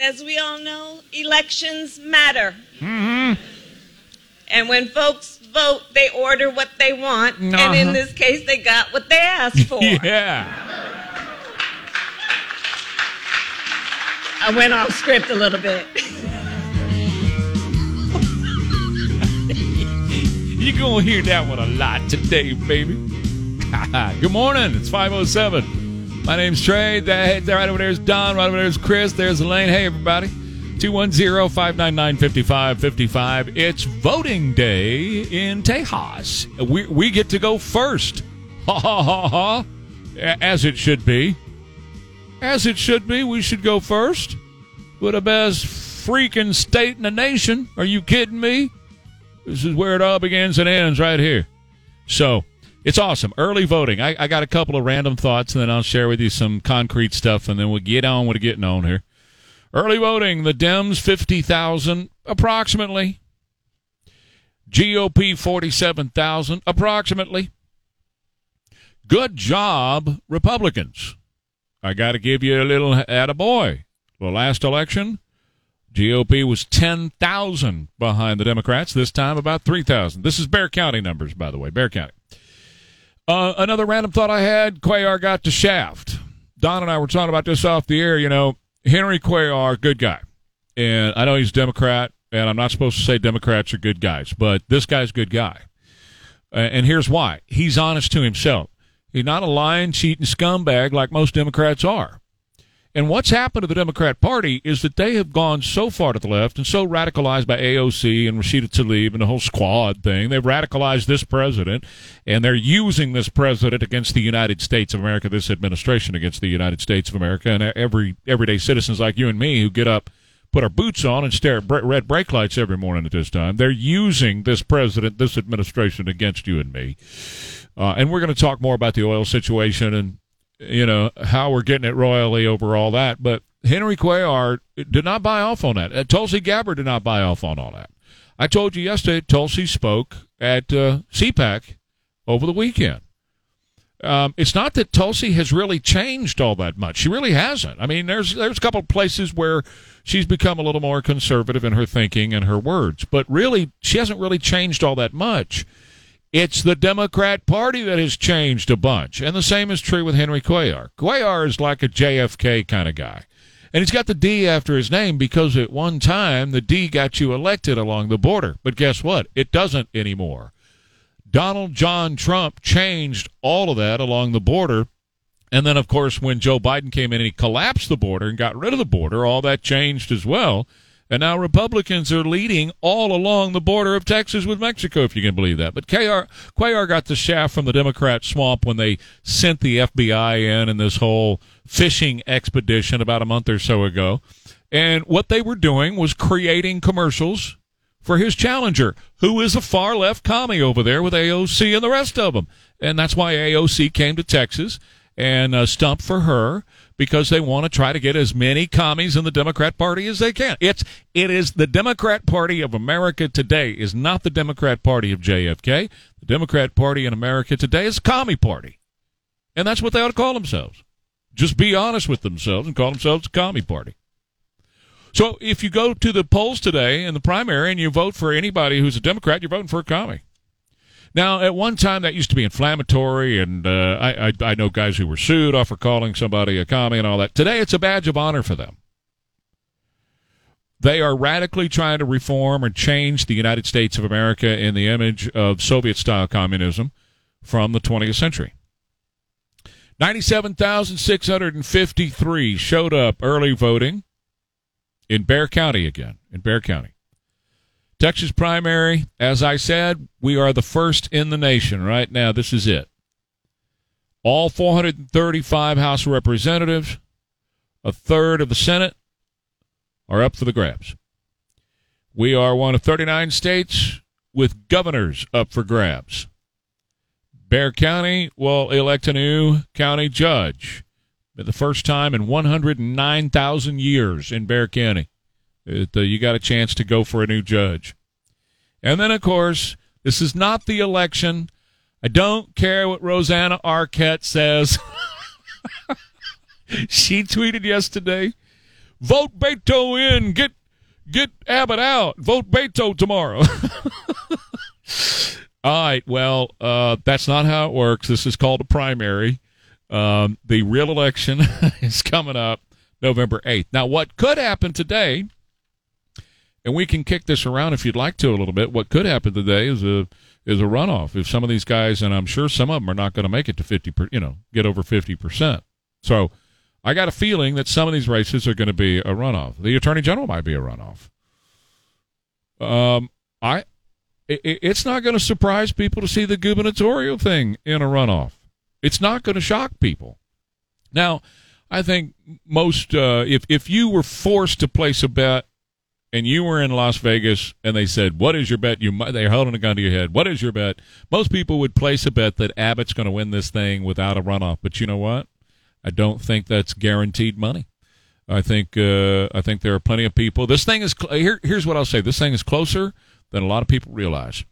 As we all know, elections matter. Mm-hmm. And when folks vote, they order what they want. Uh-huh. And in this case, they got what they asked for. yeah. I went off script a little bit. You're going to hear that one a lot today, baby. Good morning. It's 507. My name's Trey. That, right over there's Don. Right over there's Chris. There's Elaine. Hey, everybody. 210-599-5555. It's voting day in Tejas. We, we get to go first. Ha ha ha ha. As it should be. As it should be. We should go first. With the best freaking state in the nation. Are you kidding me? This is where it all begins and ends right here. So, it's awesome. Early voting. I, I, got a couple of random thoughts, and then I'll share with you some concrete stuff, and then we'll get on with getting on here. Early voting. The Dems, 50,000 approximately. GOP, 47,000 approximately. Good job, Republicans. I got to give you a little attaboy. The last election, GOP was 10,000 behind the Democrats. This time, about 3,000. This is Bexar County numbers, by the way. Bexar County. Uh, another random thought I had Cuellar got to Shaft. Don and I were talking about this off the air. You know, Henry Cuellar, good guy. And I know he's a Democrat, and I'm not supposed to say Democrats are good guys, but this guy's a good guy. And here's why he's honest to himself. He's not a lying, cheating scumbag like most Democrats are. And what's happened to the Democrat Party is that they have gone so far to the left and so radicalized by AOC and Rashida Tlaib and the whole squad thing. They've radicalized this president, and they're using this president against the United States of America, this administration against the United States of America, and every everyday citizens like you and me who get up, put our boots on, and stare at red brake lights every morning at this time. They're using this president, this administration against you and me. Uh, and we're going to talk more about the oil situation and you know, how we're getting it royally over all that. But Henry Cuellar did not buy off on that. Uh, Tulsi Gabbard did not buy off on all that. I told you yesterday, Tulsi spoke at uh, CPAC over the weekend. Um, it's not that Tulsi has really changed all that much. She really hasn't. I mean, there's there's a couple of places where she's become a little more conservative in her thinking and her words, but really, she hasn't really changed all that much. It's the Democrat Party that has changed a bunch. And the same is true with Henry Cuellar. Cuellar is like a JFK kind of guy. And he's got the D after his name because at one time the D got you elected along the border. But guess what? It doesn't anymore. Donald John Trump changed all of that along the border. And then, of course, when Joe Biden came in and he collapsed the border and got rid of the border, all that changed as well. And now Republicans are leading all along the border of Texas with Mexico, if you can believe that. But Cuellar, Cuellar got the shaft from the Democrat swamp when they sent the FBI in in this whole fishing expedition about a month or so ago. And what they were doing was creating commercials for his challenger, who is a far left commie over there with AOC and the rest of them. And that's why AOC came to Texas and uh, stumped for her because they want to try to get as many commies in the Democrat Party as they can. It's it is the Democrat Party of America today is not the Democrat Party of JFK. The Democrat Party in America today is a commie party. And that's what they ought to call themselves. Just be honest with themselves and call themselves a commie party. So if you go to the polls today in the primary and you vote for anybody who's a Democrat, you're voting for a commie. Now, at one time, that used to be inflammatory, and uh, I, I, I know guys who were sued off for calling somebody a commie and all that. Today, it's a badge of honor for them. They are radically trying to reform or change the United States of America in the image of Soviet style communism from the 20th century. 97,653 showed up early voting in Bexar County again, in Bexar County. Texas primary, as I said, we are the first in the nation right now. This is it. All 435 House representatives, a third of the Senate are up for the grabs. We are one of 39 states with governors up for grabs. Bexar County will elect a new county judge. The first time in 109,000 years in Bexar County. It, uh, you got a chance to go for a new judge. And then, of course, this is not the election. I don't care what Rosanna Arquette says. she tweeted yesterday, "Vote Beto in, get get Abbott out. Vote Beto tomorrow." All right. Well, uh, that's not how it works. This is called a primary. Um, the real election is coming up November 8th. Now, what could happen today, and we can kick this around if you'd like to a little bit, what could happen today is a is a runoff. If some of these guys, and I'm sure some of them are not going to make it to 50, per, you know, get over 50%. So I got a feeling that some of these races are going to be a runoff. The attorney general might be a runoff. Um, I it's not going to surprise people to see the gubernatorial thing in a runoff. It's not going to shock people. Now, I think most uh, if if you were forced to place a bet and you were in Las Vegas and they said, "What is your bet?" You they're holding a gun to your head. What is your bet? Most people would place a bet that Abbott's going to win this thing without a runoff. But you know what? I don't think that's guaranteed money. I think uh, I think there are plenty of people. This thing is cl- here. Here's what I'll say: this thing is closer than a lot of people realize.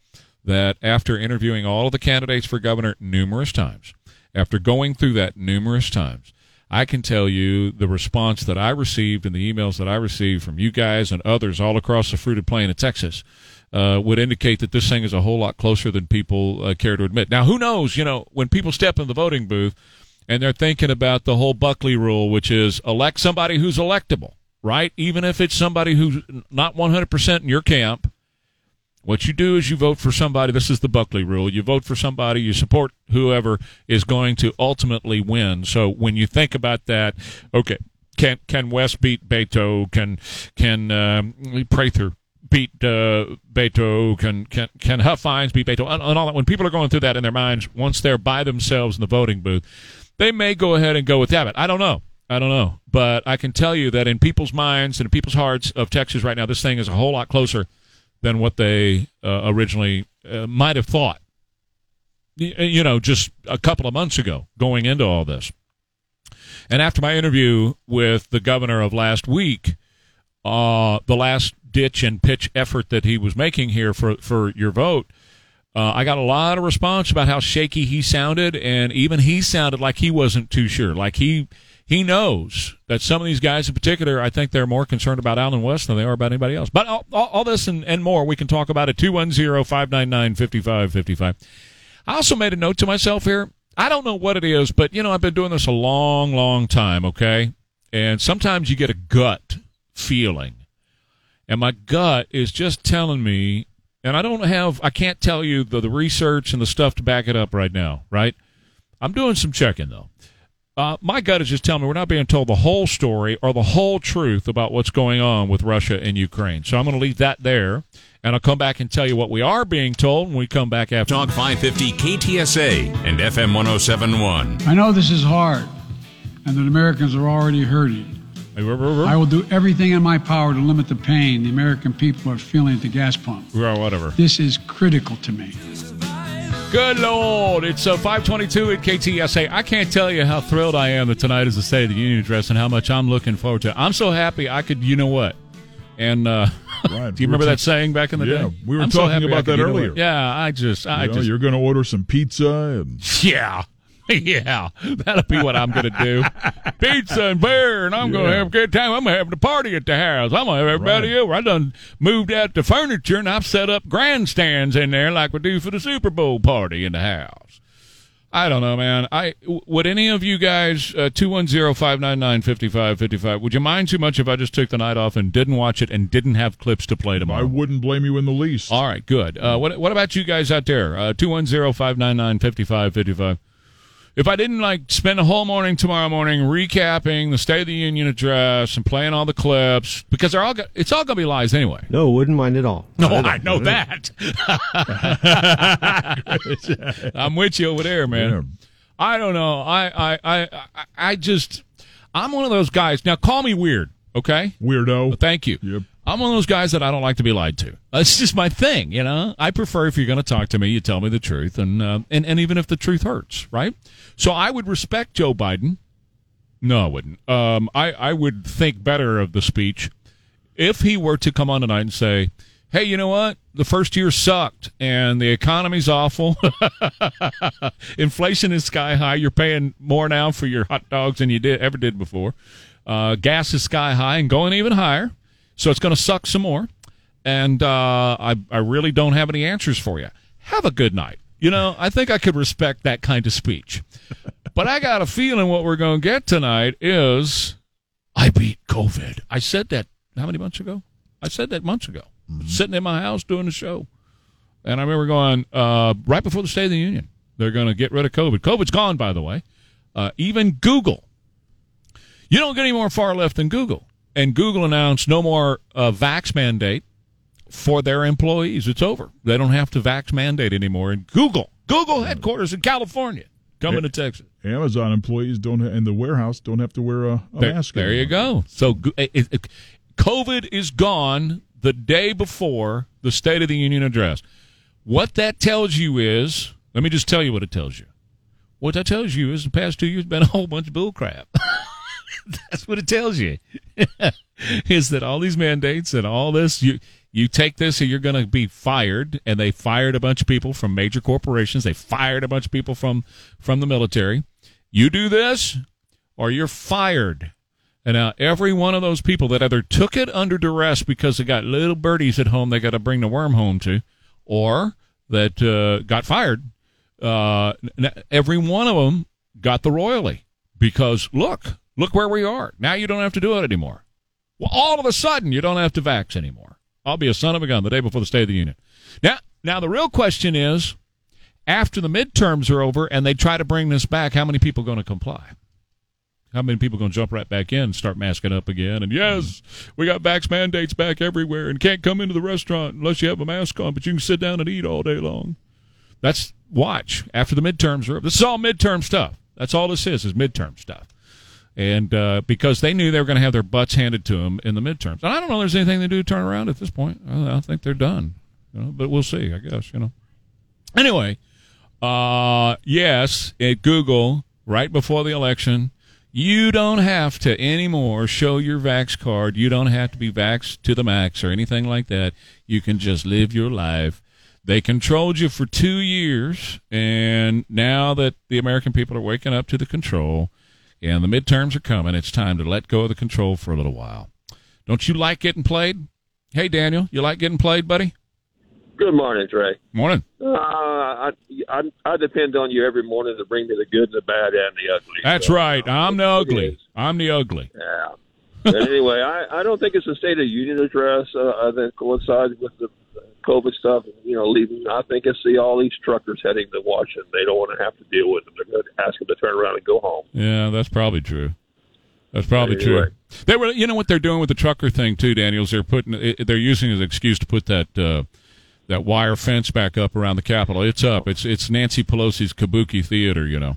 That after interviewing all of the candidates for governor numerous times, after going through that numerous times, I can tell you the response that I received and the emails that I received from you guys and others all across the fruited plain of Texas uh, would indicate that this thing is a whole lot closer than people uh, care to admit. Now, who knows? You know, when people step in the voting booth and they're thinking about the whole Buckley rule, which is elect somebody who's electable, right? Even if it's somebody who's not 100% in your camp what you do is you vote for somebody. This is the Buckley rule. You vote for somebody, you support whoever is going to ultimately win. So when you think about that, okay, can can West beat Beto? Can can um, Prather beat uh, Beto? Can can can Huffines beat Beto? And, and all that. When people are going through that in their minds, once they're by themselves in the voting booth, they may go ahead and go with Abbott. I don't know. I don't know, but I can tell you that in people's minds and in people's hearts of Texas right now, this thing is a whole lot closer than what they uh, originally uh, might have thought. You know, just a couple of months ago, going into all this. And after my interview with the governor of last week, uh, the last ditch and pitch effort that he was making here for, for your vote, uh, I got a lot of response about how shaky he sounded, and even he sounded like he wasn't too sure. Like he he knows that some of these guys in particular, I think they're more concerned about Allen West than they are about anybody else. But all, all, all this and, and, more we can talk about at 210-599-5555. I also made a note to myself here. I don't know what it is, but, you know, I've been doing this a long, long time, okay? And sometimes you get a gut feeling. And my gut is just telling me, and I don't have, I can't tell you the, the research and the stuff to back it up right now, right? I'm doing some checking, though. Uh, my gut is just telling me we're not being told the whole story or the whole truth about what's going on with Russia and Ukraine. So I'm going to leave that there, and I'll come back and tell you what we are being told when we come back after. Talk 550 KTSA and FM 1071. I know this is hard, and that Americans are already hurting. I will do everything in my power to limit the pain the American people are feeling at the gas pump. Well, whatever. This is critical to me. Good Lord. It's uh, 522 at KTSA. I can't tell you how thrilled I am that tonight is the State of the Union address and how much I'm looking forward to it. I'm so happy I could, you know what? And uh, right. do you remember t- that saying back in the yeah, day? Yeah, we were I'm talking so about that earlier. Yeah, I just, I you know, just, you're going to order some pizza and yeah, yeah, that'll be what I'm going to do. Pizza and beer, and I'm yeah. going to have a good time. I'm going to have a party at the house. I'm going to have everybody right. over. I done moved out the furniture, and I've set up grandstands in there like we do for the Super Bowl party in the house. I don't know, man. I would any of you guys uh, two one zero five nine nine fifty five fifty five. Would you mind too much if I just took the night off and didn't watch it and didn't have clips to play tomorrow? I wouldn't blame you in the least. All right, good. Uh, what what about you guys out there? Uh, two one zero five nine nine fifty five fifty five if I didn't like spend a whole morning tomorrow morning recapping the State of the Union address and playing all the clips because they're all go- it's all gonna be lies anyway. No, wouldn't mind at all. No, I, I know that. I'm with you over there, man. Yeah. I don't know. I, I I I just I'm one of those guys. Now call me weird. Okay, weirdo. Thank you. Yep. I'm one of those guys that I don't like to be lied to. That's just my thing, you know. I prefer if you're going to talk to me, you tell me the truth, and uh, and and even if the truth hurts, right? So I would respect Joe Biden. No, I wouldn't. Um, I I would think better of the speech if he were to come on tonight and say, "Hey, you know what? The first year sucked, and the economy's awful. Inflation is sky high. You're paying more now for your hot dogs than you did ever did before. Uh, gas is sky high and going even higher." So it's going to suck some more. And uh, I, I really don't have any answers for you. Have a good night. You know, I think I could respect that kind of speech. but I got a feeling what we're going to get tonight is I beat COVID. I said that how many months ago? I said that months ago. Mm-hmm. Sitting in my house doing the show. And I remember going, uh, right before the State of the Union, they're going to get rid of COVID. COVID's gone, by the way. Uh, even Google. You don't get any more far left than Google and Google announced no more uh, vax mandate for their employees. It's over. They don't have to vax mandate anymore. And Google, Google headquarters in California, coming to Texas. Amazon employees don't in the warehouse don't have to wear a, a there, mask. There anymore. you go. So it, it, eh, eh, eh, COVID is gone the day before the State of the Union address. What that tells you is, let me just tell you what it tells you. What that tells you is the past two years been a whole bunch of bull crap. That's what it tells you. is that all these mandates and all this you you take this and you're going to be fired and they fired a bunch of people from major corporations. They fired a bunch of people from from the military. You do this or you're fired. And now every one of those people that either took it under duress because they got little birdies at home they got to bring the worm home to or that uh, got fired uh, every one of them got the royally because look Look where we are. Now you don't have to do it anymore. Well, all of a sudden, you don't have to vax anymore. I'll be a son of a gun the day before the State of the Union. Now, now the real question is, after the midterms are over and they try to bring this back, how many people are going to comply? How many people are going to jump right back in and start masking up again? And yes, we got vax mandates back everywhere and can't come into the restaurant unless you have a mask on, but you can sit down and eat all day long. That's watch after the midterms are over. This is all midterm stuff. That's all this is, is midterm stuff and uh, because they knew they were going to have their butts handed to them in the midterms. And I don't know if there's anything they do to turn around at this point. I, I think they're done, you know, but we'll see. I guess you know. Anyway, uh, yes, at Google right before the election, you don't have to anymore show your vax card. You don't have to be vaxxed to the max or anything like that. You can just live your life. They controlled you for two years, and now that the American people are waking up to the control, and the midterms are coming. It's time to let go of the control for a little while. Don't you like getting played? Hey, Daniel, you like getting played, buddy? Good morning, Trey. Morning. Uh, I, I, I depend on you every morning to bring me the good, the bad, and the ugly. That's so, right. I'm the ugly. I'm the ugly. Yeah. but anyway, I, I don't think it's a State of Union address. Uh, I think coincides with the COVID stuff, you know, leaving. I think I see all these truckers heading to Washington. They don't want to have to deal with them. They're going to ask them to turn around and go home. Yeah, that's probably true. That's probably anyway. true. They were, you know, what they're doing with the trucker thing too, Daniels. They're putting, they're using as an excuse to put that uh, that wire fence back up around the Capitol. It's up. It's it's Nancy Pelosi's Kabuki Theater, you know.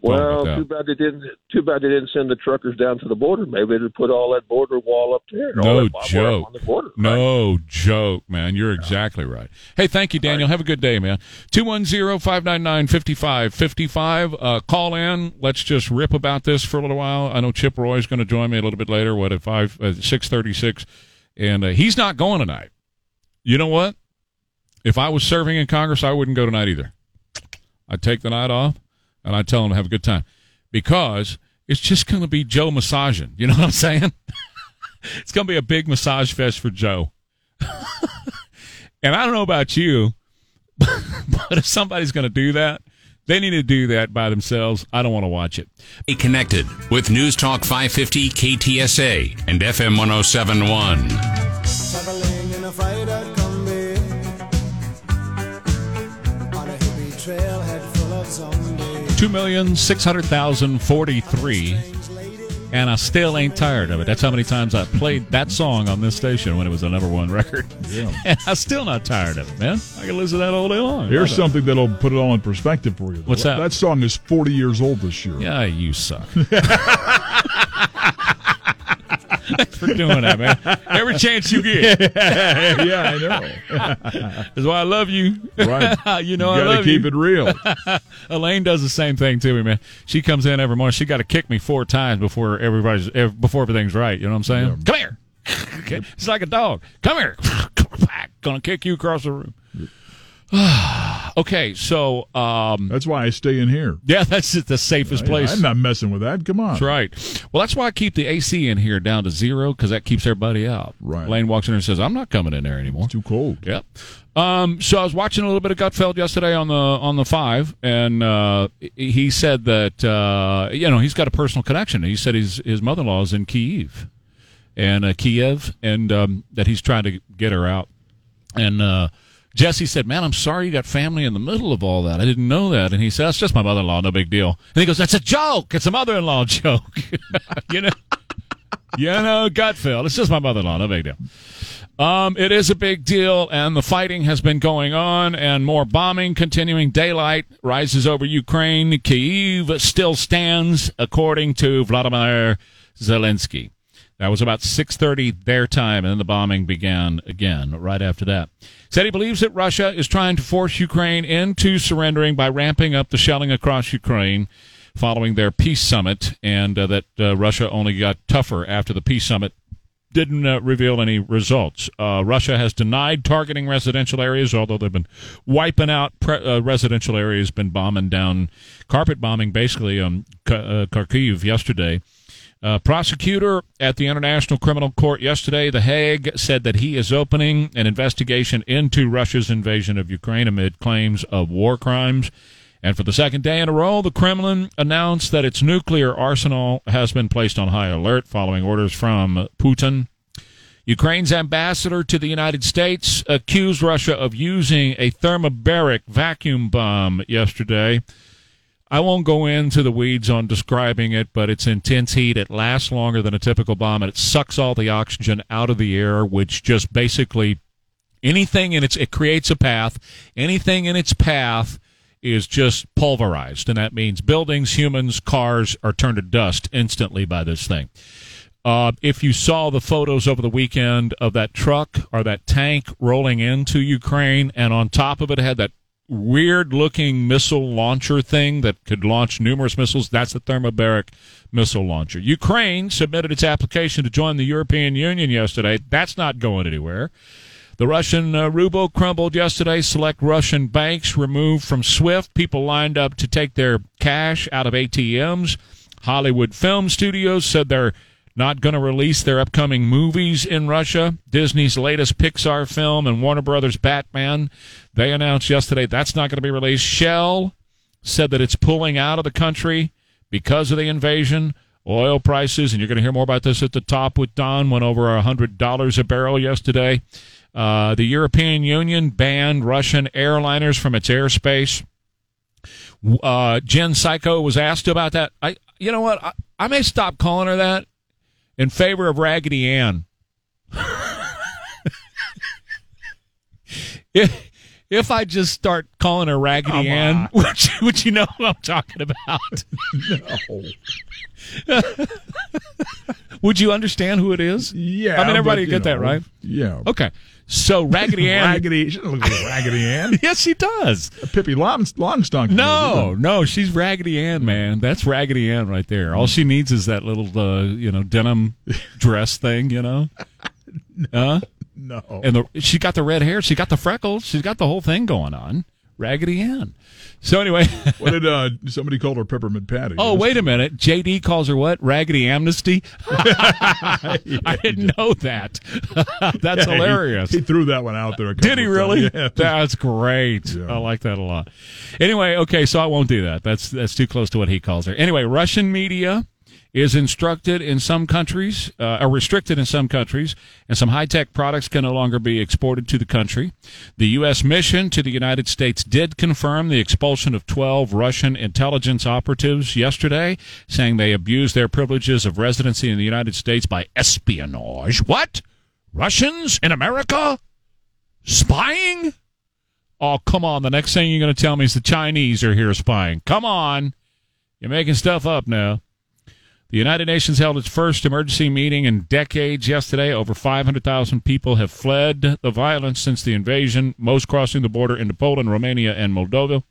Well, too bad they didn't. Too bad they didn't send the truckers down to the border. Maybe they'd put all that border wall up there. No joke. Border, no joke, man. You're yeah. exactly right. Hey, thank you, Daniel. Right. Have a good day, man. 210-599-5555. Uh, call in. Let's just rip about this for a little while. I know Chip Roy's going to join me a little bit later. What at five uh, six thirty six, and uh, he's not going tonight. You know what? If I was serving in Congress, I wouldn't go tonight either. I'd take the night off and I tell them to have a good time because it's just going to be Joe massaging. You know what I'm saying? it's going to be a big massage fest for Joe. and I don't know about you, but if somebody's going to do that, they need to do that by themselves. I don't want to watch it. Be connected with News Talk 550 KTSA and FM 1071. Two million six hundred thousand forty-three, and I still ain't tired of it. That's how many times I played that song on this station when it was a number one record. Yeah. And I'm still not tired of it, man. I can listen to that all day long. Here's something that'll put it all in perspective for you. What's that? That song is 40 years old this year. Yeah, you suck. Thanks for doing that, man. Every chance you get. yeah, I know. That's why I love you. Right. you know you I love keep you. it real. Elaine does the same thing to me, man. She comes in every morning. She got to kick me four times before everybody's before everything's right. You know what I'm saying? Yeah. Come here. Okay. It's like a dog. Come here. Gonna kick you across the room. okay, so um, that's why I stay in here. Yeah, that's the safest place. I'm not messing with that. Come on. That's right. Well, that's why I keep the AC in here down to zero because that keeps everybody out. Right. Lane walks in and says, "I'm not coming in there anymore. It's too cold." Yep. Um, so I was watching a little bit of Gutfeld yesterday on the on the five, and uh, he said that uh, you know he's got a personal connection. He said his his mother in law is in Kiev, and uh, Kiev, and um, that he's trying to get her out, and uh, Jesse said, "Man, I'm sorry you got family in the middle of all that. I didn't know that." And he said, "That's just my mother-in-law. No big deal." And he goes, "That's a joke. It's a mother-in-law joke." you know, you know, Gutfeld. It's just my mother-in-law. No big deal. Um, it is a big deal, and the fighting has been going on, and more bombing continuing. Daylight rises over Ukraine. Kyiv still stands, according to Vladimir Zelensky. That was about 6:30 their time, and then the bombing began again right after that. Said he believes that Russia is trying to force Ukraine into surrendering by ramping up the shelling across Ukraine following their peace summit, and uh, that uh, Russia only got tougher after the peace summit didn't uh, reveal any results. Uh, Russia has denied targeting residential areas, although they've been wiping out pre- uh, residential areas, been bombing down, carpet bombing basically um, uh, Kharkiv yesterday. Uh, prosecutor at the International Criminal Court yesterday, The Hague, said that he is opening an investigation into Russia's invasion of Ukraine amid claims of war crimes. And for the second day in a row, the Kremlin announced that its nuclear arsenal has been placed on high alert following orders from Putin. Ukraine's ambassador to the United States accused Russia of using a thermobaric vacuum bomb yesterday. I won't go into the weeds on describing it, but it's intense heat. It lasts longer than a typical bomb, and it sucks all the oxygen out of the air, which just basically anything in its it creates a path. Anything in its path is just pulverized, and that means buildings, humans, cars are turned to dust instantly by this thing. Uh, if you saw the photos over the weekend of that truck or that tank rolling into Ukraine, and on top of it had that weird looking missile launcher thing that could launch numerous missiles. That's the thermobaric missile launcher. Ukraine submitted its application to join the European Union yesterday. That's not going anywhere. The Russian uh, ruble crumbled yesterday. Select Russian banks removed from SWIFT. People lined up to take their cash out of ATMs. Hollywood film studios said they're not going to release their upcoming movies in Russia. Disney's latest Pixar film and Warner Brothers Batman, they announced yesterday that's not going to be released. Shell said that it's pulling out of the country because of the invasion. Oil prices, and you're going to hear more about this at the top with Don, went over $100 a barrel yesterday. Uh, the European Union banned Russian airliners from its airspace. Uh, Jen Psycho was asked about that. I, you know what? I, I may stop calling her that in favor of Raggedy Ann. if, if I just start calling her Raggedy Come Ann, would you, would you know who I'm talking about? no. would you understand who it is? Yeah. I mean, everybody but, get know, that, right? Yeah. Okay. So Raggedy Ann. Raggedy. She doesn't look like Raggedy Ann. yes, she does. Pippi Long, Longstocking. No, no, she's Raggedy Ann, man. That's Raggedy Ann right there. All she needs is that little, uh, you know, denim dress thing, you know. no. Huh? No. And the, she got the red hair. She got the freckles. She's got the whole thing going on. Raggedy Ann. So anyway, what did uh, somebody call her Peppermint Patty? Oh, wait a minute. JD calls her what? Raggedy Amnesty. I didn't know that. That's yeah, hilarious. He, he, threw that one out there. Did he really? Yeah. That's great. Yeah. I like that a lot. Anyway, okay, so I won't do that. That's that's too close to what he calls her. Anyway, Russian media is instructed in some countries, uh, or restricted in some countries, and some high tech products can no longer be exported to the country. The U.S. mission to the United States did confirm the expulsion of 12 Russian intelligence operatives yesterday, saying they abused their privileges of residency in the United States by espionage. What? Russians in America? Spying? Oh, come on. The next thing you're going to tell me is the Chinese are here spying. Come on. You're making stuff up now. The United Nations held its first emergency meeting in decades yesterday. Over 500,000 people have fled the violence since the invasion, most crossing the border into Poland, Romania, and Moldova.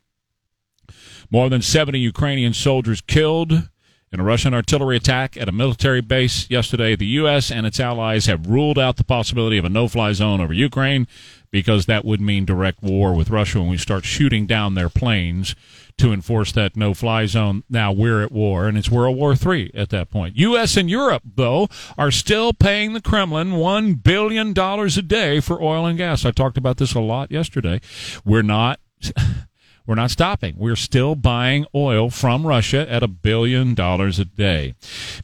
More than 70 Ukrainian soldiers killed in a Russian artillery attack at a military base yesterday. The U.S. and its allies have ruled out the possibility of a no fly zone over Ukraine because that would mean direct war with Russia when we start shooting down their planes to enforce that no fly zone. Now we're at war, and it's World War III at that point. U.S. and Europe, though, are still paying the Kremlin $1 billion a day for oil and gas. I talked about this a lot yesterday. We're not. We're not stopping. We're still buying oil from Russia at a billion dollars a day.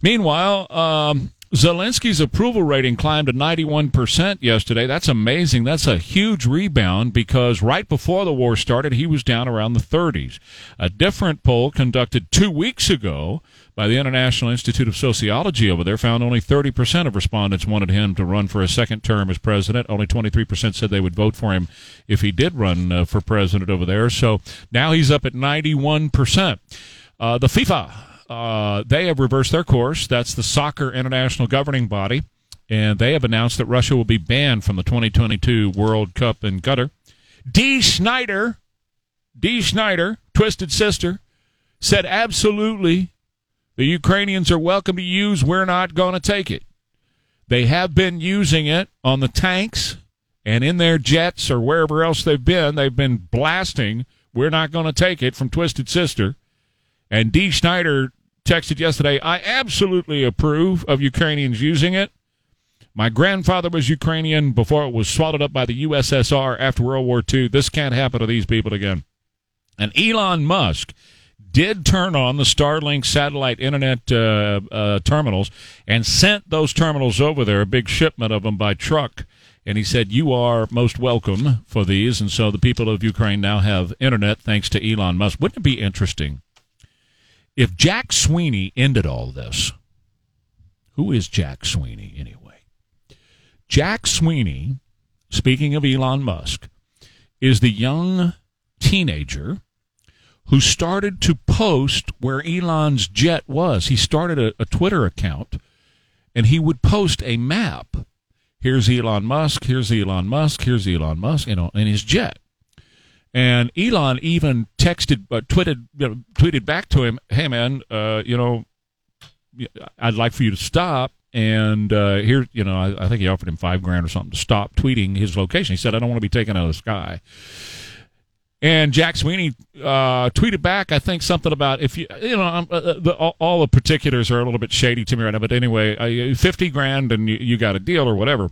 Meanwhile, um, Zelensky's approval rating climbed to 91% yesterday. That's amazing. That's a huge rebound because right before the war started, he was down around the 30s. A different poll conducted two weeks ago by the International Institute of Sociology over there found only 30% of respondents wanted him to run for a second term as president. Only 23% said they would vote for him if he did run uh, for president over there. So now he's up at 91%. Uh, the FIFA uh, they have reversed their course. That's the Soccer International Governing Body, and they have announced that Russia will be banned from the 2022 World Cup in Qatar. D. Schneider, Dee Snider, Twisted Sister, said absolutely the Ukrainians are welcome to use. We're not going to take it. They have been using it on the tanks and in their jets or wherever else they've been. They've been blasting. We're not going to take it from Twisted Sister. And Dee Snider texted yesterday, I absolutely approve of Ukrainians using it. My grandfather was Ukrainian before it was swallowed up by the USSR after World War II. This can't happen to these people again. And Elon Musk did turn on the Starlink satellite internet uh, uh, terminals and sent those terminals over there, a big shipment of them by truck. And he said, You are most welcome for these. And so the people of Ukraine now have internet thanks to Elon Musk. Wouldn't it be interesting if Jack Sweeney ended all this, who is Jack Sweeney anyway? Jack Sweeney, speaking of Elon Musk, is the young teenager who started to post where Elon's jet was. He started a, a Twitter account and he would post a map. Here's Elon Musk, here's Elon Musk, here's Elon Musk, you know, in his jet. And Elon even texted, uh, tweeted, you know, tweeted back to him, "Hey man, uh, you know, I'd like for you to stop." And uh, here, you know, I, I, think he offered him five grand or something to stop tweeting his location. He said, "I don't want to be taken out of the sky." And Jack Sweeney uh, tweeted back, I think something about if you, you know, um, uh, the, all, all, the particulars are a little bit shady to me right now. But anyway, uh, fifty grand and you, you got a deal or whatever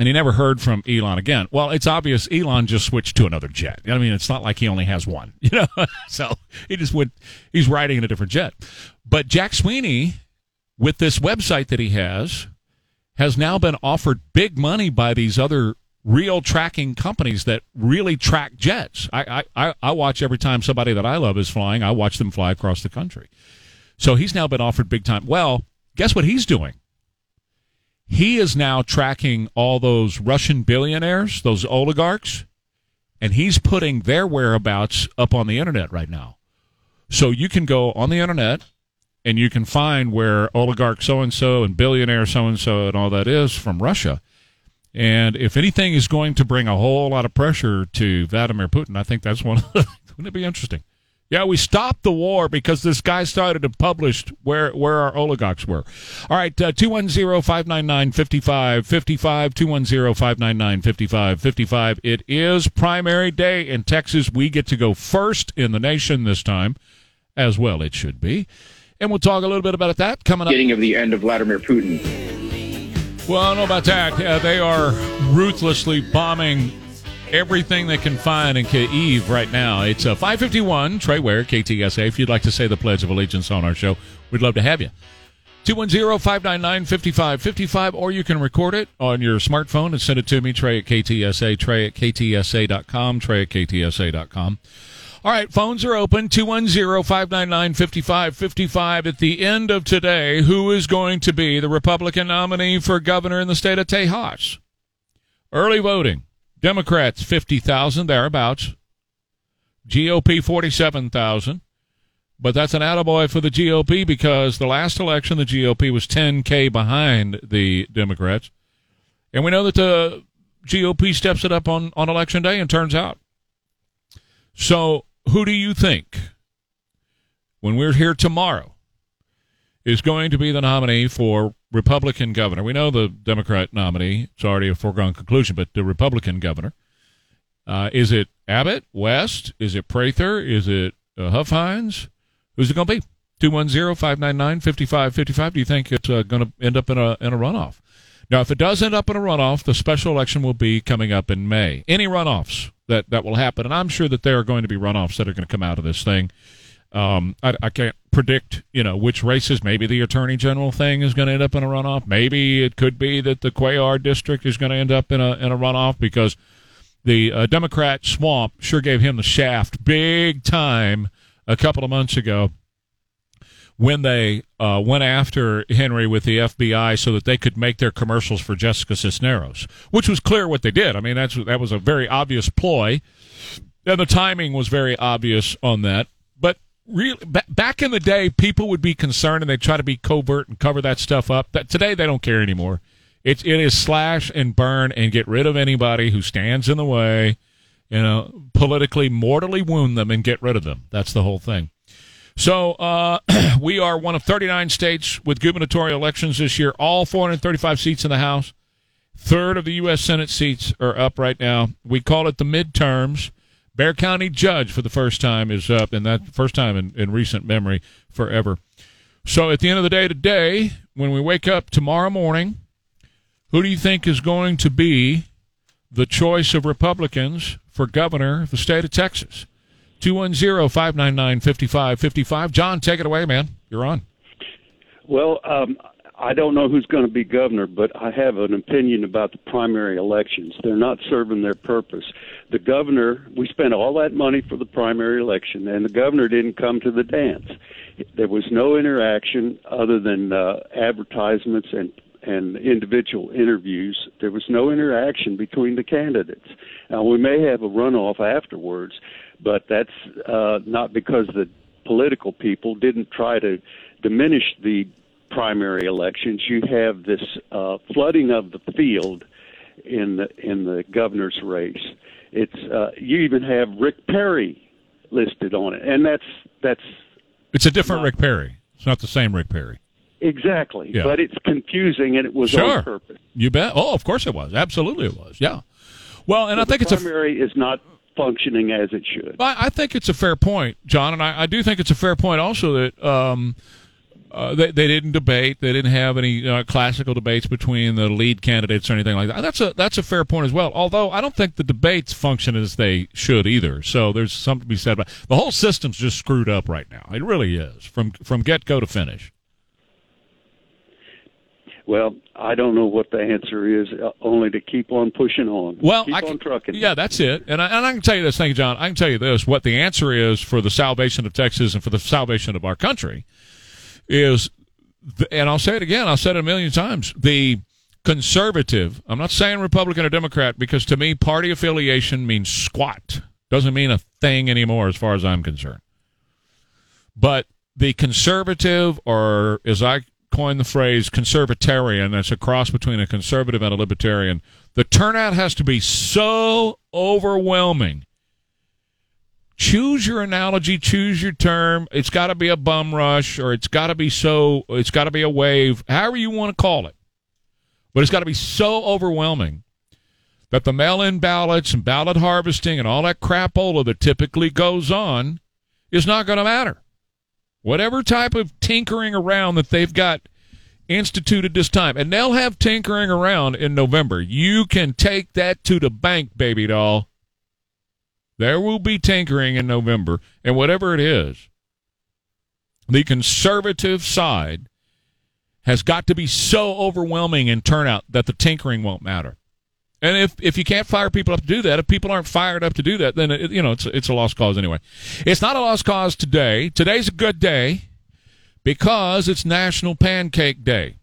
and he never heard from Elon again. Well, it's obvious Elon just switched to another jet. I mean, it's not like he only has one, you know. so he just went. He's riding in a different jet. But Jack Sweeney, with this website that he has, has now been offered big money by these other real tracking companies that really track jets. I, I, I watch every time somebody that I love is flying. I watch them fly across the country. So he's now been offered big time. Well, guess what he's doing? He is now tracking all those Russian billionaires, those oligarchs, and he's putting their whereabouts up on the internet right now. So you can go on the internet and you can find where oligarch so and so and billionaire so and so and all that is from Russia. And if anything is going to bring a whole lot of pressure to Vladimir Putin, I think that's one of the, wouldn't it be interesting? Yeah, we stopped the war because this guy started to publish where where our oligarchs were. All right, uh, 210-599-5555, 210-599-5555. It is primary day in Texas. We get to go first in the nation this time, as well it should be. And we'll talk a little bit about that coming up. Getting of the end of Vladimir Putin. Well, I don't know about that. Uh, they are ruthlessly bombing everything they can find in Kiev right now. It's a uh, 551 Trey Ware, KTSA. If you'd like to say the Pledge of Allegiance on our show, we'd love to have you. 210-599-5555, or you can record it on your smartphone and send it to me, Trey at KTSA, Trey at KTSA.com, Trey at KTSA.com. All right, phones are open, 210-599-5555. At the end of today, who is going to be the Republican nominee for governor in the state of Tejas? Early voting. Democrats 50,000 thereabouts. GOP 47,000. But that's an attaboy for the GOP because the last election, the GOP was 10K behind the Democrats. And we know that the GOP steps it up on, on election day and turns out. So, who do you think, when we're here tomorrow, is going to be the nominee for Republican governor? We know the Democrat nominee, it's already a foregone conclusion, but the Republican governor. Uh, is it Abbott, West? Is it Prather? Is it uh, Huffines? Who's it going to be? 210 599 5555. Do you think it's uh, going to end up in a, in a runoff? Now, if it does end up in a runoff, the special election will be coming up in May. Any runoffs that, that will happen, and I'm sure that there are going to be runoffs that are going to come out of this thing. Um, I, I can't predict, you know, which races. Maybe the attorney general thing is going to end up in a runoff. Maybe it could be that the Cuellar district is going to end up in a in a runoff because the uh, Democrat swamp sure gave him the shaft big time a couple of months ago when they uh, went after Henry with the FBI so that they could make their commercials for Jessica Cisneros, which was clear what they did. I mean, that's that was a very obvious ploy, and the timing was very obvious on that. B- back in the day, people would be concerned and they try to be covert and cover that stuff up. That today they don't care anymore. It's it is slash and burn and get rid of anybody who stands in the way. You know, politically mortally wound them and get rid of them. That's the whole thing. So uh, we are one of 39 states with gubernatorial elections this year. All 435 seats in the House. Third of the U.S. Senate seats are up right now. We call it the midterms. Bexar County Judge for the first time is up, and that first time in, in recent memory forever. So at the end of the day today, when we wake up tomorrow morning, who do you think is going to be the choice of Republicans for governor of the state of Texas? 210 599 5555. John, take it away, man. You're on. Well, um, I don't know who's going to be governor, but I have an opinion about the primary elections. They're not serving their purpose. The governor, we spent all that money for the primary election, and the governor didn't come to the dance. There was no interaction other than uh, advertisements and and individual interviews. There was no interaction between the candidates. Now we may have a runoff afterwards, but that's uh, not because the political people didn't try to diminish the primary elections. You have this uh, flooding of the field in the in the governor's race. It's uh, you even have Rick Perry listed on it, and that's that's. It's a different not, Rick Perry. It's not the same Rick Perry. Exactly, yeah. but it's confusing, and it was sure. on purpose. You bet. Oh, of course it was. Absolutely, it was. Yeah. Well, and so I think it's a primary is not functioning as it should. I, I think it's a fair point, John, and I, I, do think it's a fair point also that um, uh, they, they didn't debate, they didn't have any uh, classical debates between the lead candidates or anything like that. That's a that's a fair point as well. Although I don't think the debates function as they should either. So there's something to be said about the whole system's just screwed up right now. It really is from from get go to finish. Well, I don't know what the answer is. Uh, only to keep on pushing on. Well, keep I can, trucking. Yeah, that's it. And I, and I can tell you this. Thank you, John. I can tell you this. What the answer is for the salvation of Texas and for the salvation of our country is, and I'll say it again. I've said it a million times. The conservative. I'm not saying Republican or Democrat because to me, party affiliation means squat. Doesn't mean a thing anymore, as far as I'm concerned. But the conservative, or as I coined the phrase conservatarian. That's a cross between a conservative and a libertarian. The turnout has to be so overwhelming. Choose your analogy, choose your term. It's got to be a bum rush or it's got to be so, it's got to be a wave, however you want to call it. But it's got to be so overwhelming that the mail in ballots and ballot harvesting and all that crapola that typically goes on is not going to matter whatever type of tinkering around that they've got instituted this time, and they'll have tinkering around in November. You can take that to the bank, baby doll. There will be tinkering in November, and whatever it is, the conservative side has got to be so overwhelming in turnout that the tinkering won't matter. And if, if you can't fire people up to do that, if people aren't fired up to do that, then it, you know it's it's a lost cause anyway. It's not a lost cause today. Today's a good day because it's National Pancake Day.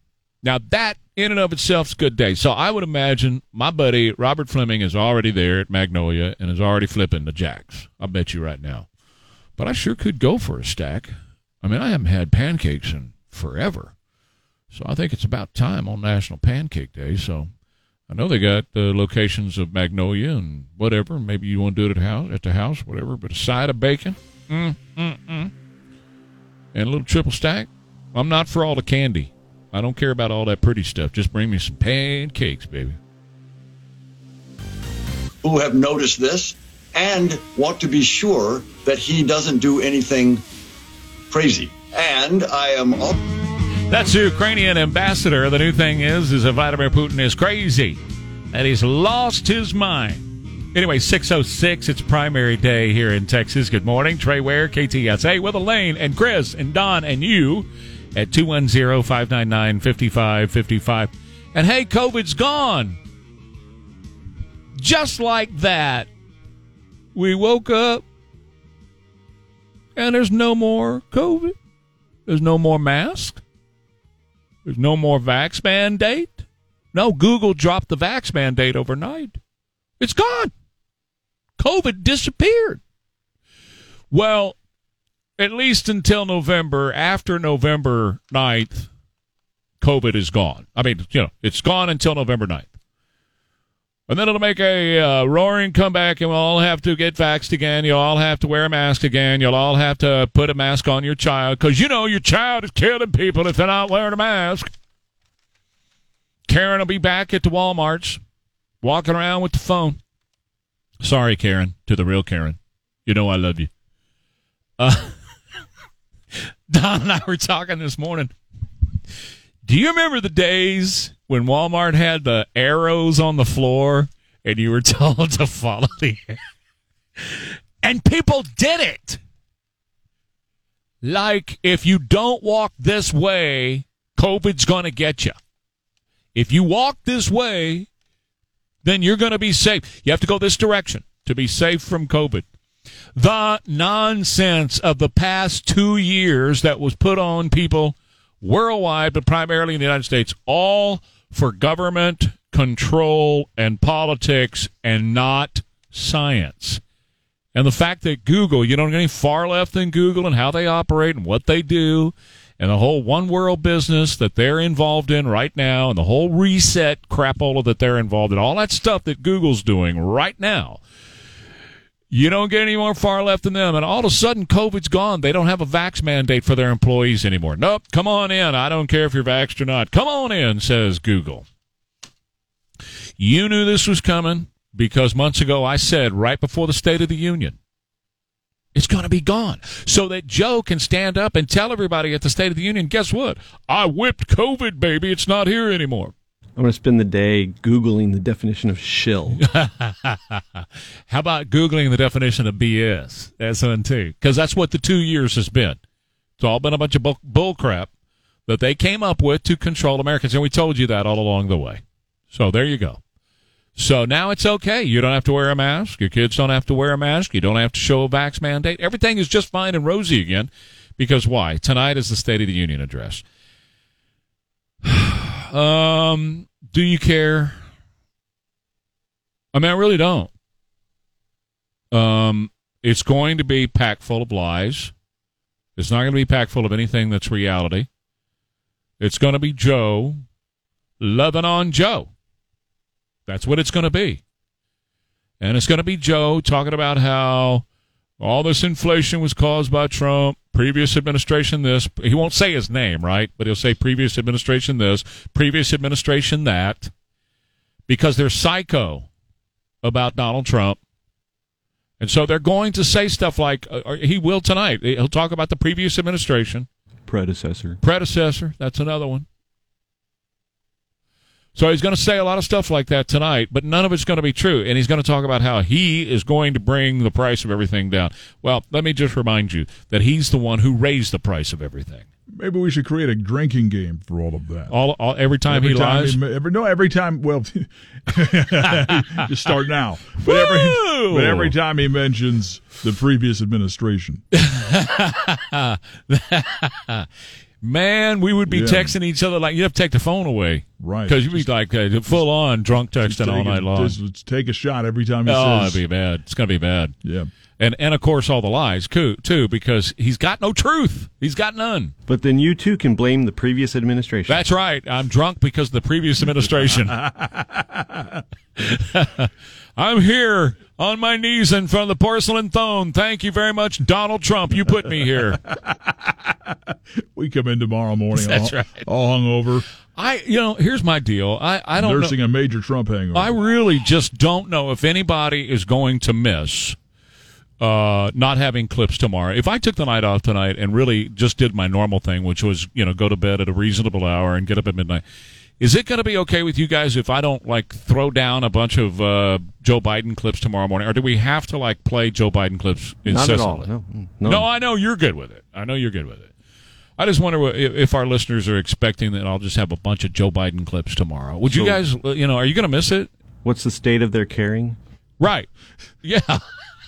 Now that in and of itself is good day. So I would imagine my buddy Robert Fleming is already there at Magnolia and is already flipping the jacks. I bet you right now. But I sure could go for a stack. I mean, I haven't had pancakes in forever. So I think it's about time on National Pancake Day. So I know they got the locations of Magnolia and whatever. Maybe you want to do it at house, at the house, whatever. But a side of bacon, mm, mm, mm. and a little triple stack. I'm not for all the candy. I don't care about all that pretty stuff. Just bring me some pancakes, baby. Who have noticed this and want to be sure that he doesn't do anything crazy. And I am. All- That's the Ukrainian ambassador. The new thing is, is that Vladimir Putin is crazy, that he's lost his mind. Anyway, 606, it's primary day here in Texas. Good morning. Trey Ware, KTSA, with Elaine and Chris and Don and you at 210 599 5555. And hey, COVID's gone. Just like that. We woke up and there's no more COVID. There's no more mask. There's no more vax mandate. No, Google dropped the vax mandate overnight. It's gone. COVID disappeared. Well, at least until November, after November 9th, COVID is gone. I mean, you know, it's gone until November 9th. And then it'll make a uh, roaring comeback, and we'll all have to get vaxxed again. You'll all have to wear a mask again. You'll all have to put a mask on your child because you know your child is killing people if they're not wearing a mask. Karen will be back at the Walmarts, walking around with the phone. Sorry, Karen, to the real Karen. You know I love you. Uh, Don and I were talking this morning. Do you remember the days when Walmart had the arrows on the floor and you were told to follow the and people did it. Like if you don't walk this way, COVID's going to get you. If you walk this way, then you're going to be safe. You have to go this direction to be safe from COVID. The nonsense of the past two years that was put on people worldwide, but primarily in the United States, all for government control and politics and not science. And the fact that Google, you don't get any far left than Google and how they operate and what they do, and the whole one world business that they're involved in right now, and the whole reset crapola that they're involved in, all that stuff that Google's doing right now you don't get any more far left than them. And all of a sudden, COVID's gone. They don't have a vax mandate for their employees anymore. Nope, come on in. I don't care if you're vaxxed or not. Come on in, says Google. You knew this was coming because months ago I said right before the State of the Union, it's going to be gone. So that Joe can stand up and tell everybody at the State of the Union, guess what? I whipped COVID, baby. It's not here anymore. I'm going to spend the day Googling the definition of shill. How about Googling the definition of BS? Too. Because that's what the two years has been. It's all been a bunch of bull, bull crap that they came up with to control Americans. And we told you that all along the way. So there you go. So now it's okay. You don't have to wear a mask. Your kids don't have to wear a mask. You don't have to show a vax mandate. Everything is just fine and rosy again. Because why? Tonight is the State of the Union address. um, do you care? I mean, I really don't. Um, it's going to be packed full of lies. It's not going to be packed full of anything that's reality. It's going to be Joe loving on Joe. That's what it's going to be. And it's going to be Joe talking about how all this inflation was caused by Trump, previous administration this. He won't say his name, right? But he'll say previous administration this, previous administration that, because they're psycho about Donald Trump. And so they're going to say stuff like, uh, he will tonight. He'll talk about the previous administration. Predecessor. Predecessor. That's another one. So he's going to say a lot of stuff like that tonight, but none of it's going to be true. And he's going to talk about how he is going to bring the price of everything down. Well, let me just remind you that he's the one who raised the price of everything. Maybe we should create a drinking game for all of that. All, all every time every he time lies. He, every, no, every time. Well, just start now. But every, but every time he mentions the previous administration. Man, we would be yeah. texting each other like you have to take the phone away. Right. Because you'd be like uh, full on drunk texting all night long. Just take a shot every time he oh, says. it'd be bad. It's going to be bad. Yeah. And, and of course, all the lies, too, too, because he's got no truth. He's got none. But then you, too, can blame the previous administration. That's right. I'm drunk because of the previous administration. I'm here on my knees in front of the porcelain throne. Thank you very much, Donald Trump. You put me here. we come in tomorrow morning That's all, right. all hungover. I, you know, here's my deal. I, I don't nursing know. a major Trump hangover. I really just don't know if anybody is going to miss uh, not having clips tomorrow. If I took the night off tonight and really just did my normal thing, which was you know go to bed at a reasonable hour and get up at midnight, is it going to be okay with you guys if I don't like throw down a bunch of uh, Joe Biden clips tomorrow morning, or do we have to like play Joe Biden clips incessantly? Not at all. No, no. no, I know you're good with it. I know you're good with it. I just wonder if our listeners are expecting that I'll just have a bunch of Joe Biden clips tomorrow. Would you guys, uh, you know, are you going to miss it? What's the state of their caring? Right. Yeah.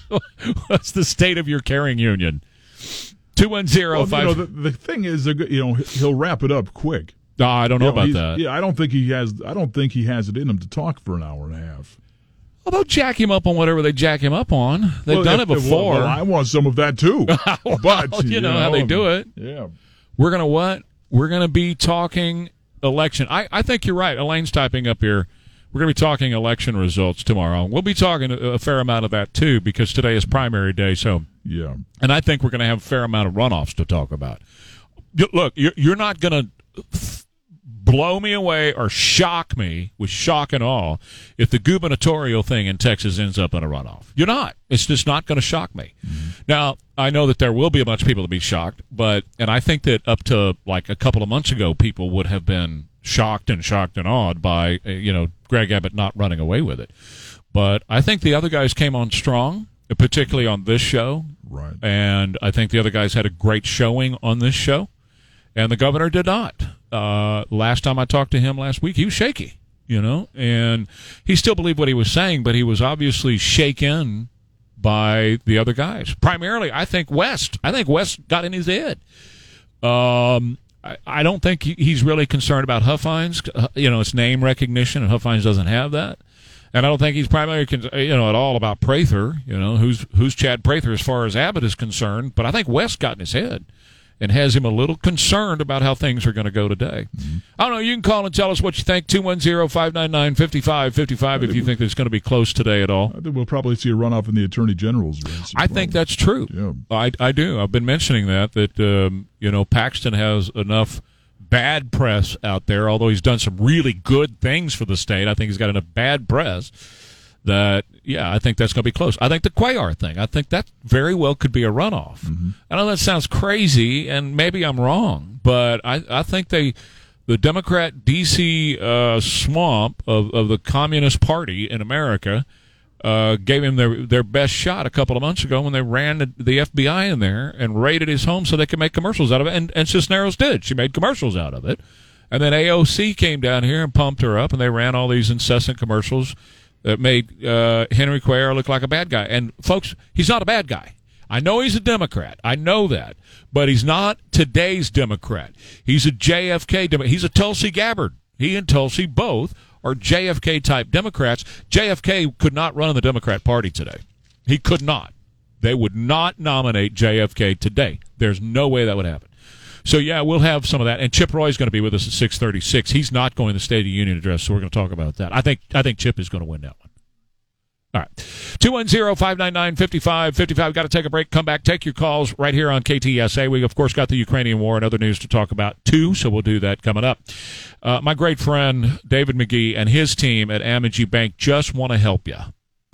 What's the state of your caring union? Two one zero five. You know, the, the thing is, you know, he'll wrap it up quick. I don't know, you know about that. Yeah, I don't think he has. I don't think he has it in him to talk for an hour and a half. Well, they'll jack him up on whatever they jack him up on. They've well, done if, it before. Well, I want some of that too. well, but you, you know, know, how they do it. Yeah. We're gonna what? We're gonna be talking election. I, I think you're right. Elaine's typing up here. We're going to be talking election results tomorrow. We'll be talking a fair amount of that too because today is primary day. So yeah, and I think we're going to have a fair amount of runoffs to talk about. Look, you're not going to blow me away or shock me with shock and awe if the gubernatorial thing in Texas ends up in a runoff. You're not. It's just not going to shock me. Mm-hmm. Now, I know that there will be a bunch of people to be shocked, but and I think that up to like a couple of months ago, people would have been shocked and shocked and awed by uh, you know Greg Abbott not running away with it. But I think the other guys came on strong, particularly on this show. Right. And I think the other guys had a great showing on this show, and the governor did not. Uh, last time I talked to him last week, he was shaky, you know, and he still believed what he was saying, but he was obviously shaken by the other guys. Primarily, I think West. I think West got in his head. Um, I, don't think he's really concerned about Huffines. Uh, you know, it's name recognition, and Huffines doesn't have that. And I don't think he's primarily, you know, at all about Prather. You know, who's who's Chad Prather as far as Abbott is concerned. But I think West got in his head and has him a little concerned about how things are going to go today. Mm-hmm. I don't know. You can call and tell us what you think. 210-599-5555 if you think it's going to be close today at all. I think we'll probably see a runoff in the Attorney General's race. I think that's true. Yeah. I, I do. I've been mentioning that, that, um, you know, Paxton has enough bad press out there, although he's done some really good things for the state. I think he's got enough bad press that yeah, I think that's going to be close. I think the Cuellar thing, I think that very well could be a runoff. Mm-hmm. I know that sounds crazy, and maybe I'm wrong, but I, I think they, the Democrat DC uh, swamp of, of the Communist Party in America, uh, gave him their their best shot a couple of months ago when they ran the, the, FBI in there and raided his home so they could make commercials out of it, and and Cisneros did. She made commercials out of it. And then AOC came down here and pumped her up, and they ran all these incessant commercials that made uh, Henry Cuellar look like a bad guy. And folks, he's not a bad guy. I know he's a Democrat. I know that, but he's not today's Democrat. He's a JFK. Dem- he's a Tulsi Gabbard. He and Tulsi both are JFK type Democrats. JFK could not run in the Democrat Party today. He could not. They would not nominate JFK today. There's no way that would happen. So yeah, we'll have some of that. And Chip Roy is going to be with us at six thirty six. He's not going to the State of the Union address, so we're going to talk about that. I think I think Chip is going to win that one. All right. 210-599-5555. Got to take a break. Come back. Take your calls right here on KTSA. We, of course, got the Ukrainian war and other news to talk about, too, so we'll do that coming up. Uh, my great friend, David McGee, and his team at Amegy Bank just want to help you.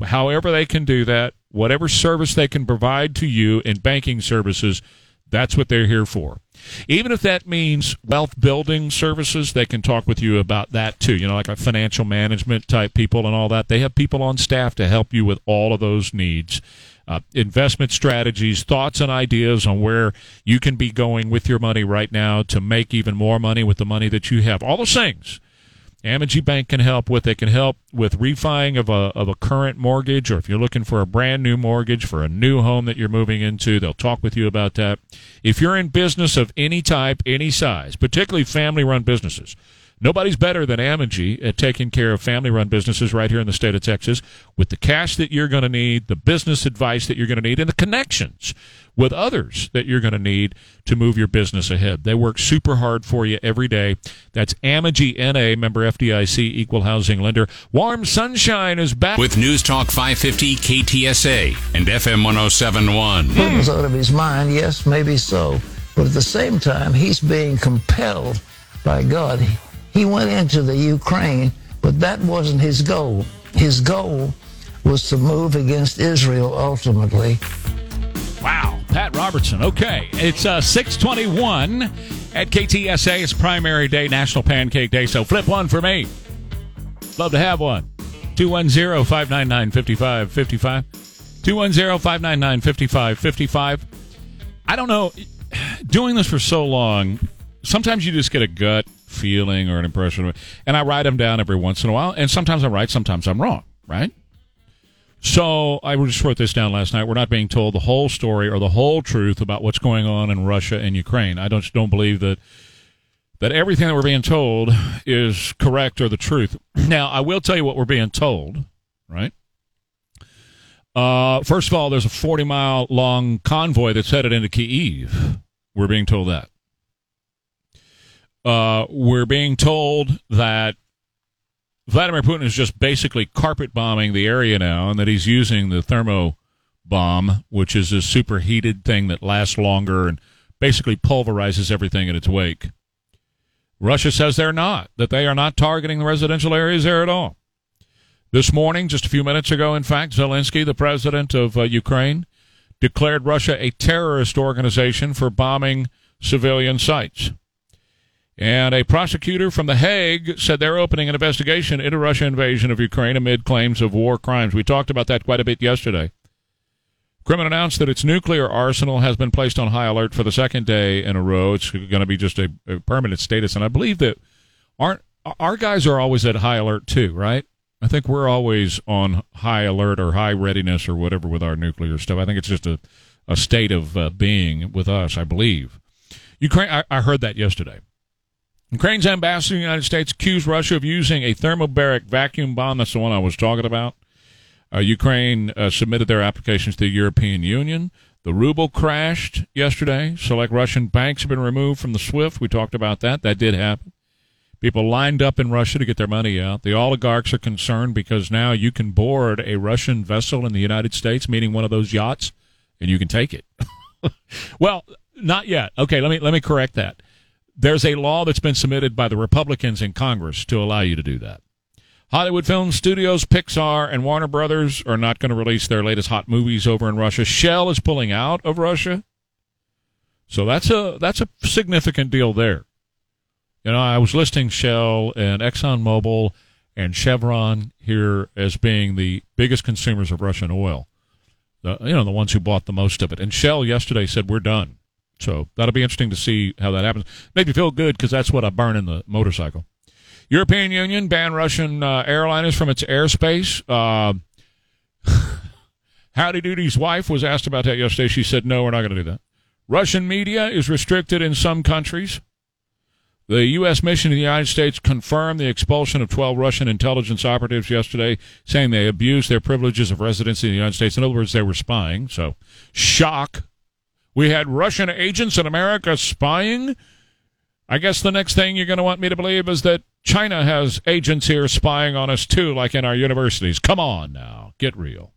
However they can do that, whatever service they can provide to you in banking services – that's what they're here for. Even if that means wealth building services, they can talk with you about that too. You know, like a financial management type people and all that. They have people on staff to help you with all of those needs. Uh, investment strategies, thoughts and ideas on where you can be going with your money right now to make even more money with the money that you have. All those things Amegy Bank can help with. They can help with refining of a of a current mortgage, or if you're looking for a brand new mortgage for a new home that you're moving into, they'll talk with you about that. If you're in business of any type, any size, particularly family run businesses, Nobody's better than Amegy at taking care of family run businesses right here in the state of Texas with the cash that you're going to need, the business advice that you're going to need, and the connections with others that you're going to need to move your business ahead. They work super hard for you every day. That's Amegy NA, member FDIC, equal housing lender. Warm Sunshine is back. With News Talk 550 KTSA and FM 1071. He hmm. was out of his mind, yes, maybe so. But at the same time, he's being compelled by God. He went into the Ukraine, but that wasn't his goal. His goal was to move against Israel ultimately. Wow, Pat Robertson. Okay, it's uh, 621 at KTSA. It's primary day, National Pancake Day, so flip one for me. Love to have one. 210 599 5555. 210 599 5555. I don't know. Doing this for so long, sometimes you just get a gut feeling or an impression. And I write them down every once in a while. And sometimes I'm right, sometimes I'm wrong, right? So I just wrote this down last night. We're not being told the whole story or the whole truth about what's going on in Russia and Ukraine. I don't don't believe that that everything that we're being told is correct or the truth. Now, I will tell you what we're being told, right? Uh, first of all, there's a 40 mile long convoy that's headed into Kiev. We're being told that. Uh, we're being told that Vladimir Putin is just basically carpet bombing the area now, and that he's using the thermo bomb, which is a superheated thing that lasts longer and basically pulverizes everything in its wake. Russia says they're not, that they are not targeting the residential areas there at all. This morning, just a few minutes ago, in fact, Zelensky, the president of uh, Ukraine, declared Russia a terrorist organization for bombing civilian sites. And a prosecutor from The Hague said they're opening an investigation into Russian invasion of Ukraine amid claims of war crimes. We talked about that quite a bit yesterday. Kremlin announced that its nuclear arsenal has been placed on high alert for the second day in a row. It's going to be just a, a permanent status, and I believe that aren't our guys are always at high alert too, right? I think we're always on high alert or high readiness or whatever with our nuclear stuff. I think it's just a, a state of uh, being with us, I believe. Ukraine, I, I heard that yesterday. Ukraine's ambassador in the United States accused Russia of using a thermobaric vacuum bomb. That's the one I was talking about. Uh, Ukraine uh, submitted their applications to the European Union. The ruble crashed yesterday. Select Russian banks have been removed from the SWIFT. We talked about that. That did happen. People lined up in Russia to get their money out. The oligarchs are concerned because now you can board a Russian vessel in the United States, meaning one of those yachts, and you can take it. well, not yet. Okay, let me let me correct that. There's a law that's been submitted by the Republicans in Congress to allow you to do that. Hollywood Film Studios, Pixar, and Warner Brothers are not going to release their latest hot movies over in Russia. Shell is pulling out of Russia. So that's a that's a significant deal there. You know, I was listing Shell and ExxonMobil and Chevron here as being the biggest consumers of Russian oil. The, you know, the ones who bought the most of it. And Shell yesterday said we're done. So that'll be interesting to see how that happens. Make me feel good because that's what I burn in the motorcycle. European Union banned Russian uh, airliners from its airspace. Uh, Howdy Doody's wife was asked about that yesterday. She said, no, we're not going to do that. Russian media is restricted in some countries. The U.S. mission in the United States confirmed the expulsion of 12 Russian intelligence operatives yesterday, saying they abused their privileges of residency in the United States. In other words, they were spying. So, shock we had Russian agents in America spying. I guess the next thing you're going to want me to believe is that China has agents here spying on us too, like in our universities. Come on now, get real.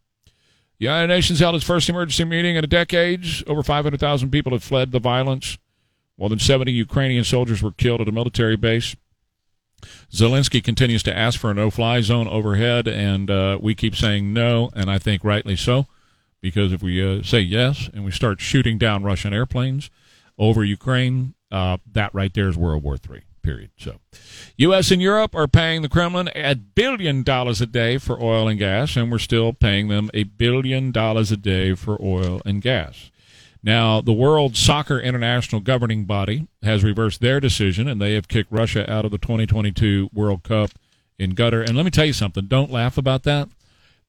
The United Nations held its first emergency meeting in a decade. Over 500,000 people have fled the violence. More than 70 Ukrainian soldiers were killed at a military base. Zelensky continues to ask for a no fly zone overhead, and uh, we keep saying no, and I think rightly so because if we uh, say yes and we start shooting down Russian airplanes over Ukraine, uh, that right there is World War III. Period. So, U.S. and Europe are paying the Kremlin a billion dollars a day for oil and gas, and we're still paying them a billion dollars a day for oil and gas. Now, the World Soccer International governing body has reversed their decision, and they have kicked Russia out of the 2022 World Cup in Qatar. And let me tell you something: don't laugh about that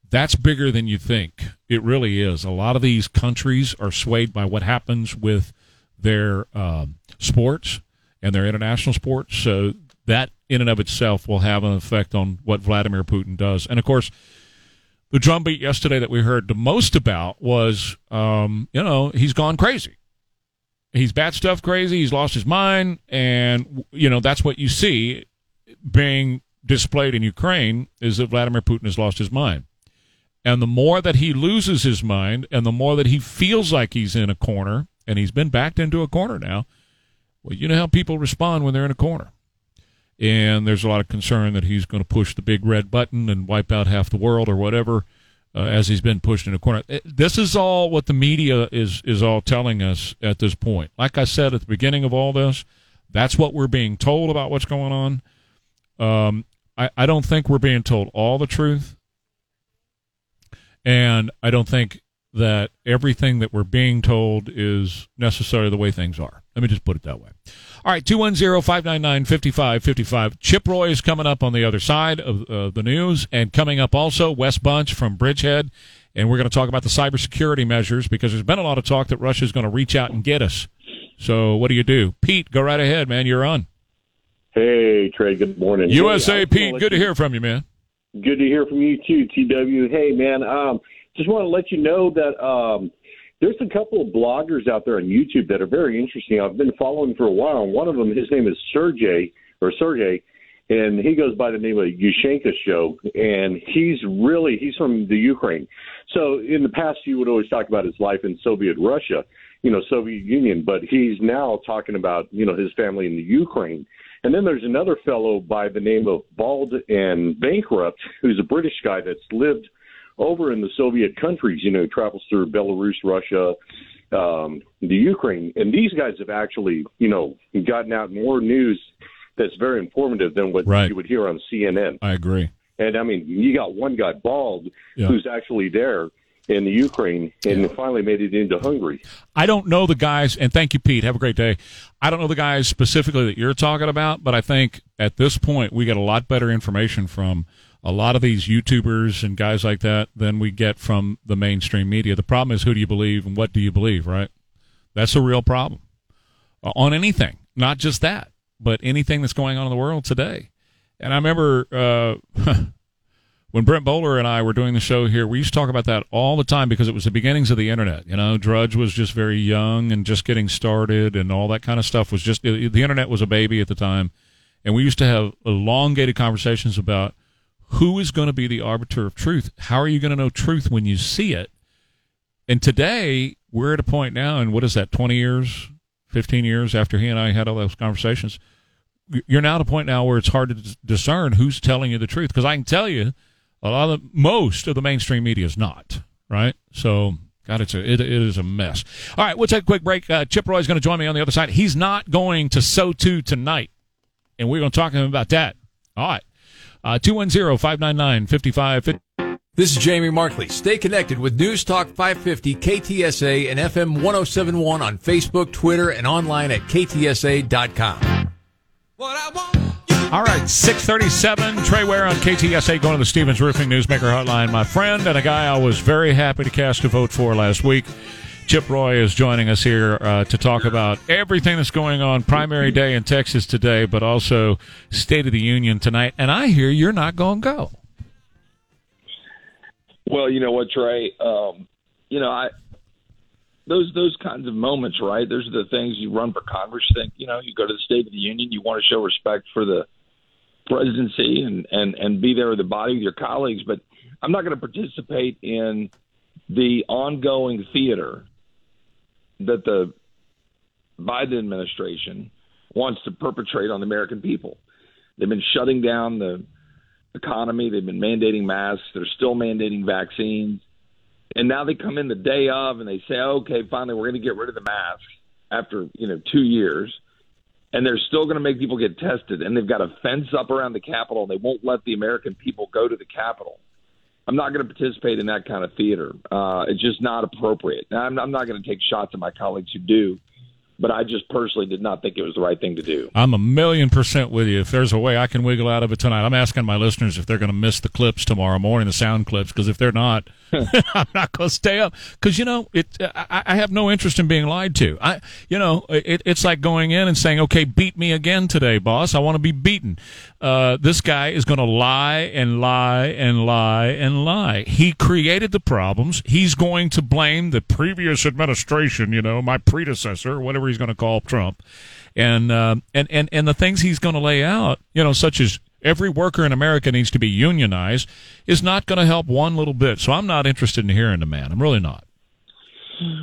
that's bigger than you think. It really is. A lot of these countries are swayed by what happens with their um, sports and their international sports. So that in and of itself will have an effect on what Vladimir Putin does. And of course, the drumbeat yesterday that we heard the most about was, um, you know, he's gone crazy. He's bat stuff crazy. He's lost his mind, and you know that's what you see being displayed in Ukraine is that Vladimir Putin has lost his mind. And the more that he loses his mind, and the more that he feels like he's in a corner, and he's been backed into a corner now. Well, you know how people respond when they're in a corner and there's a lot of concern that he's going to push the big red button and wipe out half the world or whatever uh, as he's been pushed in a corner. This is all what the media is is all telling us at this point. Like I said at the beginning of all this, that's what we're being told about what's going on. Um, I, I don't think we're being told all the truth, and I don't think that everything that we're being told is necessarily the way things are. Let me just put it that way. All right, 210 599 5555. Chip Roy is coming up on the other side of uh, the news, and coming up also, Wes Bunch from Bridgehead. And we're going to talk about the cybersecurity measures because there's been a lot of talk that Russia is going to reach out and get us. So, what do you do? Pete, go right ahead, man. You're on. Hey, Trey. Good morning. USA, hey, Pete. Good to hear from you, man. Good to hear from you, too, TW. Hey, man. Um, just want to let you know that um, there's a couple of bloggers out there on YouTube that are very interesting. I've been following for a while. One of them, his name is Sergey or Sergey, and he goes by the name of Yushenka Show, and he's really he's from the Ukraine. So in the past, he would always talk about his life in Soviet Russia, you know, Soviet Union, but he's now talking about you know his family in the Ukraine. And then there's another fellow by the name of Bald and Bankrupt, who's a British guy that's lived over in the Soviet countries, you know, travels through Belarus, Russia, um, the Ukraine, and these guys have actually, you know, gotten out more news that's very informative than what right. you would hear on CNN. I agree. And I mean, you got one guy, Bald, yeah. who's actually there in the Ukraine and yeah. finally made it into Hungary. I don't know the guys, and thank you, Pete. Have a great day. I don't know the guys specifically that you're talking about, but I think at this point we get a lot better information from a lot of these YouTubers and guys like that than we get from the mainstream media. The problem is who do you believe and what do you believe, right? That's a real problem uh, on anything, not just that, but anything that's going on in the world today. And I remember uh, when Brent Bowler and I were doing the show here, we used to talk about that all the time because it was the beginnings of the internet. You know, Drudge was just very young and just getting started, and all that kind of stuff was just the internet was a baby at the time. And we used to have elongated conversations about who is going to be the arbiter of truth? How are you going to know truth when you see it? And today, we're at a point now, and what is that, 20 years, 15 years after he and I had all those conversations? You're now at a point now where it's hard to discern who's telling you the truth. Because I can tell you, a lot of the, most of the mainstream media is not, right? So, God, it's a, it, it is a mess. All right, we'll take a quick break. Uh, Chip Roy is going to join me on the other side. He's not going to SOTU tonight, and we're going to talk to him about that. All right. Uh, 210 599 5550. This is Jamie Markley. Stay connected with News Talk 550 KTSA and FM 1071 on Facebook, Twitter, and online at ktsa.com. All right, 637, Trey Ware on KTSA going to the Stevens Roofing Newsmaker Hotline. My friend and a guy I was very happy to cast a vote for last week. Chip Roy is joining us here uh, to talk about everything that's going on primary day in Texas today, but also State of the Union tonight. And I hear you're not going to go. Well, you know what, Trey? Um, you know, I those those kinds of moments, right? Those are the things you run for Congress. Think, you know, you go to the State of the Union, you want to show respect for the presidency and and and be there with the body with your colleagues. But I'm not going to participate in the ongoing theater that the Biden administration wants to perpetrate on the American people. They've been shutting down the economy. They've been mandating masks. They're still mandating vaccines. And now they come in the day of and they say, okay, finally, we're going to get rid of the masks after, you know, two years. And they're still going to make people get tested. And they've got a fence up around the Capitol. And they won't let the American people go to the Capitol. I'm not going to participate in that kind of theater. Uh, it's just not appropriate. Now, I'm, I'm not going to take shots at my colleagues who do, but I just personally did not think it was the right thing to do. I'm a million percent with you. If there's a way I can wiggle out of it tonight, I'm asking my listeners if they're going to miss the clips tomorrow morning, the sound clips, because if they're not, I'm not going to stay up because you know it. I, I, have no interest in being lied to. I, you know, it, it's like going in and saying, "Okay, beat me again today, boss. I want to be beaten." Uh, this guy is going to lie and lie and lie and lie. He created the problems. He's going to blame the previous administration. You know, my predecessor, whatever he's going to call Trump, and uh, and and and the things he's going to lay out. You know, such as every worker in America needs to be unionized is not going to help one little bit. So I'm not interested in hearing the man. I'm really not.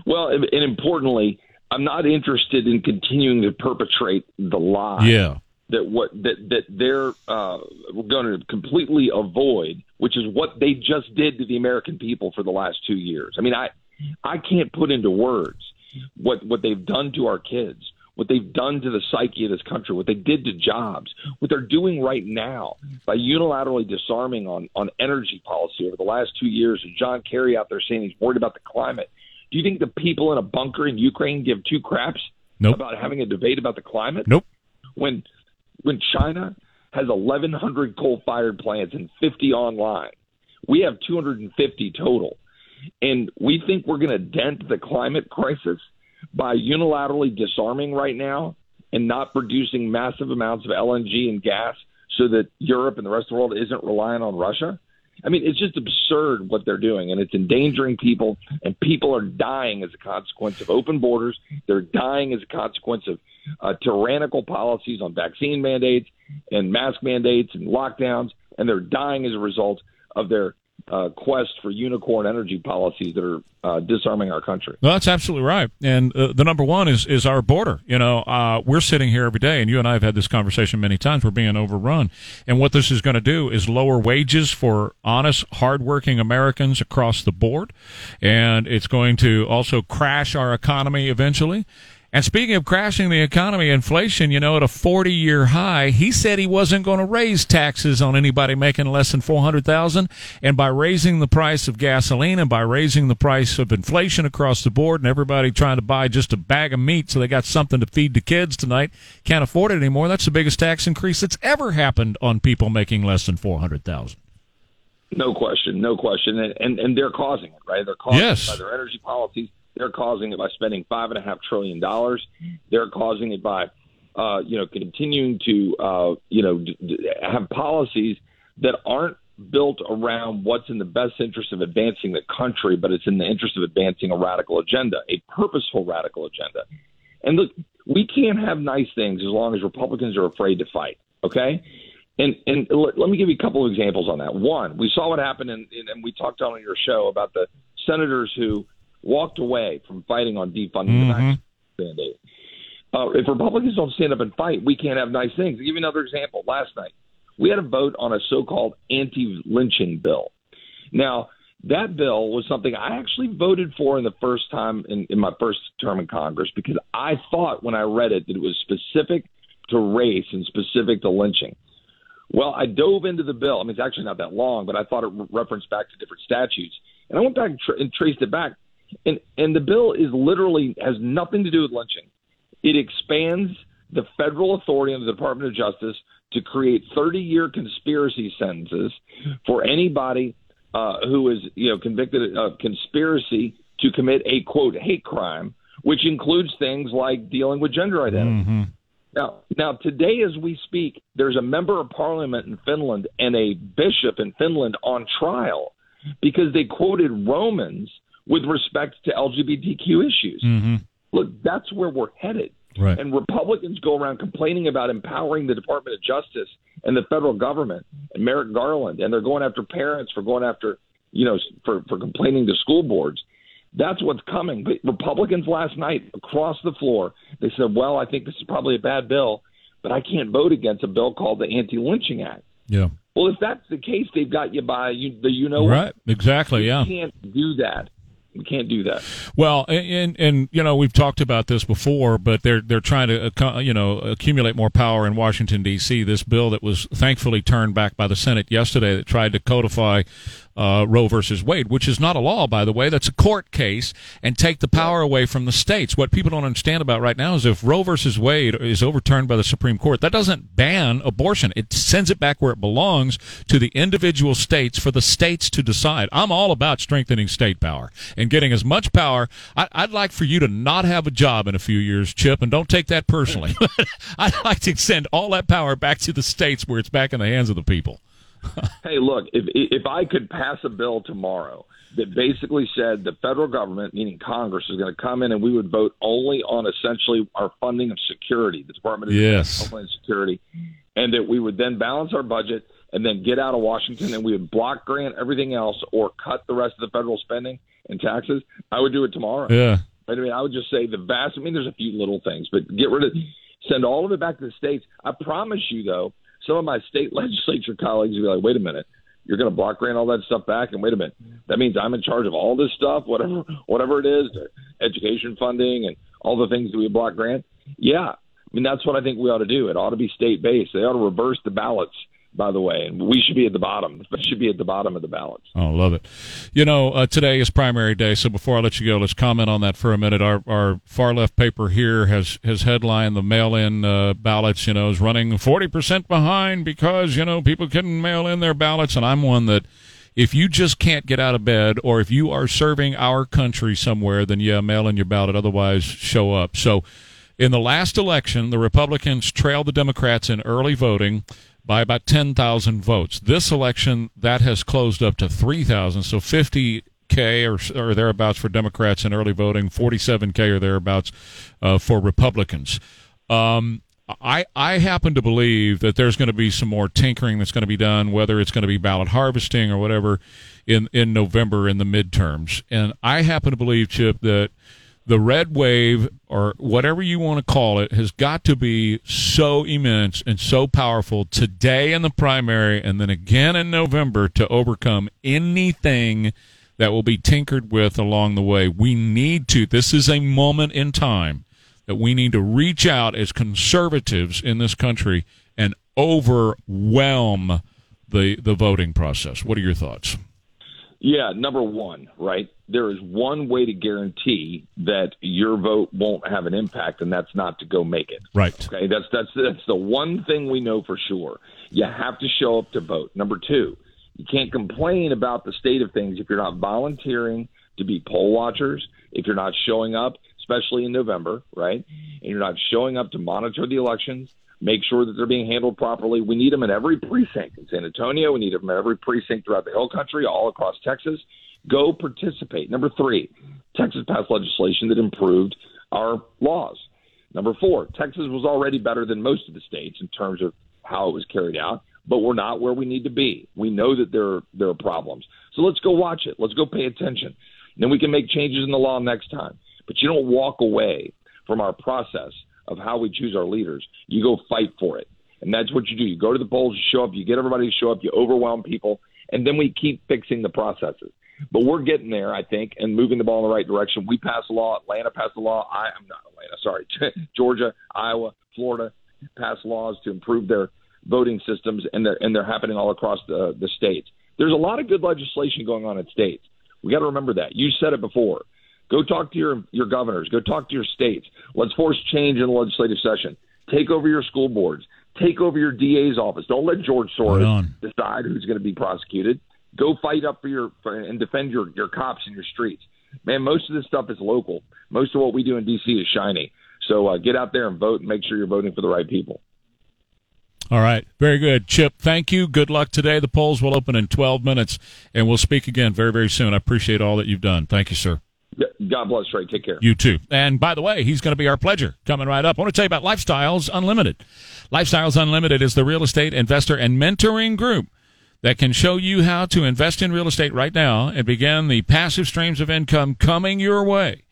Well, and importantly, I'm not interested in continuing to perpetrate the lie. Yeah. That what that that they're uh, going to completely avoid, which is what they just did to the American people for the last two years. I mean, I I can't put into words what what they've done to our kids what they've done to the psyche of this country, what they did to jobs, what they're doing right now by unilaterally disarming on, on energy policy over the last two years, and John Kerry out there saying he's worried about the climate. Do you think the people in a bunker in Ukraine give two craps nope. about having a debate about the climate? Nope. When when China has 1,100 coal-fired plants and 50 online, we have 250 total, and we think we're going to dent the climate crisis – by unilaterally disarming right now and not producing massive amounts of LNG and gas so that Europe and the rest of the world isn't relying on Russia? I mean, it's just absurd what they're doing, and it's endangering people, and people are dying as a consequence of open borders. They're dying as a consequence of uh, tyrannical policies on vaccine mandates and mask mandates and lockdowns, and they're dying as a result of their uh, quest for unicorn energy policies that are uh, disarming our country. That's absolutely right. And uh, the number one is is our border. You know, uh, we're sitting here every day, and you and I have had this conversation many times. We're being overrun, and what this is going to do is lower wages for honest, hardworking Americans across the board, and it's going to also crash our economy eventually. And speaking of crashing the economy, inflation, you know, at a 40 year high, he said he wasn't going to raise taxes on anybody making less than 400,000. And by raising the price of gasoline and by raising the price of inflation across the board and everybody trying to buy just a bag of meat so they got something to feed the kids tonight, can't afford it anymore. That's the biggest tax increase that's ever happened on people making less than 400,000. No question, no question, and, and and they're causing it, right? They're causing yes. it by their energy policies they're causing it by spending five and a half trillion dollars. They're causing it by, uh, you know, continuing to, uh, you know, d- d- have policies that aren't built around what's in the best interest of advancing the country, but it's in the interest of advancing a radical agenda, a purposeful radical agenda. And look, we can't have nice things as long as Republicans are afraid to fight. Okay. And and let, me give you a couple of examples on that. One, we saw what happened, in, in, and we talked on your show about the senators who walked away from fighting on defunding mm-hmm. the vaccine mandate. Uh, if Republicans don't stand up and fight, we can't have nice things. I'll give you another example. Last night, we had a vote on a so-called anti-lynching bill. Now, that bill was something I actually voted for in the first time in, in my first term in Congress because I thought when I read it that it was specific to race and specific to lynching. Well, I dove into the bill. I mean, it's actually not that long, but I thought it referenced back to different statutes. And I went back and, tra- and traced it back. And and the bill is literally has nothing to do with lynching. It expands the federal authority of the Department of Justice to create 30-year conspiracy sentences for anybody uh, who is you know convicted of conspiracy to commit a quote hate crime, which includes things like dealing with gender identity. Mm-hmm. Now, now today, as we speak, there's a member of parliament in Finland and a bishop in Finland on trial because they quoted Romans with respect to LGBTQ issues. Mm-hmm. Look, that's where we're headed. Right. And Republicans go around complaining about empowering the Department of Justice and the federal government and Merrick Garland, and they're going after parents for going after, you know, for, for complaining to school boards. That's what's coming. But Republicans last night across the floor, they said, well, I think this is probably a bad bill, but I can't vote against a bill called the Anti Lynching Act. Yeah. Well, if that's the case, they've got you by you, the you know right. Exactly. Yeah. You can't do that. We can't do that. Well, and and you know we've talked about this before, but they're they're trying to uh, you know accumulate more power in Washington D.C. This bill that was thankfully turned back by the Senate yesterday that tried to codify uh, Roe versus Wade, which is not a law, by the way. That's a court case, and take the power away from the states. What people don't understand about right now is if Roe versus Wade is overturned by the Supreme Court, that doesn't ban abortion. It sends it back where it belongs to the individual states for the states to decide. I'm all about strengthening state power and getting as much power. I, I'd like for you to not have a job in a few years, Chip, and don't take that personally. I'd like to send all that power back to the states where it's back in the hands of the people. hey, look, if if I could pass a bill tomorrow that basically said the federal government, meaning Congress, is going to come in and we would vote only on essentially our funding of security, the Department of yes. Homeland Security, and that we would then balance our budget and then get out of Washington and we would block grant everything else or cut the rest of the federal spending and taxes, I would do it tomorrow. Yeah. I mean, I would just say the vast. I mean, there's a few little things, but get rid of, send all of it back to the states. I promise you, though, some of my state legislature colleagues will be like, wait a minute, you're going to block grant all that stuff back, and wait a minute, that means I'm in charge of all this stuff, whatever whatever it is, education funding and all the things that we block grant. Yeah, I mean that's what I think we ought to do. It ought to be state based. They ought to reverse the ballots by the way, and we should be at the bottom. We should be at the bottom of the ballots. Oh, love it. You know, uh, today is primary day, so before I let you go, let's comment on that for a minute. Our our far left paper here has has headlined the mail-in uh, ballots. You know, is running forty percent behind because you know people couldn't mail in their ballots, and I'm one that. If you just can't get out of bed, or if you are serving our country somewhere, then yeah, mail in your ballot. Otherwise, show up. So, in the last election, the Republicans trailed the Democrats in early voting by about 10,000 votes. This election, that has closed up to 3,000, so 50 K or, or thereabouts for Democrats in early voting, 47K or thereabouts uh, for Republicans. Um, I, I happen to believe that there's going to be some more tinkering that's going to be done, whether it's going to be ballot harvesting or whatever, in, in November in the midterms. And I happen to believe, Chip, that – the red wave or whatever you want to call it has got to be so immense and so powerful today in the primary and then again in November to overcome anything that will be tinkered with along the way. We need to, this is a moment in time that we need to reach out as conservatives in this country and overwhelm the the voting process. What are your thoughts? Yeah, number one, right? There is one way to guarantee that your vote won't have an impact, and that's not to go make it. Right. Okay. That's that's that's the one thing we know for sure. You have to show up to vote. Number two, you can't complain about the state of things if you're not volunteering to be poll watchers, if you're not showing up, especially in November, right? And you're not showing up to monitor the elections, make sure that they're being handled properly. We need them in every precinct in San Antonio. We need them in every precinct throughout the Hill Country, all across Texas. Go participate. Number three, Texas passed legislation that improved our laws. Number four, Texas was already better than most of the states in terms of how it was carried out, but we're not where we need to be. We know that there are, there are problems. So let's go watch it. Let's go pay attention. And then we can make changes in the law next time. But you don't walk away from our process of how we choose our leaders. You go fight for it. And that's what you do. You go to the polls, you show up, you get everybody to show up, you overwhelm people, and then we keep fixing the processes. But we're getting there, I think, and moving the ball in the right direction. We passed a law. Atlanta passed a law. I, am not Atlanta. Sorry, Georgia, Iowa, Florida passed laws to improve their voting systems, and they're and they're happening all across the the states. There's a lot of good legislation going on in states. We got to remember that. You said it before. Go talk to your your governors. Go talk to your states. Let's force change in the legislative session. Take over your school boards. Take over your DA's office. Don't let George Soros decide who's going to be prosecuted. Go fight up for your for, and defend your your cops in your streets. Man, most of this stuff is local. Most of what we do in D.C. is shiny. So uh, get out there and vote and make sure you're voting for the right people. All right. Very good. Chip, thank you. Good luck today. The polls will open in 12 minutes, and we'll speak again very, very soon. I appreciate all that you've done. Thank you, sir. God bless, Trey. Take care. You too. And by the way, he's going to be our pledger coming right up. I want to tell you about Lifestyles Unlimited. Lifestyles Unlimited is the real estate investor and mentoring group that can show you how to invest in real estate right now and begin the passive streams of income coming your way.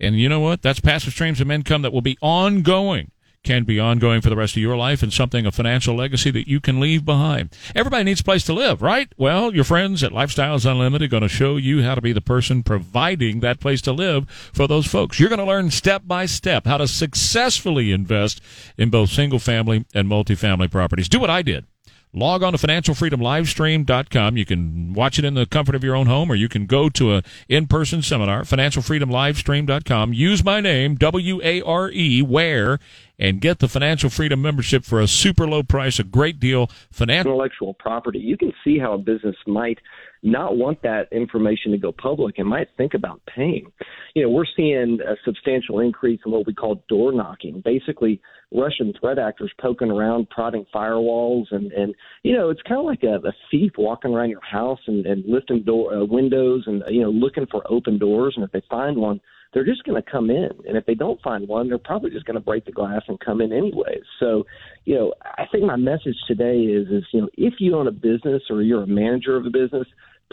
And you know what? That's passive streams of income that will be ongoing can be ongoing for the rest of your life and something a financial legacy that you can leave behind. Everybody needs a place to live, right? Well, your friends at Lifestyles Unlimited are going to show you how to be the person providing that place to live for those folks. You're going to learn step by step how to successfully invest in both single family and multifamily properties. Do what I did. Log on to financialfreedomlivestream.com. You can watch it in the comfort of your own home, or you can go to a in-person seminar, financialfreedomlivestream.com. Use my name, W-A-R-E, where, and get the Financial Freedom membership for a super low price, a great deal. Financial intellectual property. You can see how a business might not want that information to go public and might think about paying. You know, we're seeing a substantial increase in what we call door knocking. Basically, Russian threat actors poking around, prodding firewalls, and and you know, it's kind of like a, a thief walking around your house and, and lifting door uh, windows and you know looking for open doors. And if they find one, they're just going to come in. And if they don't find one, they're probably just going to break the glass and come in anyways. So, you know, I think my message today is, is, you know, if you own a business or you're a manager of a business,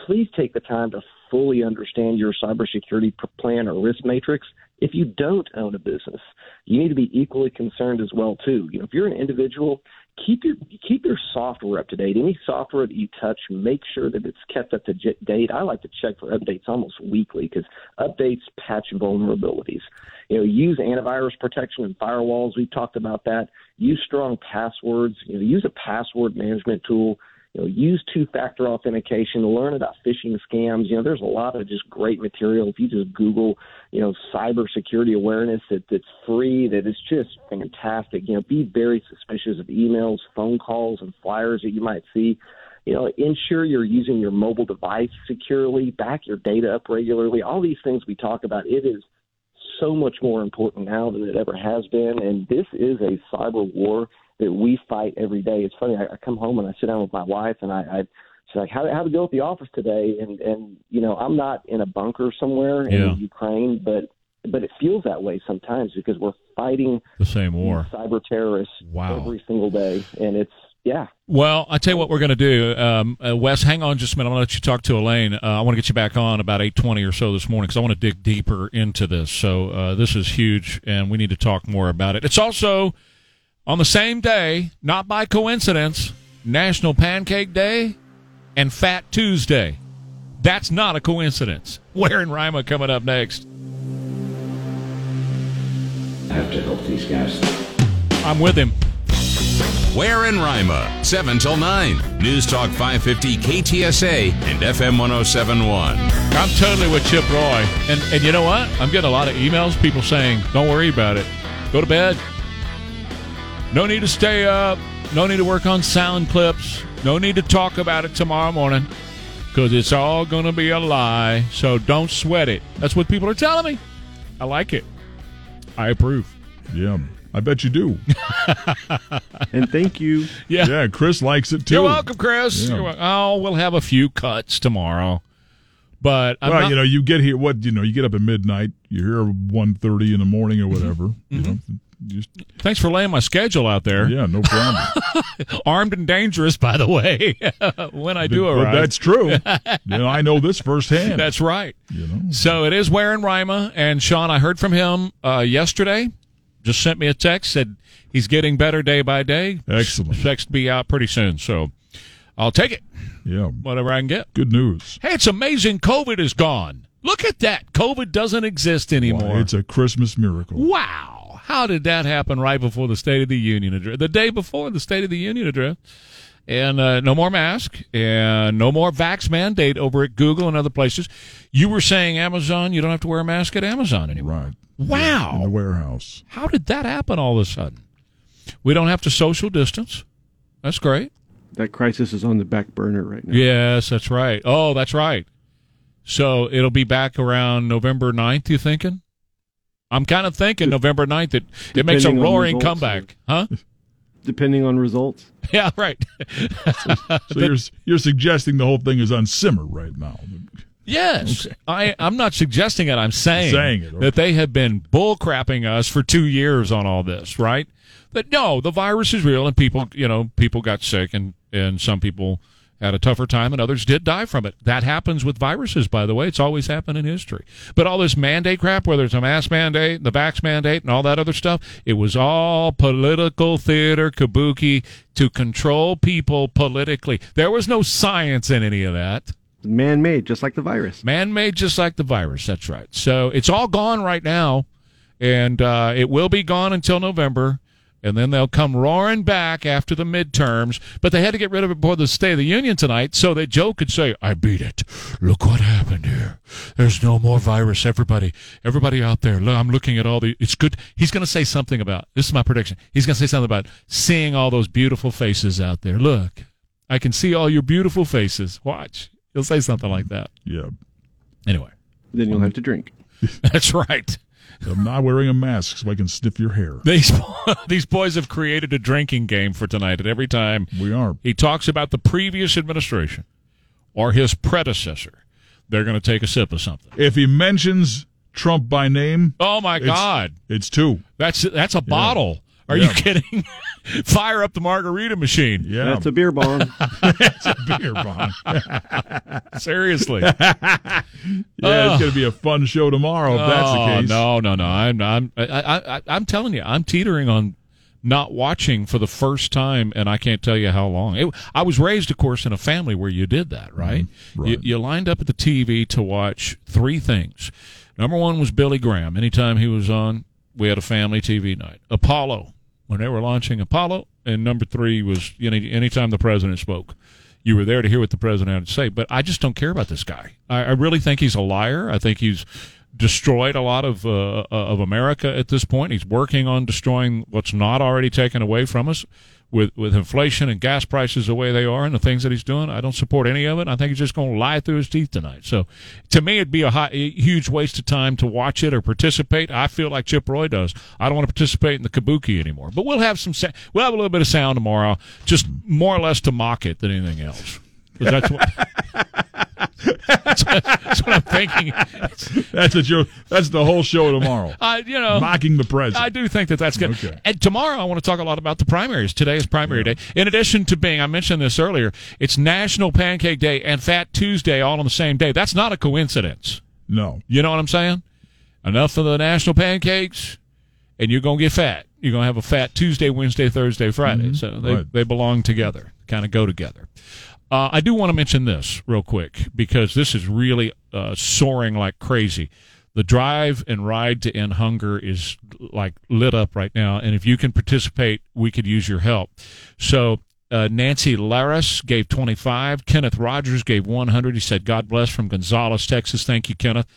please take the time to fully understand your cybersecurity plan or risk matrix. If you don't own a business, you need to be equally concerned as well too. You know, if you're an individual, keep your keep your software up to date. Any software that you touch, make sure that it's kept up to date. I like to check for updates almost weekly because updates patch vulnerabilities. You know, use antivirus protection and firewalls. We've talked about that. Use strong passwords. You know, use a password management tool you know, use two-factor authentication, learn about phishing scams. You know, there's a lot of just great material. If you just Google, you know, cybersecurity awareness, that that's free, that is just fantastic. You know, be very suspicious of emails, phone calls, and flyers that you might see. You know, ensure you're using your mobile device securely, back your data up regularly. All these things we talk about, it is so much more important now than it ever has been. And this is a cyber war that we fight every day. It's funny. I, I come home and I sit down with my wife and I, I she's like, "How how'd it go at the office today?" And and you know, I'm not in a bunker somewhere yeah. in Ukraine, but but it feels that way sometimes because we're fighting the same war, cyber terrorists, wow. every single day, and it's yeah. Well, I tell you what we're going to do, um, uh, Wes. Hang on just a minute. I'm going to let you talk to Elaine. Uh, I want to get you back on about 8:20 or so this morning because I want to dig deeper into this. So uh, this is huge, and we need to talk more about it. It's also on the same day, not by coincidence, National Pancake Day and Fat Tuesday. That's not a coincidence. Ware and Rima coming up next? I have to help these guys. I'm with him. Ware and Rima, 7 till 9. News Talk 550 KTSA and FM 1071. I'm totally with Chip Roy. And, and you know what? I'm getting a lot of emails, people saying, don't worry about it. Go to bed. No need to stay up. No need to work on sound clips. No need to talk about it tomorrow morning because it's all going to be a lie. So don't sweat it. That's what people are telling me. I like it. I approve. Yeah. I bet you do. and thank you. Yeah. Yeah, Chris likes it too. You're welcome, Chris. Yeah. You're wel- oh, we'll have a few cuts tomorrow. But I'm well, not- you know, you get here. What you know, you get up at midnight. You're here one thirty in the morning or whatever. Mm-hmm. You know, mm-hmm. Just Thanks for laying my schedule out there. Yeah, no problem. Armed and dangerous, by the way. when I do But- arrive, that's true. you know, I know this firsthand. That's right. You know, So it is Ware and Rima, and Sean, I heard from him uh, yesterday. Just sent me a text said he's getting better day by day. Excellent. To be out pretty soon, so I'll take it. Yeah, whatever I can get. Good news. Hey, it's amazing. COVID is gone. Look at that. COVID doesn't exist anymore. It's a Christmas miracle. Wow. How did that happen right before the State of the Union address? The day before the State of the Union address. And uh, no more mask and no more vax mandate over at Google and other places. You were saying Amazon, you don't have to wear a mask at Amazon anymore. Right. Wow. In the warehouse. How did that happen all of a sudden? We don't have to social distance. That's great. That crisis is on the back burner right now. Yes, that's right. Oh, that's right. So it'll be back around November 9th, you thinking? I'm kind of thinking November 9th. It, it makes a roaring results, comeback. Huh? Depending on results. Yeah, right. So you're you're suggesting the whole thing is on simmer right now. Yes, I, I'm not suggesting it. I'm saying, Saying it, okay. that they have been bull crapping us for two years on all this, right? That no, the virus is real, and people, you know, people got sick, and and some people had a tougher time, and others did die from it. That happens with viruses, by the way. It's always happened in history. But all this mandate crap, whether it's a mask mandate, the vax mandate, and all that other stuff, it was all political theater, kabuki to control people politically. There was no science in any of that. Man made, just like the virus. Man made just like the virus. That's right. So it's all gone right now, and uh, it will be gone until November. And then they'll come roaring back after the midterms. But they had to get rid of it before the State of the Union tonight so that Joe could say, "I beat it. Look what happened here. There's no more virus. Everybody, everybody out there. Look, I'm looking at all the. It's good. He's going to say something about. This is my prediction. He's going to say something about seeing all those beautiful faces out there. Look, I can see all your beautiful faces. Watch. He'll say something like that. Yeah. Anyway, then you'll have to drink. That's right. I'm not wearing a mask so I can sniff your hair. These these boys have created a drinking game for tonight, and every time we are he talks about the previous administration or his predecessor, they're going to take a sip of something. If he mentions Trump by name, oh my it's, God, it's two. That's that's a bottle. Are yeah. you kidding? Fire up the margarita machine. Yeah, that's a beer bong. That's a beer bong. Seriously. yeah, uh, it's going to be a fun show tomorrow if oh, that's the case. No, no, no. I'm I'm I, I, I'm telling you, I'm teetering on not watching for the first time, and I can't tell you how long. It, I was raised, of course, in a family where you did that, right? Mm-hmm. right. You, you lined up at the TV to watch three things. Number one was Billy Graham. Anytime he was on, we had a family TV night. Apollo when they were launching Apollo, and number three was know anytime the president spoke, you were there to hear what the president had to say. But I just don't care about this guy. I, I really think he's a liar. I think he's destroyed a lot of uh, of America at this point. He's working on destroying what's not already taken away from us with with inflation and gas prices the way they are and the things that he's doing. I don't support any of it. I think he's just going to lie through his teeth tonight. So, to me, it'd be a, high, a, huge waste of time to watch it or participate. I feel like Chip Roy does. I don't want to participate in the kabuki anymore. But we'll have some. We'll have a little bit of sound tomorrow, just more or less to mock it than anything else. That's what. that's, that's, what I'm thinking. That's a joke. That's the whole show tomorrow. I, you know, mocking the president. I do think that that's good. Okay. And tomorrow, I want to talk a lot about the primaries. Today is primary yeah. day. In addition to being, I mentioned this earlier, it's National Pancake Day and Fat Tuesday all on the same day. That's not a coincidence. No. You know what I'm saying? Enough of the national pancakes, and you're gonna get fat. You're gonna have a fat Tuesday, Wednesday, Thursday, Friday. Mm-hmm. So they right. they belong together, kind of go together. Uh, I do want to mention this real quick because this is really uh, soaring like crazy. The drive and ride to end hunger is like lit up right now, and if you can participate, we could use your help. So uh, Nancy Laris gave 25. Kenneth Rogers gave 100. He said, God bless from Gonzales, Texas. Thank you, Kenneth.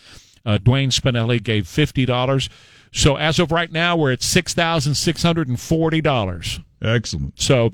Uh, Dwayne Spinelli gave $50. So as of right now, we're at $6,640. Excellent. So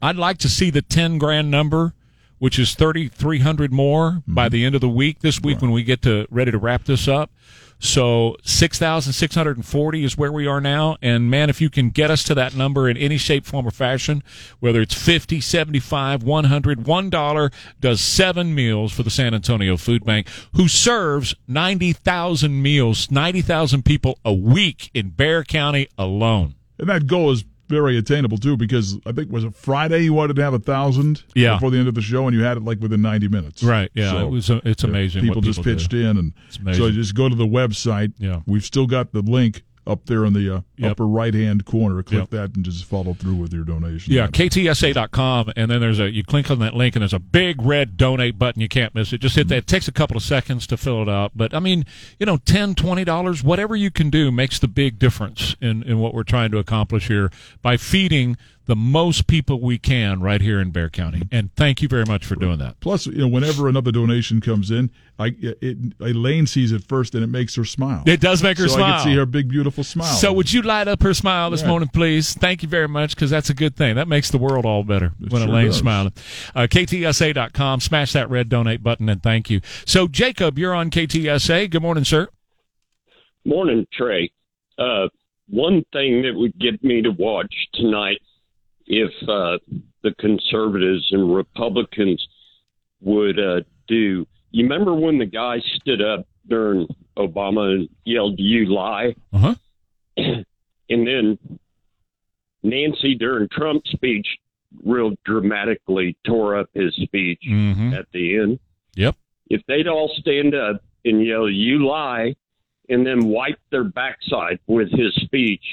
I'd like to see the 10 grand number, which is 3,300 more mm-hmm. by the end of the week this week right. when we get to ready to wrap this up. So 6,640 is where we are now. And man, if you can get us to that number in any shape, form, or fashion, whether it's 50, 75, 100, $1 does seven meals for the San Antonio Food Bank, who serves 90,000 meals, 90,000 people a week in Bexar County alone. And that goal is very attainable too because I think was it Friday you wanted to have a thousand yeah. before the end of the show and you had it like within ninety minutes. Right. Yeah. So, it was. Uh, a, it's amazing. People, people just pitched do. in and so just go to the website. Yeah. We've still got the link up there in the uh, yep. upper right hand corner. Click yep. that and just follow through with your donation. Yeah, ktsa.com, and then there's a you click on that link, and there's a big red donate button. You can't miss it. Just hit that. It takes a couple of seconds to fill it out, but I mean, you know, ten, twenty dollars, whatever you can do makes the big difference in in what we're trying to accomplish here by feeding the most people we can right here in Bexar County. And thank you very much for doing that. Plus, you know, whenever another donation comes in, I it, Elaine sees it first, and it makes her smile. It does make her so smile. I can see her big, beautiful smile. So, would you light up her smile this Yeah. morning, please? Thank you very much, because that's a good thing. That makes the world all better when sure Elaine's does. smiling. Uh, KTSA.com, smash that red donate button, and thank you. So, Jacob, you're on KTSA. Good morning, sir. Morning, Trey. Uh, one thing that would get me to watch tonight, if uh, the conservatives and Republicans would uh, do. You remember when the guy stood up during Obama and yelled, "You lie," Uh-huh. and then Nancy during Trump's speech real dramatically tore up his speech Mhm. at the end. Yep. If they'd all stand up and yell, "You lie," and then wipe their backside with his speech,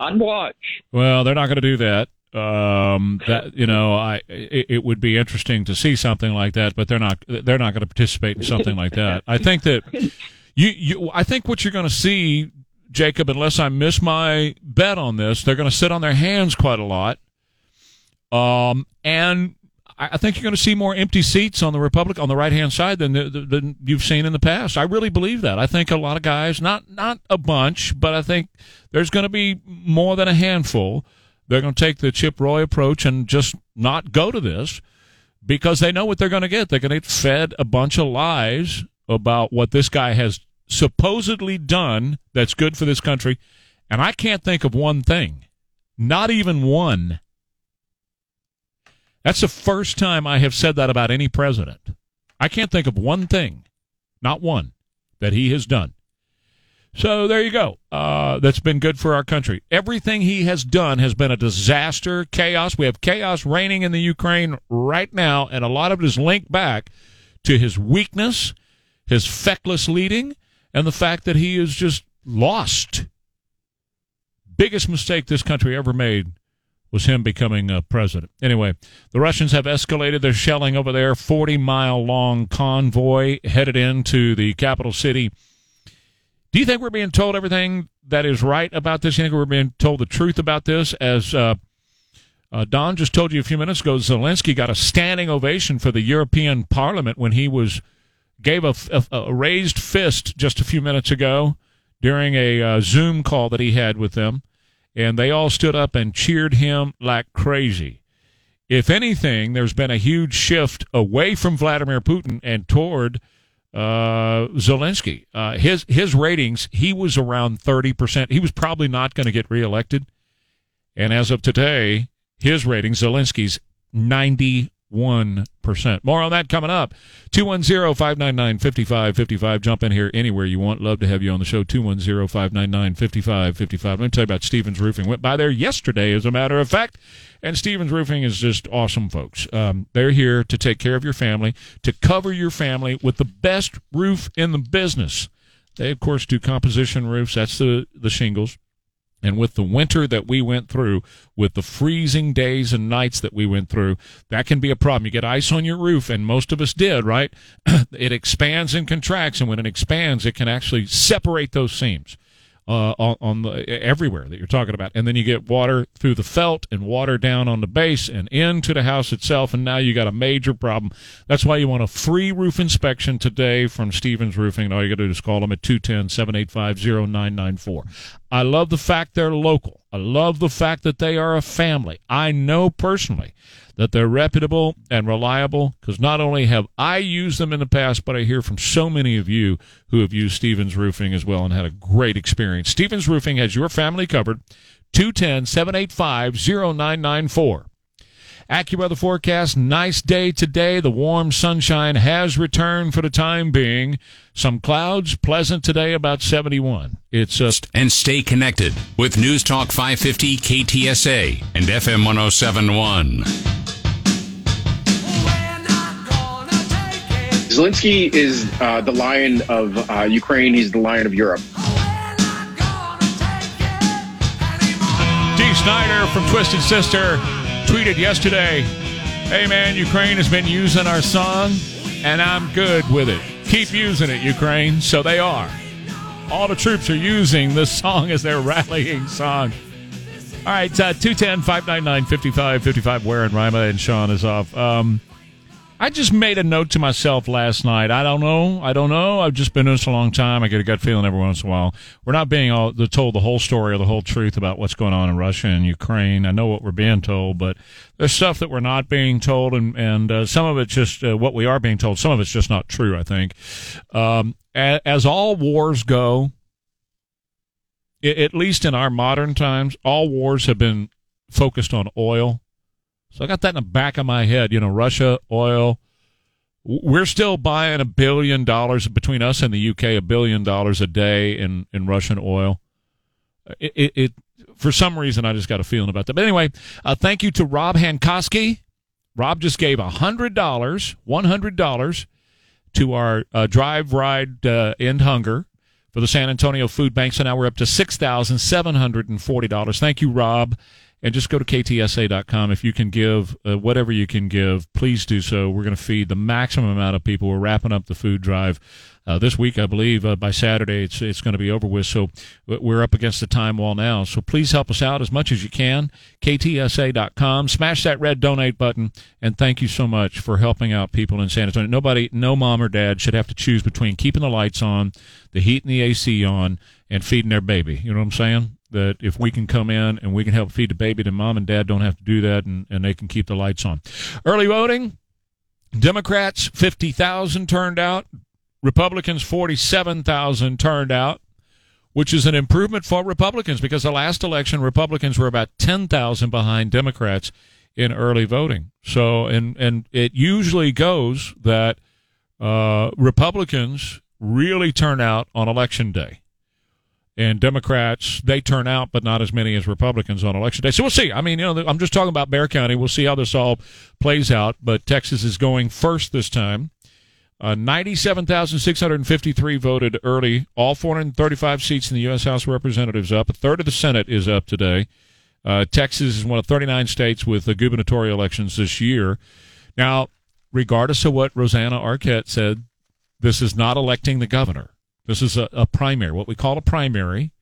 I'd watch. Well, they're not going to do that. Um, that you know, I it, it would be interesting to see something like that, but they're not. They're not going to participate in something like that. I think that you you. I think what you're going to see, Jacob, unless I miss my bet on this, they're going to sit on their hands quite a lot. Um, and I think you're going to see more empty seats on the Republic on the right hand side than, than you've seen in the past. I really believe that. I think a lot of guys, not not a bunch, but I think there's going to be more than a handful. They're going to take the Chip Roy approach and just not go to this because they know what they're going to get. They're going to get fed a bunch of lies about what this guy has supposedly done that's good for this country. And I can't think of one thing, not even one. That's the first time I have said that about any president. I can't think of one thing, not one, that he has done. So there you go. Uh, that's been good for our country. Everything he has done has been a disaster, chaos. We have chaos reigning in the Ukraine right now, and a lot of it is linked back to his weakness, his feckless leading, and the fact that he is just lost. Biggest mistake this country ever made was him becoming a president. Anyway, the Russians have escalated their shelling over there. 40 mile long convoy headed into the capital city. Do you think we're being told everything that is right about this? Do You think we're being told the truth about this? As uh, uh, Don just told you a few minutes ago, Zelensky got a standing ovation for the European Parliament when he was gave a, a, a, raised fist just a few minutes ago during a uh, Zoom call that he had with them, and they all stood up and cheered him like crazy. If anything, there's been a huge shift away from Vladimir Putin and toward uh, Zelensky. Uh, his his ratings, he was around thirty percent. He was probably not going to get reelected, and as of today, his ratings, Zelensky's ninety 1%. More on that coming up. 210 599 5555. Jump in here anywhere you want. Love to have you on the show. 210 599 5555. Let me tell you about Stevens Roofing. Went by there yesterday, as a matter of fact. And Stevens Roofing is just awesome, folks. Um, they're here to take care of your family, to cover your family with the best roof in the business. They, of course, do composition roofs. That's the, the shingles. And with the winter that we went through, with the freezing days and nights that we went through, that can be a problem. You get ice on your roof, and most of us did, right? it expands and contracts, and when it expands, it can actually separate those seams uh, on, on the, everywhere that you're talking about. And then you get water through the felt and water down on the base and into the house itself. And now you got a major problem. That's why you want a free roof inspection today from Stevens Roofing. And all you got to do is call them at 210 785 0994. I love the fact they're local. I love the fact that they are a family. I know personally that they're reputable and reliable because not only have I used them in the past, but I hear from so many of you who have used Stevens Roofing as well and had a great experience. Stevens Roofing has your family covered. 210 785 0994. AccuWeather forecast, nice day today. The warm sunshine has returned for the time being. Some clouds, pleasant today, about 71. It's just. And stay connected with News Talk 550 KTSA and FM 1071. Zelensky is uh, the lion of uh, Ukraine. He's the lion of Europe. Dee Snider from Twisted Sister tweeted yesterday, Hey man, Ukraine has been using our song, and I'm good with it. Keep using it, Ukraine. So they are. All the troops are using this song as their rallying song. All right, uh, 210 599 5555. Ware and Rima and Sean is off. Um, I just made a note to myself last night. I don't know. I don't know. I've just been doing this a long time. I get a gut feeling every once in a while. We're not being all, told the whole story or the whole truth about what's going on in Russia and Ukraine. I know what we're being told, but there's stuff that we're not being told, and and uh, some of it's just uh, what we are being told. Some of it's just not true. I think, um, as, as all wars go, at least in our modern times, all wars have been focused on oil so I got that in the back of my head. You know, Russia, oil. We're still buying a billion dollars between us and the UK, a billion dollars a day in, in Russian oil. It, it, it for some reason, I just got a feeling about that. But anyway, uh, thank you to Rob Hankoski. Rob just gave $100, $100 to our uh, drive, ride, uh, end hunger for the San Antonio Food Bank. So now we're up to $6,740. Thank you, Rob and just go to ktsa.com. If you can give uh, whatever you can give, please do so. We're going to feed the maximum amount of people. We're wrapping up the food drive. Uh, this week, I believe uh, by Saturday it's it's going to be over with. So we're up against the time wall now. So please help us out as much as you can. KTSA.com. Smash that red donate button, and thank you so much for helping out people in San Antonio. Nobody, no mom or dad should have to choose between keeping the lights on, the heat and the AC on, and feeding their baby. You know what I'm saying? That if we can come in and we can help feed the baby, then mom and dad don't have to do that and, and they can keep the lights on. Early voting, Democrats 50,000 turned out, Republicans 47,000 turned out, which is an improvement for Republicans because the last election Republicans were about 10,000 behind Democrats in early voting. So and and it usually goes that uh, Republicans really turn out on election day and Democrats they turn out, but not as many as Republicans on election day. So we'll see. I mean, you know, I'm just talking about Bexar County. We'll see how this all plays out. But Texas is going first this time. Uh, 97,653 voted early. All 435 seats in the U.S. House of Representatives up. A third of the Senate is up today. Uh, Texas is one of 39 states with the gubernatorial elections this year. Now, regardless of what Rosanna Arquette said, this is not electing the governor. This is a, a primary, what we call a primary.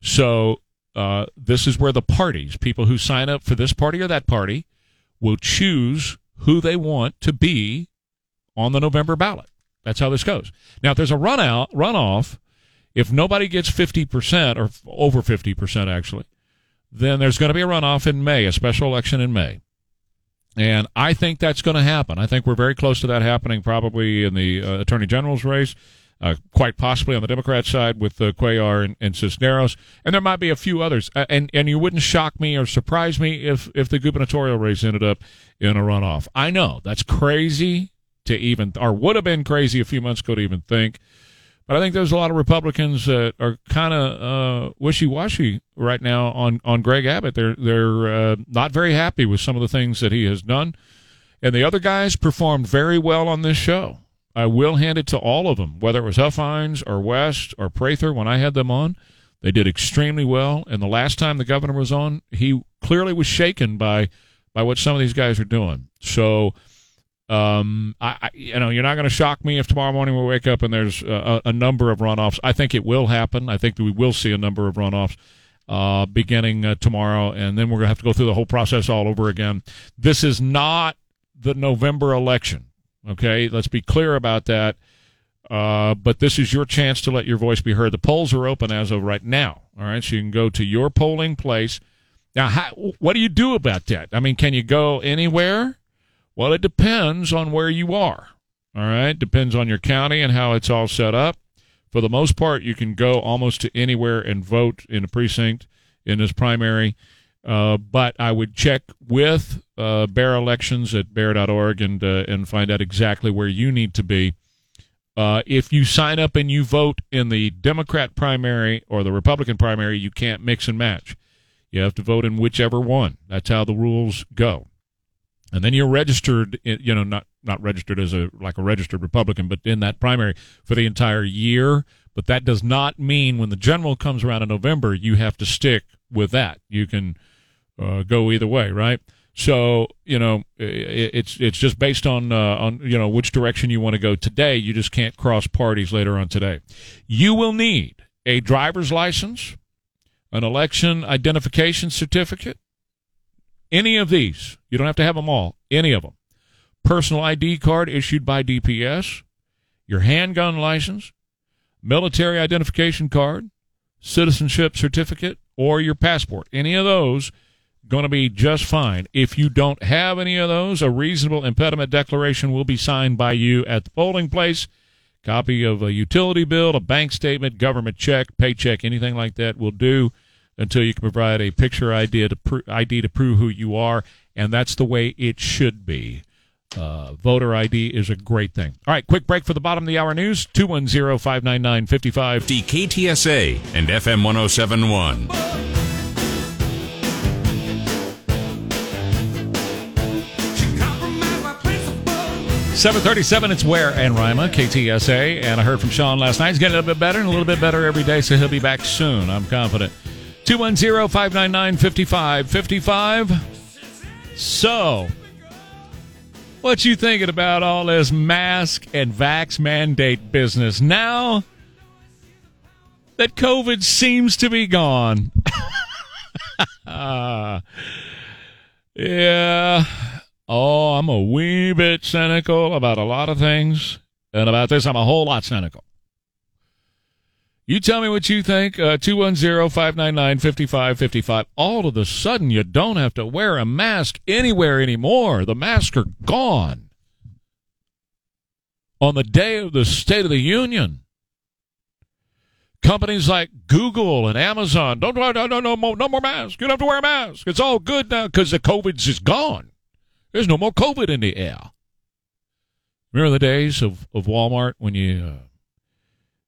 So uh, this is where the parties, people who sign up for this party or that party, will choose who they want to be on the November ballot. That's how this goes. Now, if there's a run out, runoff, if nobody gets 50% or over 50% actually, then there's going to be a runoff in May, a special election in May. And I think that's going to happen. I think we're very close to that happening probably in the uh, Attorney General's race uh, quite possibly on the Democrat side with uh, Cuellar and, and, Cisneros, and there might be a few others. Uh, and and you wouldn't shock me or surprise me if if the gubernatorial race ended up in a runoff. I know that's crazy to even, or would have been crazy a few months ago to even think. But I think there's a lot of Republicans that are kind of uh, wishy-washy right now on, on Greg Abbott. They're they're uh, not very happy with some of the things that he has done, and the other guys performed very well on this show. I will hand it to all of them, whether it was Huffines or West or Prather when I had them on. They did extremely well. And the last time the governor was on, he clearly was shaken by by what some of these guys are doing. So, um, I, I you know, you're not going to shock me if tomorrow morning we wake up and there's a, a, number of runoffs. I think it will happen. I think that we will see a number of runoffs. Uh, beginning uh, tomorrow, and then we're going to have to go through the whole process all over again. This is not the November election. Okay, let's be clear about that. Uh, but this is your chance to let your voice be heard. The polls are open as of right now. All right, so you can go to your polling place. Now, how, what do you do about that? I mean, can you go anywhere? Well, it depends on where you are. All right, depends on your county and how it's all set up. For the most part, you can go almost to anywhere and vote in a precinct in this primary. Uh, but I would check with uh, Bexar Elections at bexar.org and uh, and find out exactly where you need to be. Uh, if you sign up and you vote in the Democrat primary or the Republican primary, you can't mix and match. You have to vote in whichever one. That's how the rules go. And then you're registered, you know, not not registered as a like a registered Republican, but in that primary for the entire year. But that does not mean when the general comes around in November, you have to stick with that. You can uh, go either way, right? So you know, it's it's just based on uh, on you know which direction you want to go today. You just can't cross parties later on today. You will need a driver's license, an election identification certificate, any of these. You don't have to have them all. Any of them. Personal ID card issued by DPS, your handgun license, military identification card, citizenship certificate, or your passport. Any of those going to be just fine. If you don't have any of those, a reasonable impediment declaration will be signed by you at the polling place. Copy of a utility bill, a bank statement, government check, paycheck, anything like that will do until you can provide a picture ID to, ID to prove who you are, and that's the way it should be. Uh, voter ID is a great thing. All right, quick break for the bottom of the hour news 210 599 55. DKTSA and FM 1071. 737, it's Ware and Rima, KTSA. And I heard from Sean last night. He's getting a little bit better and a little bit better every day, so he'll be back soon. I'm confident. 210 599 5555. So, what you thinking about all this mask and vax mandate business now that COVID seems to be gone? yeah. Oh, I'm a wee bit cynical about a lot of things. And about this, I'm a whole lot cynical. You tell me what you think. Uh, 210 599 5555. All of a sudden, you don't have to wear a mask anywhere anymore. The masks are gone. On the day of the State of the Union, companies like Google and Amazon don't, no, no, no, no, no more masks. You don't have to wear a mask. It's all good now because the COVID's is gone. There's no more COVID in the air. Remember the days of, of Walmart when you. Uh,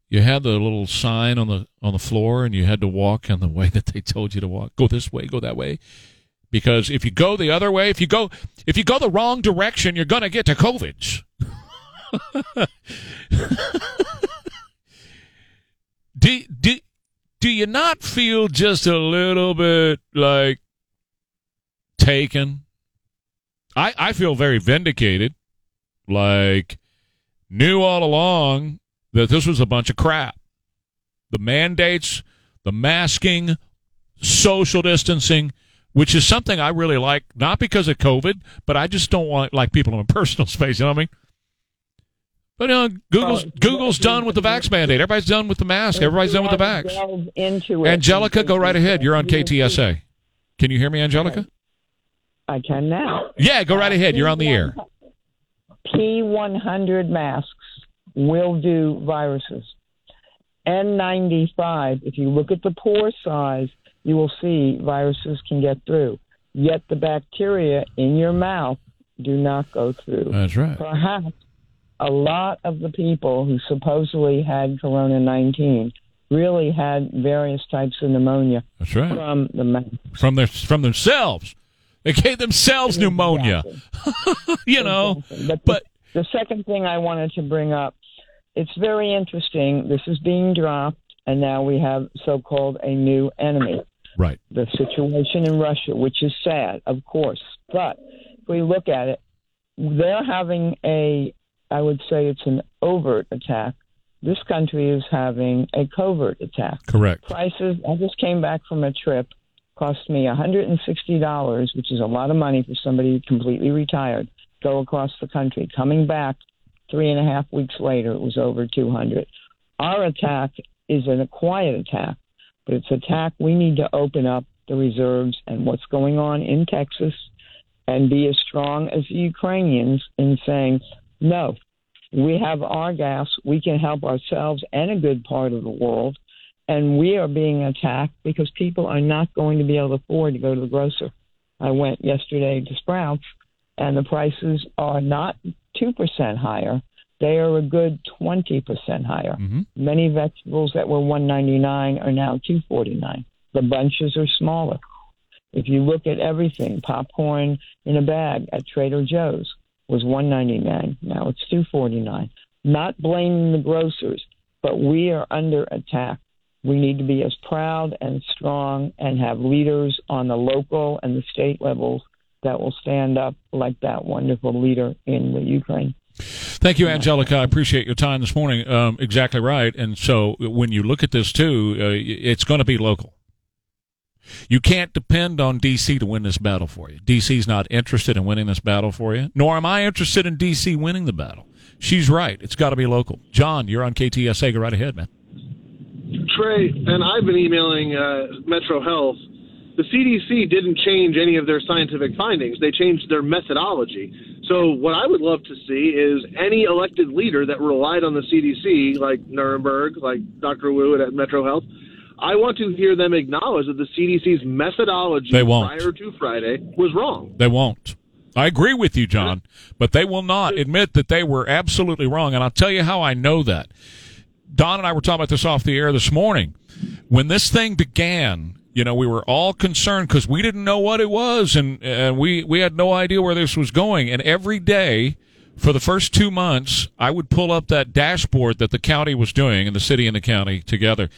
you had the little sign on the on the floor and you had to walk in the way that they told you to walk go this way go that way because if you go the other way if you go if you go the wrong direction you're to get to covid do, do, do you not feel just a little bit like taken i i feel very vindicated like knew all along that this was a bunch of crap. The mandates, the masking, social distancing, which is something I really like, not because of COVID, but I just don't want like people in my personal space. You know what I mean? But you know, Google's Google's done with the vax mandate. Everybody's done with the mask. Everybody's done with the vax. Into Angelica, go right ahead. You're on KTSA. Can you hear me, Angelica? I can now. Yeah, go right ahead. You're on the air. P100 masks will do viruses. N95, if you look at the pore size, you will see viruses can get through. Yet the bacteria in your mouth do not go through. That's right. Perhaps a lot of the people who supposedly had corona 19 really had various types of pneumonia That's right. from the mouth. From their from themselves. They gave themselves pneumonia. you know. But, but the second thing I wanted to bring up it's very interesting. This is being dropped, and now we have so called a new enemy. Right. The situation in Russia, which is sad, of course. But if we look at it, they're having a, I would say it's an overt attack. This country is having a covert attack. Correct. Prices, I just came back from a trip, cost me $160, which is a lot of money for somebody completely retired, go across the country. Coming back, Three and a half weeks later, it was over 200. Our attack is a quiet attack, but it's an attack. We need to open up the reserves and what's going on in Texas and be as strong as the Ukrainians in saying, no, we have our gas. We can help ourselves and a good part of the world. And we are being attacked because people are not going to be able to afford to go to the grocer. I went yesterday to Sprouts, and the prices are not 2% higher. They are a good 20% higher. Mm-hmm. Many vegetables that were 199 are now 249. The bunches are smaller. If you look at everything, popcorn in a bag at Trader Joe's was 199. Now it's 249. Not blaming the grocers, but we are under attack. We need to be as proud and strong and have leaders on the local and the state levels that will stand up like that wonderful leader in the Ukraine. Thank you, Angelica. I appreciate your time this morning. Um, exactly right. And so when you look at this too, uh, it's going to be local. You can't depend on DC to win this battle for you. DC's not interested in winning this battle for you, nor am I interested in DC winning the battle. She's right. It's got to be local. John, you're on KTSA. Go right ahead, man. Trey, and I've been emailing uh, Metro Health the CDC didn't change any of their scientific findings. They changed their methodology. So, what I would love to see is any elected leader that relied on the CDC, like Nirenberg, like Dr. Woo at Metro Health, I want to hear them acknowledge that the CDC's methodology they won't. prior to Friday was wrong. They won't. I agree with you, John, but they will not admit that they were absolutely wrong. And I'll tell you how I know that. Don and I were talking about this off the air this morning. When this thing began, you know, we were all concerned because we didn't know what it was, and and we we had no idea where this was going. And every day for the first two months, I would pull up that dashboard that the county was doing, and the city and the county together,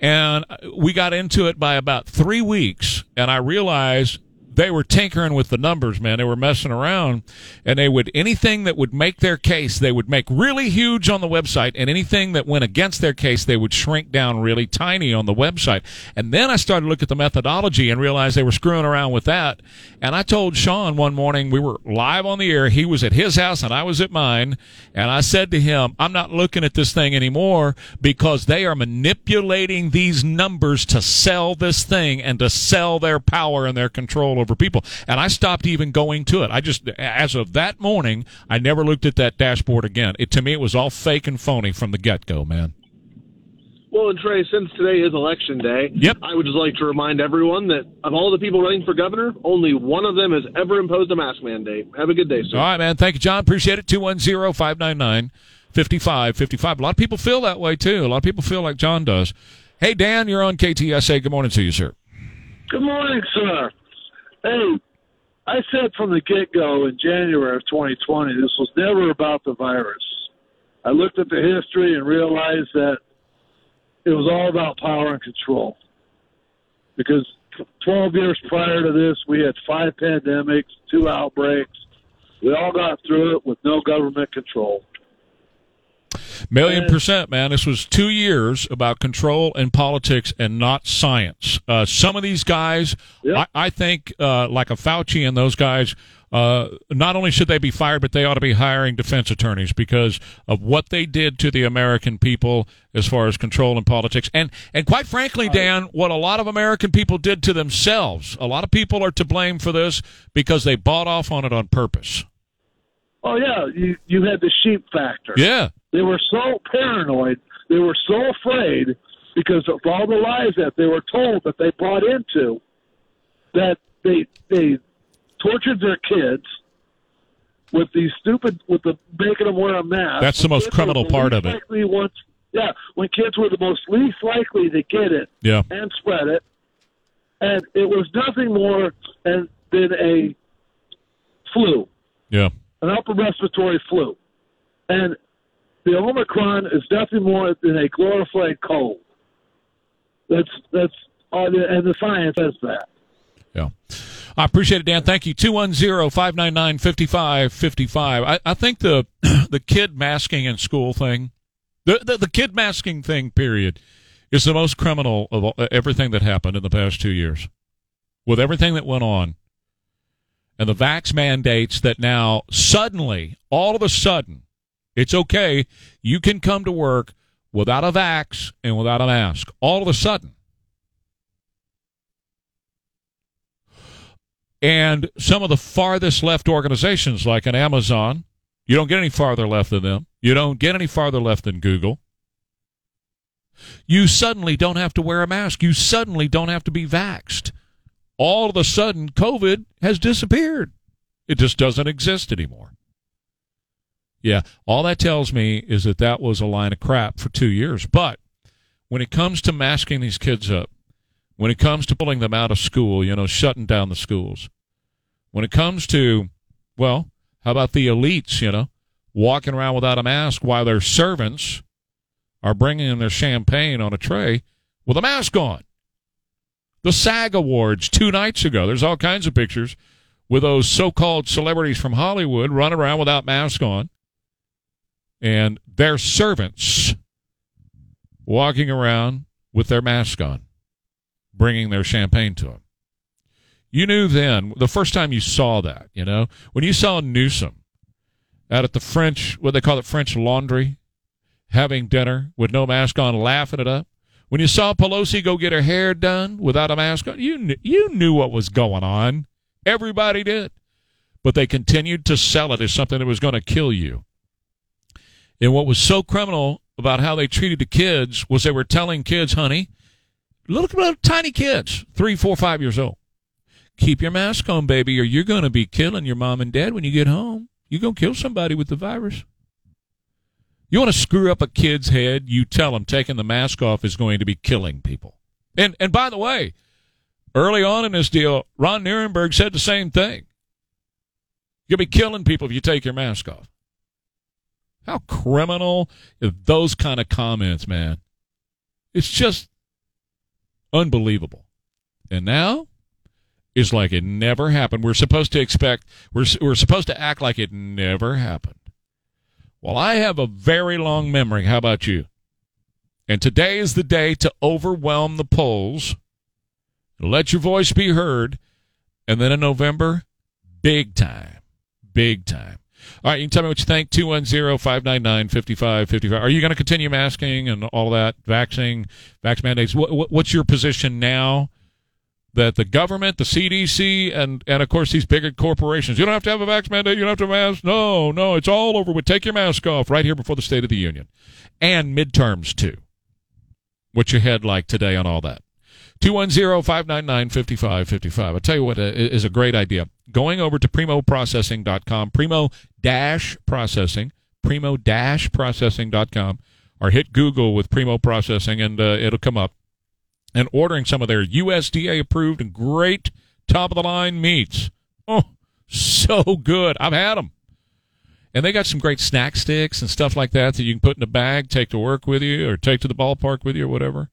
And we got into it by about three weeks, and I realized they were tinkering with the numbers, man. They were messing around, and they would anything that would make their case, they would make really huge on the website, and anything that went against their case, they would shrink down really tiny on the website. And then I started to look at the methodology and realized they were screwing around with that. And I told Sean one morning we were live on the air. He was at his house and I was at mine, and I said to him, "I'm not looking at this thing anymore because they are manipulating these numbers to sell this thing and to sell their power and their control over people. And I stopped even going to it. I just, as of that morning, I never looked at that dashboard again. It to me, it was all fake and phony from the get go, man. Well, and Trey, since today is election day, yep. I would just like to remind everyone that of all the people running for governor, only one of them has ever imposed a mask mandate. Have a good day, sir. All right, man. Thank you, John. Appreciate it. 210 599 5555. A lot of people feel that way, too. A lot of people feel like John does. Hey, Dan, you're on KTSA. Good morning to you, sir. Good morning, sir. Hey, I said from the get go in January of 2020, this was never about the virus. I looked at the history and realized that it was all about power and control. Because 12 years prior to this, we had five pandemics, two outbreaks. We all got through it with no government control. Million percent, man. This was two years about control and politics and not science. Uh, some of these guys, yep. I, I, think, uh, like a Fauci and those guys, uh, not only should they be fired, but they ought to be hiring defense attorneys because of what they did to the American people as far as control and politics. And, and quite frankly, Dan, what a lot of American people did to themselves. A lot of people are to blame for this because they bought off on it on purpose. Oh yeah, you you had the sheep factor. Yeah, they were so paranoid. They were so afraid because of all the lies that they were told that they bought into that they they tortured their kids with these stupid with the making them wear a mask. That's the most criminal the part of it. Once, yeah, when kids were the most least likely to get it yeah. and spread it, and it was nothing more than, than a flu. Yeah, an upper respiratory flu, and the Omicron is nothing more than a glorified cold. That's that's all, the, and the science says that. Yeah. I appreciate it, Dan. Thank you. 210 599 5555. I think the the kid masking in school thing, the, the, the kid masking thing, period, is the most criminal of all, everything that happened in the past two years. With everything that went on and the vax mandates that now suddenly, all of a sudden, it's okay. You can come to work without a vax and without a mask. All of a sudden. And some of the farthest left organizations, like an Amazon, you don't get any farther left than them. You don't get any farther left than Google. You suddenly don't have to wear a mask. You suddenly don't have to be vaxed. All of a sudden, COVID has disappeared. It just doesn't exist anymore. Yeah, all that tells me is that that was a line of crap for two years. But when it comes to masking these kids up, when it comes to pulling them out of school, you know, shutting down the schools, when it comes to, well, how about the elites, you know, walking around without a mask while their servants are bringing in their champagne on a tray with a mask on? The SAG Awards two nights ago, there's all kinds of pictures with those so called celebrities from Hollywood running around without masks on and their servants walking around with their mask on, bringing their champagne to them. You knew then, the first time you saw that, you know, when you saw Newsom out at the French, what they call it, French Laundry, having dinner with no mask on, laughing it up. When you saw Pelosi go get her hair done without a mask on, you knew, you knew what was going on. Everybody did. But they continued to sell it as something that was going to kill you. And what was so criminal about how they treated the kids was they were telling kids, honey, little, little tiny kids, three, four, five years old, keep your mask on, baby, or you're going to be killing your mom and dad when you get home. You're going to kill somebody with the virus. You want to screw up a kid's head, you tell them taking the mask off is going to be killing people. And and by the way, early on in this deal, Ron Nirenberg said the same thing. You'll be killing people if you take your mask off. How criminal those kind of comments, man. It's just Unbelievable. And now is like it never happened. We're supposed to expect, we're, we're supposed to act like it never happened. Well, I have a very long memory. How about you? And today is the day to overwhelm the polls, let your voice be heard, and then in November, big time. Big time. All right, you can tell me what you think. 210 599 5555. Are you going to continue masking and all that, vaccine, vax mandates? What, what's your position now that the government, the CDC, and, and of course these bigger corporations, you don't have to have a vax mandate, you don't have to mask. No, no, it's all over with. Take your mask off right here before the State of the Union. And midterms, too. What's your head like today on all that? 210-599-5555. I'll tell you what uh, is a great idea. Going over to primoprocessing.com, primo-processing, primo-processing.com, or hit Google with Primo Processing and uh, it'll come up. And ordering some of their USDA approved and great top of the line meats. Oh, so good. I've had them. And they got some great snack sticks and stuff like that that you can put in a bag, take to work with you, or take to the ballpark with you, or whatever.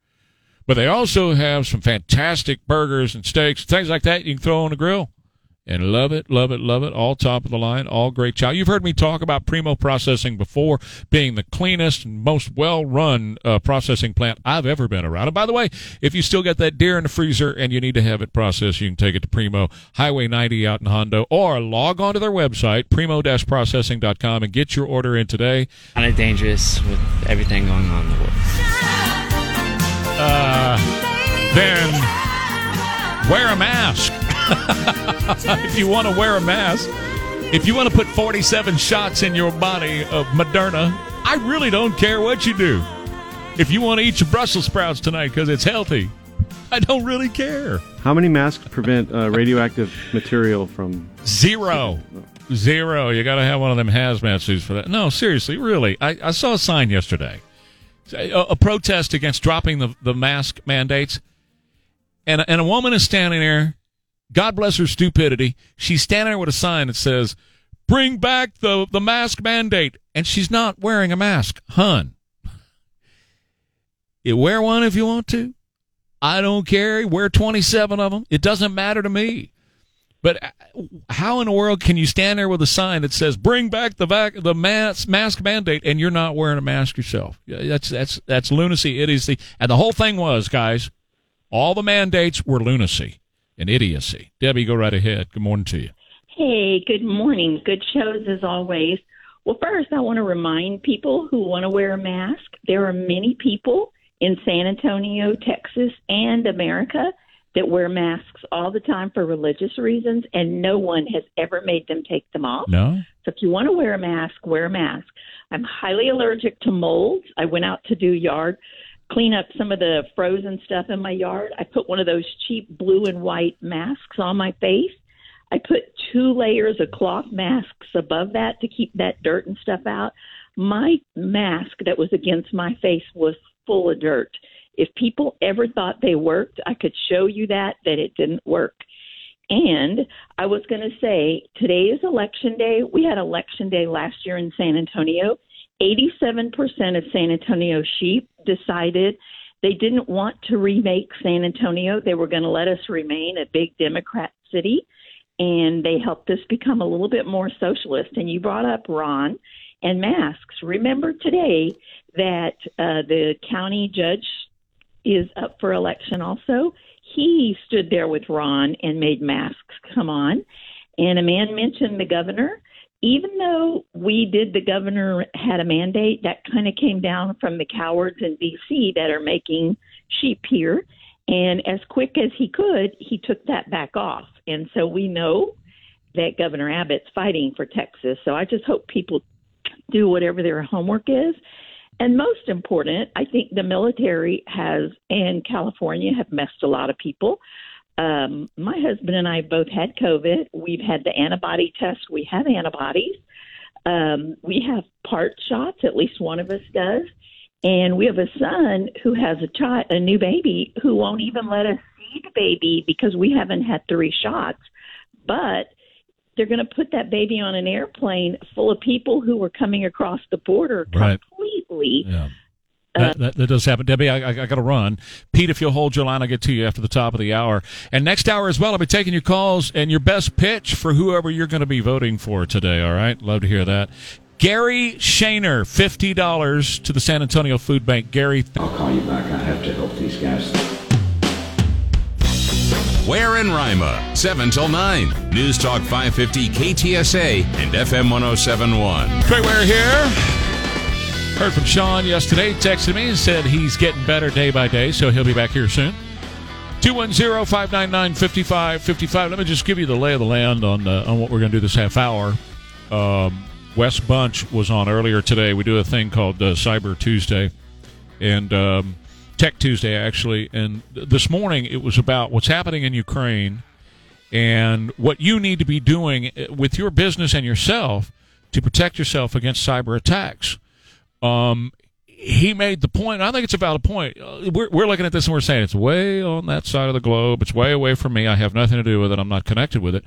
But they also have some fantastic burgers and steaks, and things like that you can throw on the grill. And love it, love it, love it. All top of the line, all great chow. You've heard me talk about Primo Processing before being the cleanest and most well run uh, processing plant I've ever been around. And by the way, if you still got that deer in the freezer and you need to have it processed, you can take it to Primo Highway 90 out in Hondo or log on to their website, primo processing.com, and get your order in today. Kind of dangerous with everything going on in the world. Uh, then wear a mask. if you want to wear a mask, if you want to put 47 shots in your body of Moderna, I really don't care what you do. If you want to eat your Brussels sprouts tonight because it's healthy, I don't really care. How many masks prevent uh, radioactive material from zero? Zero. You got to have one of them hazmat suits for that. No, seriously, really. I, I saw a sign yesterday, a, a protest against dropping the, the mask mandates, and and a woman is standing there God bless her stupidity. She's standing there with a sign that says, Bring back the, the mask mandate. And she's not wearing a mask. Hun. You wear one if you want to. I don't care. Wear 27 of them. It doesn't matter to me. But uh, how in the world can you stand there with a sign that says "Bring back the vac- the mask mask mandate" and you're not wearing a mask yourself? That's that's that's lunacy, idiocy, and the whole thing was, guys, all the mandates were lunacy and idiocy. Debbie, go right ahead. Good morning to you. Hey, good morning. Good shows as always. Well, first, I want to remind people who want to wear a mask there are many people in San Antonio, Texas, and America that wear masks all the time for religious reasons, and no one has ever made them take them off. No. So if you want to wear a mask, wear a mask. I'm highly allergic to molds. I went out to do yard clean up some of the frozen stuff in my yard. I put one of those cheap blue and white masks on my face. I put two layers of cloth masks above that to keep that dirt and stuff out. My mask that was against my face was full of dirt. If people ever thought they worked, I could show you that that it didn't work. And I was going to say today is election day. We had election day last year in San Antonio 87% of San Antonio sheep decided they didn't want to remake San Antonio. They were going to let us remain a big Democrat city, and they helped us become a little bit more socialist. And you brought up Ron and masks. Remember today that uh, the county judge is up for election also. He stood there with Ron and made masks come on. And a man mentioned the governor even though we did, the governor had a mandate that kind of came down from the cowards in D.C. that are making sheep here. And as quick as he could, he took that back off. And so we know that Governor Abbott's fighting for Texas. So I just hope people do whatever their homework is. And most important, I think the military has and California have messed a lot of people um, my husband and I both had COVID. We've had the antibody test. We have antibodies. Um, we have part shots. At least one of us does. And we have a son who has a child, a new baby, who won't even let us see the baby because we haven't had three shots. But they're going to put that baby on an airplane full of people who were coming across the border right. completely yeah. That, uh, that, that does happen. Debbie, I, I, I got to run. Pete, if you'll hold your line, I'll get to you after the top of the hour. And next hour as well, I'll be taking your calls and your best pitch for whoever you're going to be voting for today, all right? Love to hear that. Gary Shaner, $50 to the San Antonio Food Bank. Gary. I'll call you back. I have to help these guys. Ware and Rima, 7 till 9. News Talk 550 KTSA and FM 1071. Trey Ware here. Heard from Sean yesterday. Texted me and said he's getting better day by day, so he'll be back here soon. 210 599 5555. Let me just give you the lay of the land on, uh, on what we're going to do this half hour. Um, Wes Bunch was on earlier today. We do a thing called uh, Cyber Tuesday and um, Tech Tuesday, actually. And th- this morning it was about what's happening in Ukraine and what you need to be doing uh, with your business and yourself to protect yourself against cyber attacks. Um, he made the point. I think it's a valid point. Uh, We're, we're looking at this and we're saying it's way on that side of the globe. It's way away from me. I have nothing to do with it. I'm not connected with it.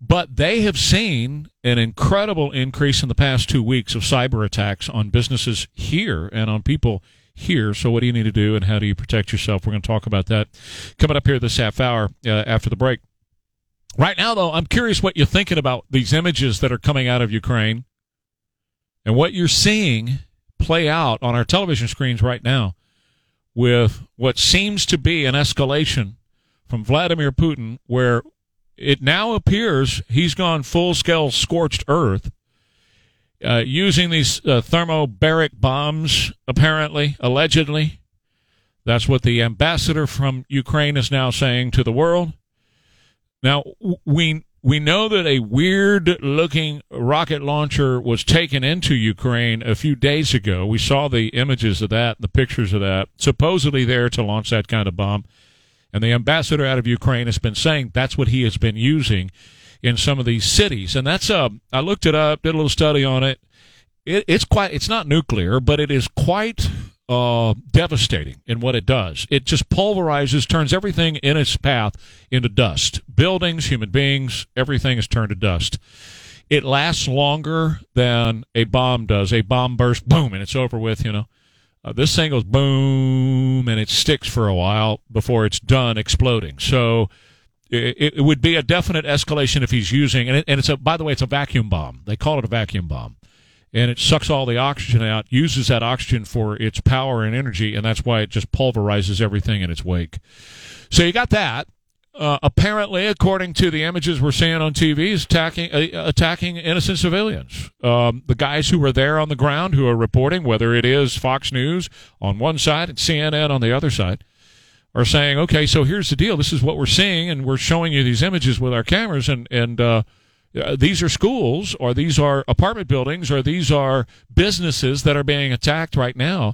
But they have seen an incredible increase in the past two weeks of cyber attacks on businesses here and on people here. So, what do you need to do and how do you protect yourself? We're going to talk about that coming up here this half hour uh, after the break. Right now, though, I'm curious what you're thinking about these images that are coming out of Ukraine and what you're seeing play out on our television screens right now with what seems to be an escalation from Vladimir Putin, where it now appears he's gone full scale scorched earth. Uh, using these uh, thermobaric bombs, apparently, allegedly. That's what the ambassador from Ukraine is now saying to the world. Now, we we know that a weird looking rocket launcher was taken into Ukraine a few days ago. We saw the images of that, the pictures of that, supposedly there to launch that kind of bomb. And the ambassador out of Ukraine has been saying that's what he has been using in some of these cities. And that's uh, I looked it up, did a little study on it. it it's quite it's not nuclear, but it is quite uh, devastating in what it does. It just pulverizes, turns everything in its path into dust. Buildings, human beings, everything is turned to dust. It lasts longer than a bomb does. A bomb burst, boom, and it's over with, you know. Uh, this thing goes boom, and it sticks for a while before it's done exploding. So it, it would be a definite escalation if he's using, and, it, and it's a, by the way, it's a vacuum bomb. They call it a vacuum bomb and it sucks all the oxygen out, uses that oxygen for its power and energy, and that's why it just pulverizes everything in its wake. So you got that. Uh, apparently, according to the images we're seeing on TV, is attacking uh, attacking innocent civilians. Um, the guys who were there on the ground who are reporting, whether it is Fox News on one side and CNN on the other side, are saying, "Okay, so here's the deal. This is what we're seeing, and we're showing you these images with our cameras, and and." Uh, uh, these are schools or these are apartment buildings or these are businesses that are being attacked right now.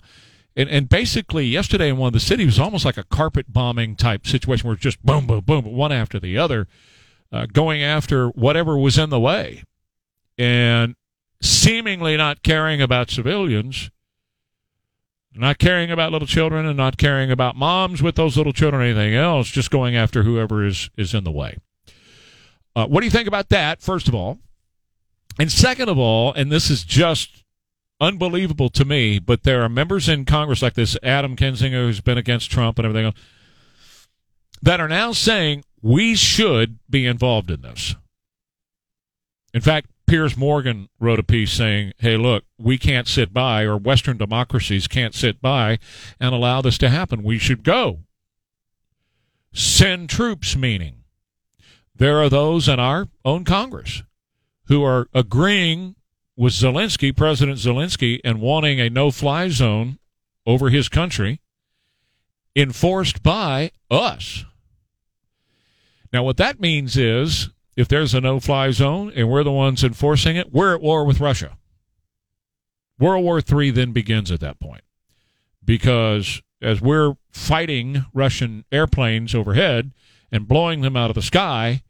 And, and basically, yesterday in one of the cities was almost like a carpet bombing type situation where it's just boom, boom, boom, one after the other, uh, going after whatever was in the way. And seemingly not caring about civilians, not caring about little children, and not caring about moms with those little children or anything else, just going after whoever is, is in the way. Uh, what do you think about that, first of all? And second of all, and this is just unbelievable to me, but there are members in Congress like this Adam Kinzinger, who's been against Trump and everything else, that are now saying we should be involved in this. In fact, Piers Morgan wrote a piece saying, hey, look, we can't sit by, or Western democracies can't sit by and allow this to happen. We should go. Send troops, meaning there are those in our own Congress who are agreeing with Zelensky, President Zelensky, and wanting a no fly zone over his country enforced by us. Now, what that means is if there's a no fly zone and we're the ones enforcing it, we're at war with Russia. World War III then begins at that point because as we're fighting Russian airplanes overhead, and blowing them out of the sky,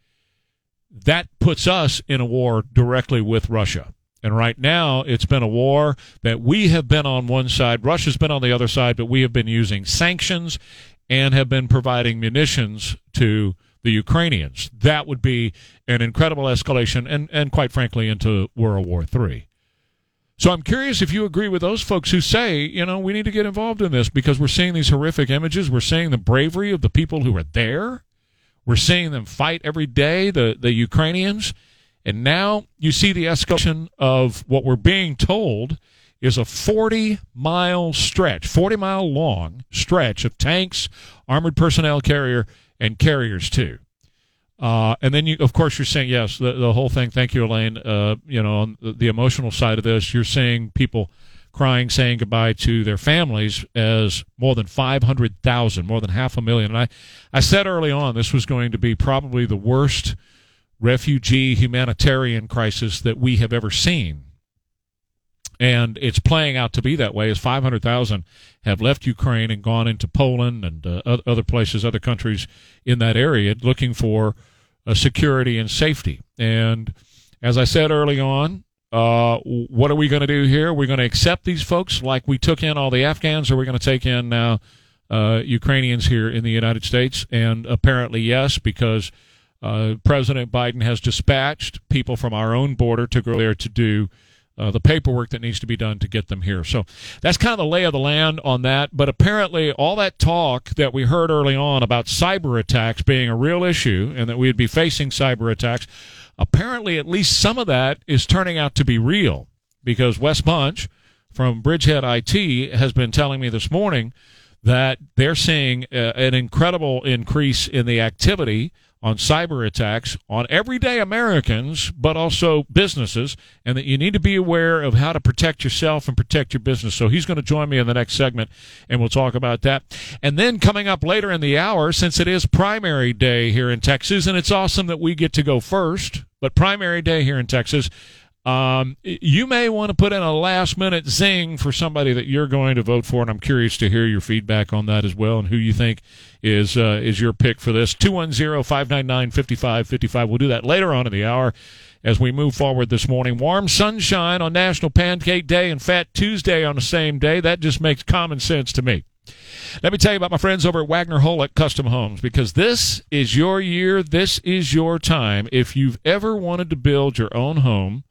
that puts us in a war directly with Russia. And right now, it's been a war that we have been on one side, Russia's been on the other side, but we have been using sanctions and have been providing munitions to the Ukrainians. That would be an incredible escalation and, and quite frankly, into World War III. So I'm curious if you agree with those folks who say, you know, we need to get involved in this because we're seeing these horrific images. We're seeing the bravery of the people who are there. We're seeing them fight every day, the, the Ukrainians. And now you see the escalation of what we're being told is a 40 mile stretch, 40 mile long stretch of tanks, armored personnel carrier, and carriers too. Uh, and then you, of course, you're saying yes. The, the whole thing. Thank you, Elaine. Uh, you know, on the, the emotional side of this, you're seeing people crying, saying goodbye to their families as more than 500,000, more than half a million. And I, I said early on this was going to be probably the worst refugee humanitarian crisis that we have ever seen. And it's playing out to be that way as 500,000 have left Ukraine and gone into Poland and uh, other places, other countries in that area looking for uh, security and safety. And as I said early on, uh, what are we going to do here? We're going to accept these folks like we took in all the Afghans, or we're going to take in now uh, Ukrainians here in the United States? And apparently, yes, because uh, President Biden has dispatched people from our own border to go there to do uh, the paperwork that needs to be done to get them here. So that's kind of the lay of the land on that. But apparently, all that talk that we heard early on about cyber attacks being a real issue and that we'd be facing cyber attacks, apparently, at least some of that is turning out to be real because Wes Bunch from Bridgehead IT has been telling me this morning that they're seeing uh, an incredible increase in the activity on cyber attacks on everyday Americans, but also businesses, and that you need to be aware of how to protect yourself and protect your business. So he's going to join me in the next segment, and we'll talk about that. And then coming up later in the hour, since it is primary day here in Texas, and it's awesome that we get to go first, but primary day here in Texas. Um, you may want to put in a last minute zing for somebody that you're going to vote for, and I'm curious to hear your feedback on that as well and who you think is uh, is your pick for this. 210 599 5555. We'll do that later on in the hour as we move forward this morning. Warm sunshine on National Pancake Day and Fat Tuesday on the same day. That just makes common sense to me. Let me tell you about my friends over at Wagner Holick Custom Homes because this is your year. This is your time. If you've ever wanted to build your own home,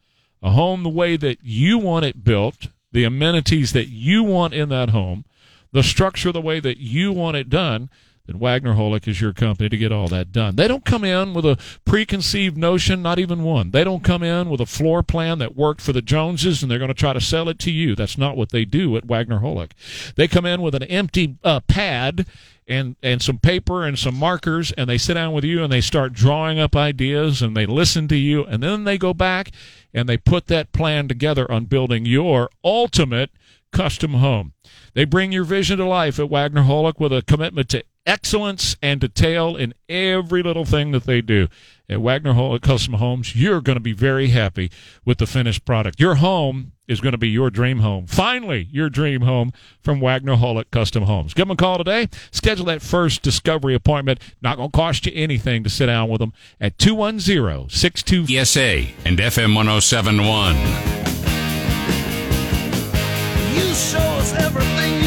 a home the way that you want it built, the amenities that you want in that home, the structure the way that you want it done, then Wagner Holick is your company to get all that done. They don't come in with a preconceived notion, not even one. They don't come in with a floor plan that worked for the Joneses and they're going to try to sell it to you. That's not what they do at Wagner Holick. They come in with an empty uh, pad and and some paper and some markers and they sit down with you and they start drawing up ideas and they listen to you and then they go back and they put that plan together on building your ultimate custom home. They bring your vision to life at Wagner Holick with a commitment to excellence and detail in every little thing that they do. At Wagner Holick Custom Homes, you're going to be very happy with the finished product. Your home is going to be your dream home. Finally, your dream home from Wagner Holick Custom Homes. Give them a call today. Schedule that first discovery appointment. Not going to cost you anything to sit down with them at 210 62 ESA and FM 1071. You show us everything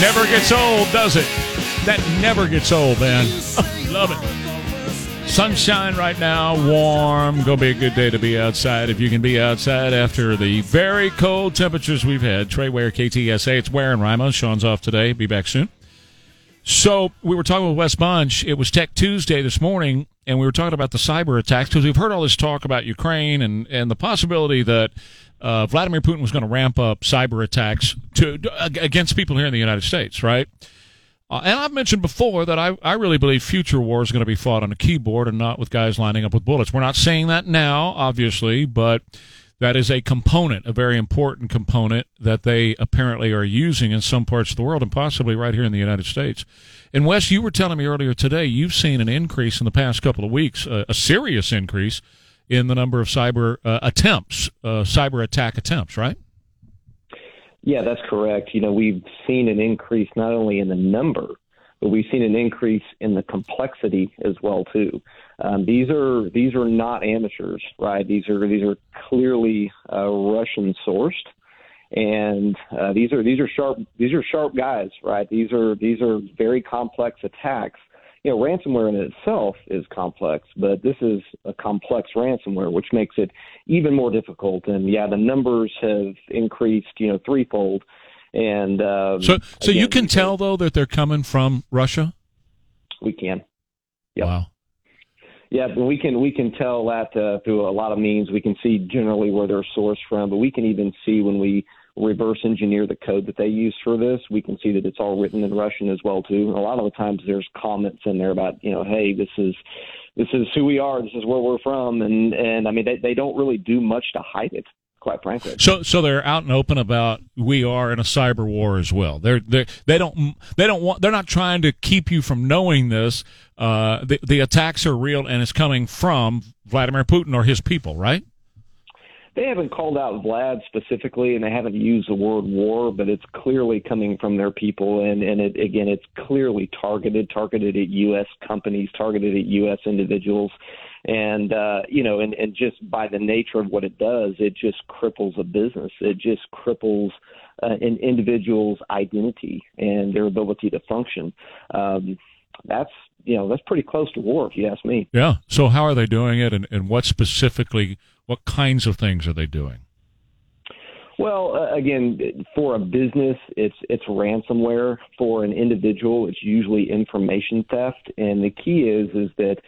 Never gets old, does it? That never gets old, man. Love it. Sunshine right now, warm. Gonna be a good day to be outside if you can be outside after the very cold temperatures we've had. Trey Ware, KTSA. It's Ware and Rima. Sean's off today. Be back soon. So we were talking with Wes Bunch. It was Tech Tuesday this morning, and we were talking about the cyber attacks because we've heard all this talk about Ukraine and, and the possibility that uh, Vladimir Putin was going to ramp up cyber attacks to against people here in the United States, right? Uh, and I've mentioned before that I, I really believe future war is going to be fought on a keyboard and not with guys lining up with bullets. We're not saying that now, obviously, but that is a component, a very important component that they apparently are using in some parts of the world and possibly right here in the United States. And Wes, you were telling me earlier today you've seen an increase in the past couple of weeks, uh, a serious increase in the number of cyber uh, attempts, uh, cyber attack attempts, right? Yeah, that's correct. You know, we've seen an increase not only in the number, but we've seen an increase in the complexity as well too. Um, these are these are not amateurs, right? These are these are clearly uh, Russian sourced, and uh, these are these are sharp these are sharp guys, right? These are these are very complex attacks, you know, ransomware in itself is complex, but this is a complex ransomware, which makes it even more difficult. And yeah, the numbers have increased, you know, threefold. And um, So, so you can tell though that they're coming from Russia. we can. Yep. Wow. Yeah, but we can we can tell that uh, through a lot of means. We can see generally where they're sourced from, but we can even see when we reverse engineer the code that they use for this. We can see that it's all written in Russian as well too. And a lot of the times there's comments in there about you know, hey, this is this is who we are, this is where we're from, and and I mean they they don't really do much to hide it, quite frankly. So, so they're out and open about we are in a cyber war as well. They're they they don't they don't want they're not trying to keep you from knowing this. Uh, the the attacks are real and it's coming from Vladimir Putin or his people, right? They haven't called out Vlad specifically, and they haven't used the word war, but it's clearly coming from their people, and and it, again, it's clearly targeted, targeted at U.S. companies, targeted at U.S. individuals, and uh, you know, and and just by the nature of what it does, it just cripples a business. It just cripples uh, an individual's identity and their ability to function. Um, that's you know that's pretty close to war, if you ask me. Yeah. So how are they doing it, and and what specifically, what kinds of things are they doing? Well, uh, again, for a business, it's it's ransomware. For an individual, it's usually information theft. And the key is is that,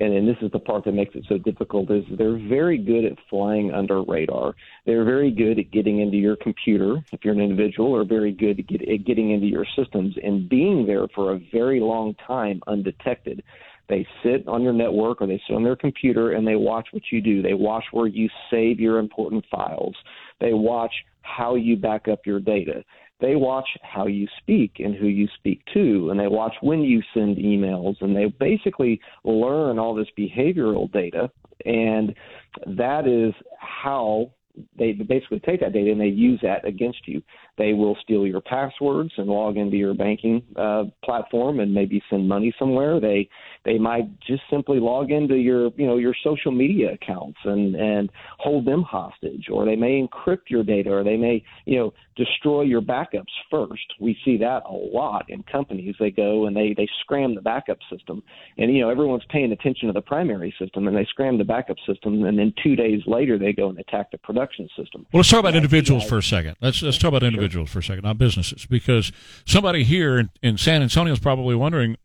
and, and this is the part that makes it so difficult, is they're very good at flying under radar. They're very good at getting into your computer if you're an individual, or very good at, get, at getting into your systems and being there for a very long time undetected. They sit on your network or they sit on their computer and they watch what you do. They watch where you save your important files. They watch how you back up your data. They watch how you speak and who you speak to, and they watch when you send emails, and they basically learn all this behavioral data, and that is how they basically take that data and they use that against you. They will steal your passwords and log into your banking uh, platform and maybe send money somewhere. They they might just simply log into your you know your social media accounts and and hold them hostage, or they may encrypt your data, or they may you know destroy your backups first. We see that a lot in companies. They go and they they scram the backup system, and you know everyone's paying attention to the primary system, and they scram the backup system, and then two days later they go and attack the production system. Well, let's talk about individuals for a second. Let's let's talk about individuals for a second, not businesses, because somebody here in, in San Antonio is probably wondering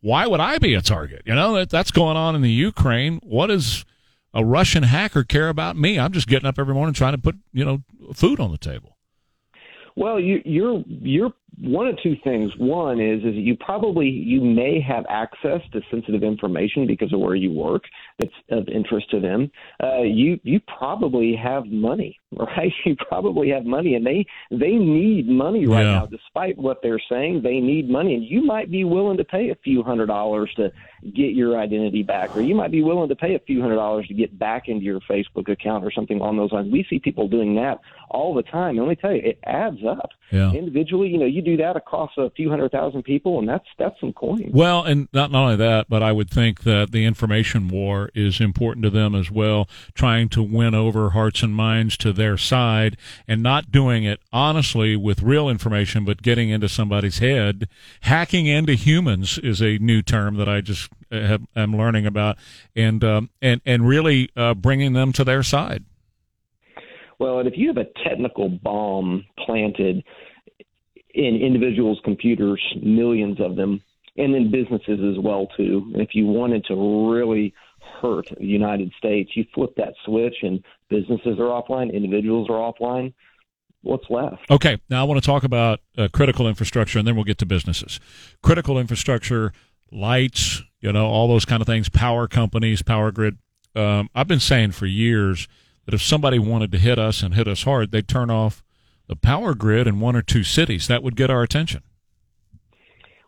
why would I be a target? You know that that's going on in the Ukraine. What does a Russian hacker care about me? I'm just getting up every morning trying to put you know food on the table. Well, you, you're you're one of two things. One is is you probably you may have access to sensitive information because of where you work that's of interest to them. Uh, you you probably have money, right? You probably have money, and they they need money right Yeah. now. Despite what they're saying, they need money, and you might be willing to pay a few hundred dollars to get your identity back, or you might be willing to pay a few hundred dollars to get back into your Facebook account or something along those lines. We see people doing that all the time. And let me tell you, it adds up. Yeah. Individually, you know, you do that across a few hundred thousand people, and that's that's some coin. Well, and not, not only that, but I would think that the information war is important to them as well, trying to win over hearts and minds to their side and not doing it honestly with real information, but getting into somebody's head. Hacking into humans is a new term that I just uh, have, am learning about and, um, and, and really uh, bringing them to their side. Well, and if you have a technical bomb planted in individuals' computers, millions of them, and then businesses as well too. And if you wanted to really hurt the United States, you flip that switch, and businesses are offline, individuals are offline. What's left? Okay, now I want to talk about uh, critical infrastructure, and then we'll get to businesses. Critical infrastructure, lights, you know, all those kind of things, power companies, power grid. Um, I've been saying for years that if somebody wanted to hit us and hit us hard, they'd turn off the power grid in one or two cities. That would get our attention.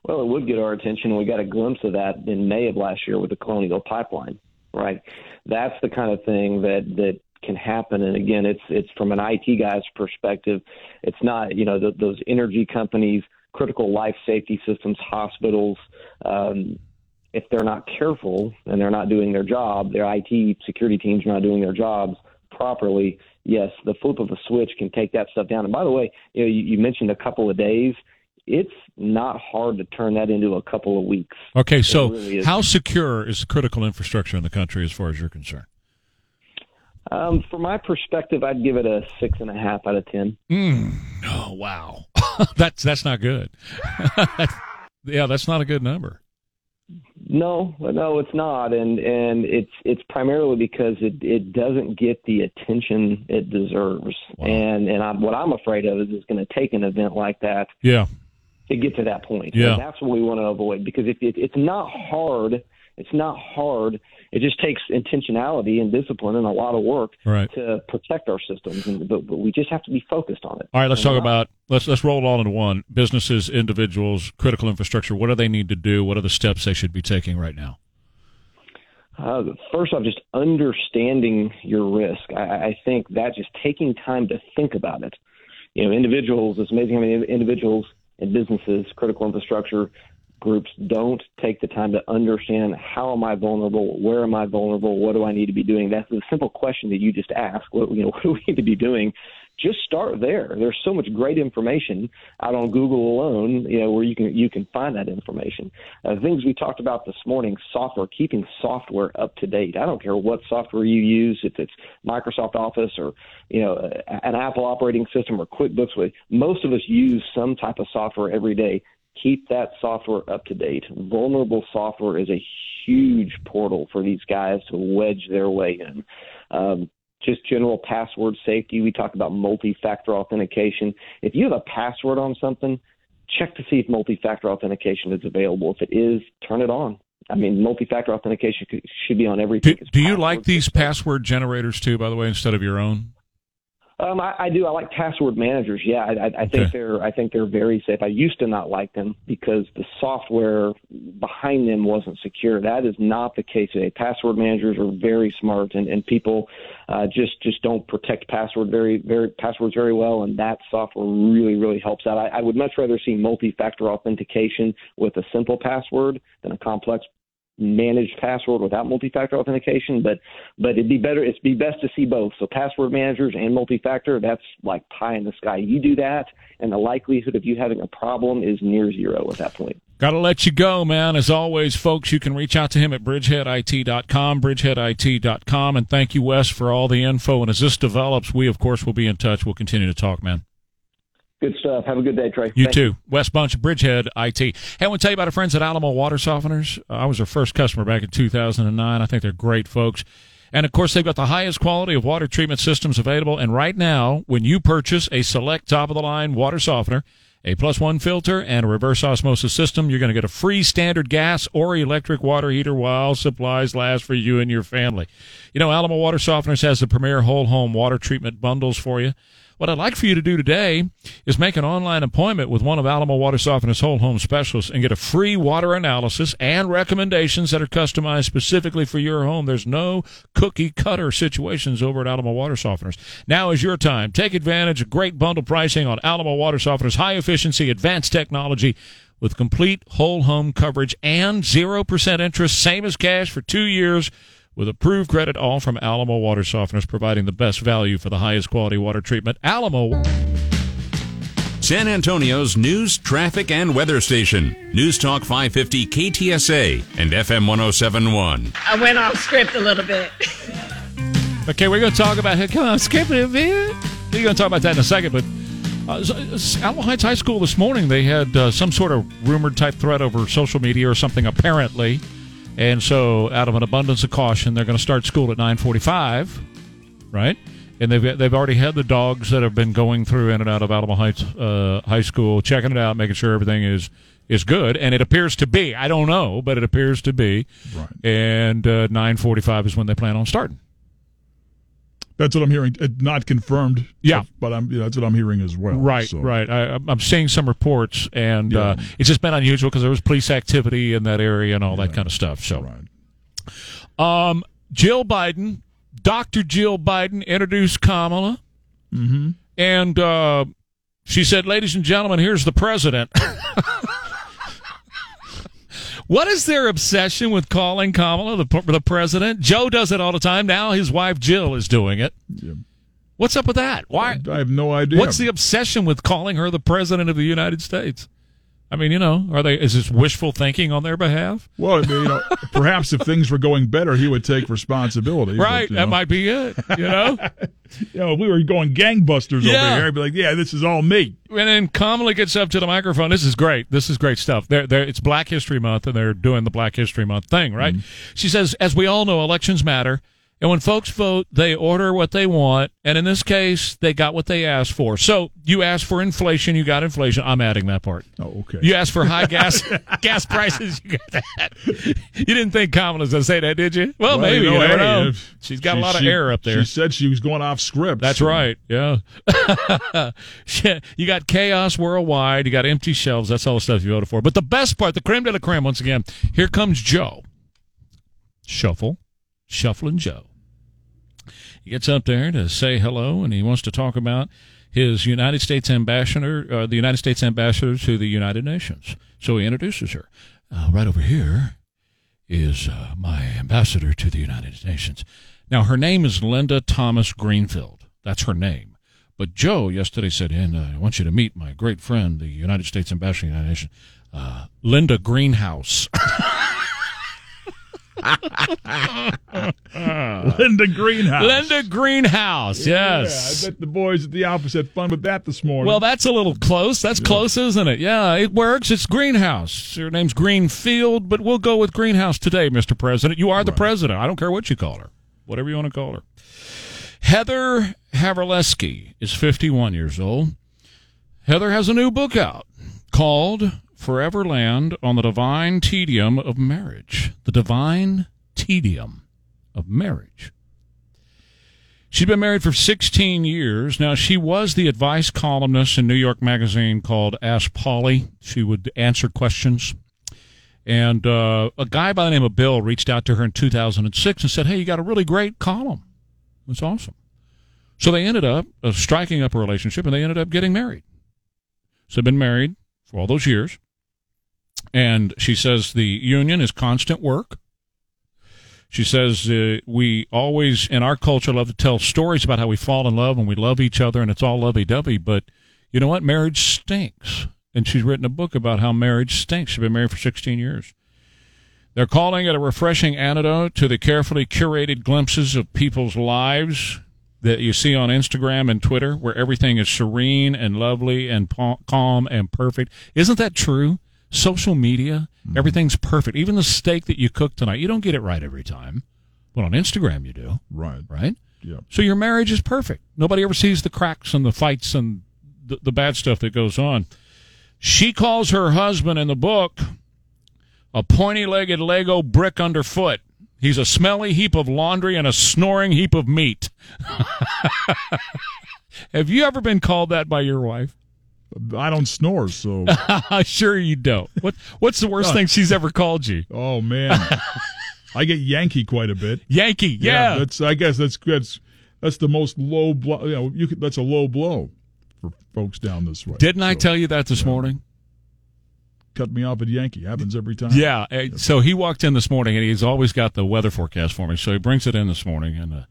Well, it would get our attention. We got a glimpse of that in May of last year with the Colonial Pipeline, right? That's the kind of thing that that can happen. And again, it's it's from an IT guy's perspective. It's not you know th- those energy companies, critical life safety systems, hospitals. Um, if they're not careful and they're not doing their job, their IT security teams are not doing their jobs properly. Yes, the flip of a switch can take that stuff down. And by the way, you know, you, you mentioned a couple of days it's not hard to turn that into a couple of weeks. Okay, so really how secure is the critical infrastructure in the country as far as you're concerned? Um, from my perspective, I'd give it a six and a half out of ten. Mm. Oh wow, that's that's not good. yeah, that's not a good number. No, no, it's not, and and it's it's primarily because it it doesn't get the attention it deserves, and and I'm, what I'm afraid of is it's going to take an event like that Yeah, to get to that point. Yeah. And that's what we want to avoid because if it, it's not hard, it's not hard. It just takes intentionality and discipline and a lot of work Right. to protect our systems, and, but, but we just have to be focused on it. All right, let's And talk about let's let's roll it all into one. Businesses, individuals, critical infrastructure. What do they need to do? What are the steps they should be taking right now? Uh, first off, just understanding your risk. I, I think that just taking time to think about it. You know, individuals, it's amazing how many individuals and businesses, critical infrastructure groups don't take the time to understand how am I vulnerable, where am I vulnerable, what do I need to be doing. That's the simple question that you just asked. What you know, what do we need to be doing? Just start there. There's so much great information out on Google alone, you know, where you can you can find that information. Uh, things we talked about this morning, software, keeping software up to date. I don't care what software you use, if it's Microsoft Office or you know an Apple operating system or QuickBooks. Most of us use some type of software every day. Keep that software up to date. Vulnerable software is a huge portal for these guys to wedge their way in. Um, just general password safety. We talk about multi-factor authentication. If you have a password on something, check to see if multi-factor authentication is available. If it is, turn it on. I mean, multi-factor authentication should be on everything. Do you like these password generators too? By the way, instead of your own. Um, I, I do. I like password managers. Yeah, I, I, I think Okay. they're. I think they're very safe. I used to not like them because the software behind them wasn't secure. That is not the case today. Password managers are very smart, and, and people uh, just just don't protect password very very passwords very well, and that software really really helps out. I, I would much rather see multi-factor authentication with a simple password than a complex managed password without multi-factor authentication, but but it'd be better. It'd be best to see both. So password managers and multi-factor, that's like pie in the sky. You do that, and the likelihood of you having a problem is near zero at that point. Got to let you go, man. As always, folks, you can reach out to him at bridgeheadit.com, bridgeheadit.com. And thank you, Wes, for all the info. And as this develops, we, of course, will be in touch. We'll continue to talk, man. Good stuff. Have a good day, Trey. You Thank too. Wes Bunch, Bridgehead IT. Hey, I want to tell you about our friends at Alamo Water Softeners. Uh, I was their first customer back in 2009. I think they're great folks. And of course, they've got the highest quality of water treatment systems available. And right now, when you purchase a select top of the line water softener, a plus one filter, and a reverse osmosis system, you're going to get a free standard gas or electric water heater while supplies last for you and your family. You know, Alamo Water Softeners has the premier whole home water treatment bundles for you. What I'd like for you to do today is make an online appointment with one of Alamo Water Softener's whole home specialists and get a free water analysis and recommendations that are customized specifically for your home. There's no cookie cutter situations over at Alamo Water Softeners. Now is your time. Take advantage of great bundle pricing on Alamo Water Softeners, high efficiency, advanced technology with complete whole home coverage and 0% interest, same as cash for two years with approved credit, all from Alamo Water Softeners, providing the best value for the highest quality water treatment. Alamo. San Antonio's news, traffic, and weather station. News Talk 550 KTSA and FM 1071. I went off script a little bit. Okay, we're going to talk about. Come on, skip it a bit. We're going to talk about that in a second, but. Uh, Alamo Heights High School this morning, they had uh, some sort of rumored type threat over social media or something, apparently. And so, out of an abundance of caution, they're going to start school at 945, right? And they've they've already had the dogs that have been going through in and out of Alamo Heights uh, High School, checking it out, making sure everything is is good. And it appears to be. I don't know, but it appears to be. Right. And uh, 945 is when they plan on starting. That's what I'm hearing. Not confirmed. Yeah. but I'm. That's what I'm hearing as well. Right, so. right. I, I'm- I'm seeing some reports, and uh, it's just been unusual because there was police activity in that area and all that kind of stuff. So, right. um, Jill Biden, Dr. Jill Biden, introduced Kamala, Mm-hmm. and uh, she said, "Ladies and gentlemen, here's the president." What is their obsession with calling Kamala the, the president? Joe does it all the time. Now his wife Jill is doing it. What's up with that? Why? I have no idea. What's the obsession with calling her the president of the United States? I mean, you know, are they? Is this wishful thinking on their behalf? Well, you know, perhaps if things were going better, he would take responsibility. Right, but, that know. might be it. You know, you know, if we were going gangbusters Yeah. over here, I'd be like, yeah, this is all me. and then Kamala gets up to the microphone. This is great. This is great stuff. They're, they're, it's Black History Month, and they're doing the Black History Month thing, right? Mm-hmm. She says, as we all know, elections matter. And when folks vote, they order what they want. And in this case, they got what they asked for. So you asked for inflation, you got inflation. I'm adding that part. Oh, okay. You asked for high gas gas prices, you got that. You didn't think Kamala was going to say that, did you? Well, maybe. You, know, never hey, know. She's got a lot of she- air up there. She said she was going off script. That's so- right. Yeah. you got chaos worldwide. You got empty shelves. That's all the stuff you voted for. But the best part, the creme de la creme, once again, here comes Joe. Shuffle. Shuffling Joe. He gets up there to say hello, and he wants to talk about his United States ambassador, uh, the United States ambassador to the United Nations. So he introduces her. Uh, right over here is uh, my ambassador to the United Nations. Now, her name is Linda Thomas Greenfield. That's her name. But Joe yesterday said, and uh, I want you to meet my great friend, the United States ambassador to the United Nations, uh, Linda Greenhouse. Linda Greenhouse. Linda Greenhouse, yes. Yeah, I bet the boys at the office had fun with that this morning. Well, that's a little close. That's close, isn't it? Yeah, it works. It's Greenhouse. Her name's Greenfield, but we'll go with Greenhouse today, Mr. President. You are the president. I don't care what you call her, whatever you want to call her. Heather Havrilesky is 51 years old. Heather has a new book out called Foreverland on the Divine Tedium of Marriage. The Divine Tedium of Marriage. She's been married for 16 years. Now, she was the advice columnist in New York Magazine called Ask Polly. She would answer questions. And uh, a guy by the name of Bill reached out to her in 2006 and said, Hey, you got a really great column. That's awesome. So they ended up uh, striking up a relationship and they ended up getting married. So they've been married for all those years. And she says the union is constant work. She says uh, we always, in our culture, love to tell stories about how we fall in love and we love each other and it's all lovey dovey. But you know what? Marriage stinks. And she's written a book about how marriage stinks. She's been married for 16 years. They're calling it a refreshing antidote to the carefully curated glimpses of people's lives that you see on Instagram and Twitter, where everything is serene and lovely and calm and perfect. Isn't that true? Social media, mm-hmm. everything's perfect. Even the steak that you cook tonight, you don't get it right every time. But on Instagram, you do. Right. Right? Yeah. So your marriage is perfect. Nobody ever sees the cracks and the fights and the, the bad stuff that goes on. She calls her husband in the book a pointy legged Lego brick underfoot. He's a smelly heap of laundry and a snoring heap of meat. Have you ever been called that by your wife? I don't snore, so. sure you don't. What What's the worst thing she's ever called you? Oh man, I get Yankee quite a bit. Yankee, yeah. that's. I guess that's that's that's the most low blow. You know, you could, that's a low blow for folks down this way. Didn't I tell you that this morning? Cut me off at Yankee happens every time. Yeah. uh, So he walked in this morning, and he's always got the weather forecast for me. So he brings it in this morning, and uh,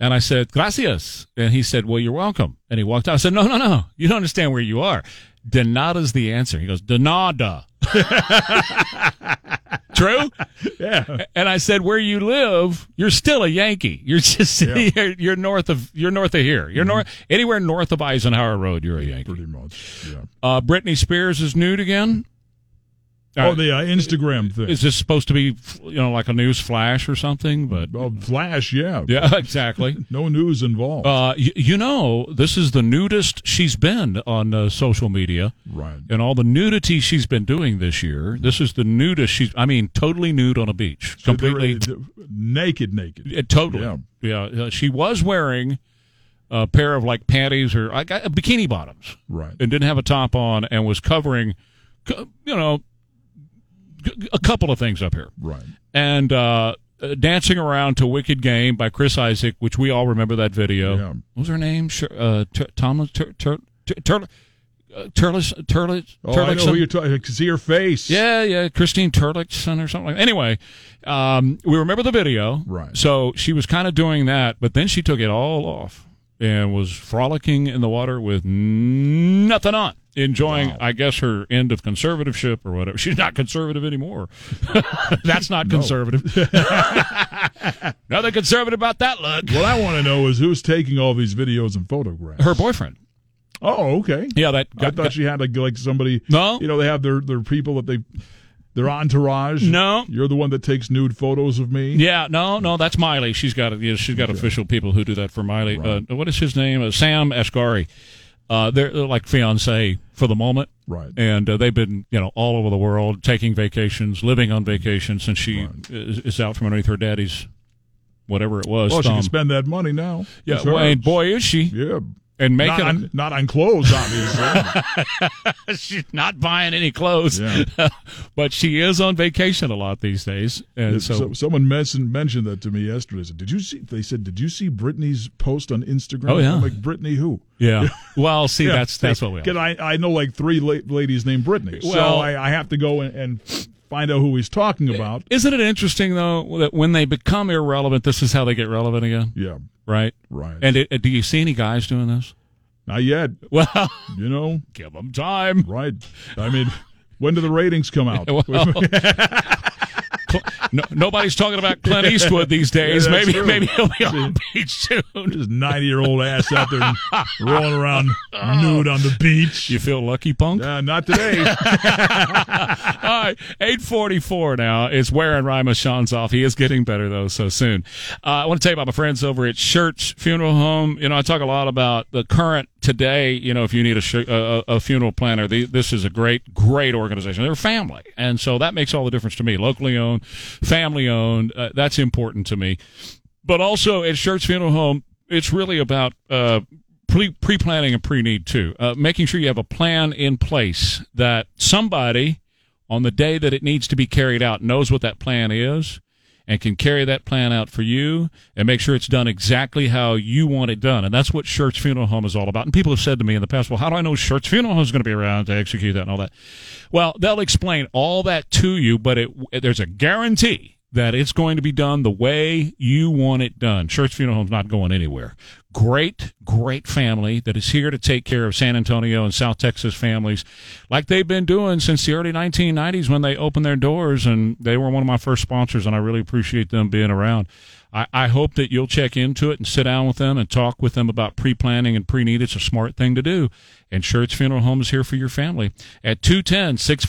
and I said gracias, and he said, "Well, you're welcome." And he walked out. I said, "No, no, no. You don't understand where you are. Denada's the answer." He goes, "Denada." True. Yeah. And I said, "Where you live, you're still a Yankee. You're just you're, you're north of you're north of here. You're north anywhere north of Eisenhower Road. You're a Yankee. Pretty much. Yeah. Uh, Britney Spears is nude again. Oh, the uh, Instagram thing. Is this supposed to be, you know, like a news flash or something? But oh, flash, yeah, yeah, exactly. no news involved. Uh, y- you know, this is the nudist she's been on uh, social media, right? And all the nudity she's been doing this year. This is the nudist she's. I mean, totally nude on a beach, So they're, completely uh, naked, naked. uh, totally. Yeah, uh, she was wearing a pair of like panties or like uh, bikini bottoms, right? And didn't have a top on, and was covering, you know, a couple of things up here, right? And uh, dancing around to "Wicked Game" by Chris Isaak, which we all remember that video. Yeah. What was her name? Uh, Tur- Tom Tur- Tur- Tur- Tur- uh, Turles Turles Oh, I know who you're talking. I see her face. Yeah, yeah, Christine Turlickson or something like that. Anyway, um, we remember the video. Right. So she was kind of doing that, but then she took it all off and was frolicking in the water with nothing on. Enjoying, I guess, her end of conservativeship or whatever. She's not conservative anymore. That's not No. conservative. Nothing conservative about that look. What I want to know is who's taking all these videos and photographs. Her boyfriend. Oh, okay. Yeah, that. I thought she had like like somebody. No, you know they have their their people that they their entourage. No. you're the one that takes nude photos of me. Yeah, no, no, that's Miley. She's got yeah, she's got official people who do that for Miley. Uh, what is his name? Uh, Sam Asghari. Uh, they're, they're like fiance for the moment, right? And uh, they've been you know all over the world taking vacations, living on vacation since she is, is out from underneath her daddy's whatever it was. Well, she can spend that money now. Yeah, well, and boy is she. Yeah, and make not it. on, not on clothes, obviously. She's not buying any clothes, Yeah. but she is on vacation a lot these days, and so, So- someone mentioned mentioned that to me yesterday. Said, "Did you see?" They said, "Did you see Brittany's post on Instagram?" Oh, yeah. I'm like, "Brittany who?" yeah. Well, see, Yeah. that's that's what we are. I I know like three la- ladies named Brittany, so Well- I, I have to go and, and find out who he's talking about. Isn't it interesting though that when they become irrelevant, this is how they get relevant again? Yeah, right, right. And it, do you see any guys doing this? Not yet. Well, you know, give them time. Right. I mean, when do the ratings come out? Well, Cl- no, nobody's talking about Clint Eastwood these days. Yeah, maybe true. maybe he'll be on the beach soon. His ninety year old ass out there rolling around nude on the beach. You feel lucky, punk? Uh, not today. All right, eight forty four now. It's Ware and Rima Sean's off. He is getting better though, so soon. Uh, I want to tell you about my friends over at Church Funeral Home. You know, I talk a lot about the current today. You know, if you need a sh- a, a funeral planner, the, this is a great great organization. They're family, and so that makes all the difference to me. Locally owned, family owned. Uh, that's important to me. But also at Schertz Funeral Home, it's really about. Uh, pre planning and pre need too. Uh, making sure you have a plan in place that somebody on the day that it needs to be carried out knows what that plan is and can carry that plan out for you and make sure it's done exactly how you want it done. And that's what Schertz Funeral Home is all about. And people have said to me in the past, well, how do I know Schertz Funeral Home is going to be around to execute that and all that? Well, they'll explain all that to you, but it, there's a guarantee that it's going to be done the way you want it done. Schertz Funeral Home's not going anywhere. Great, great family that is here to take care of San Antonio and South Texas families like they've been doing since the early 1990s when they opened their doors. And they were one of my first sponsors, and I really appreciate them being around. I, I hope that you'll check into it and sit down with them and talk with them about pre planning and pre need. It's a smart thing to do. And Schertz Funeral Home is here for your family at 210 65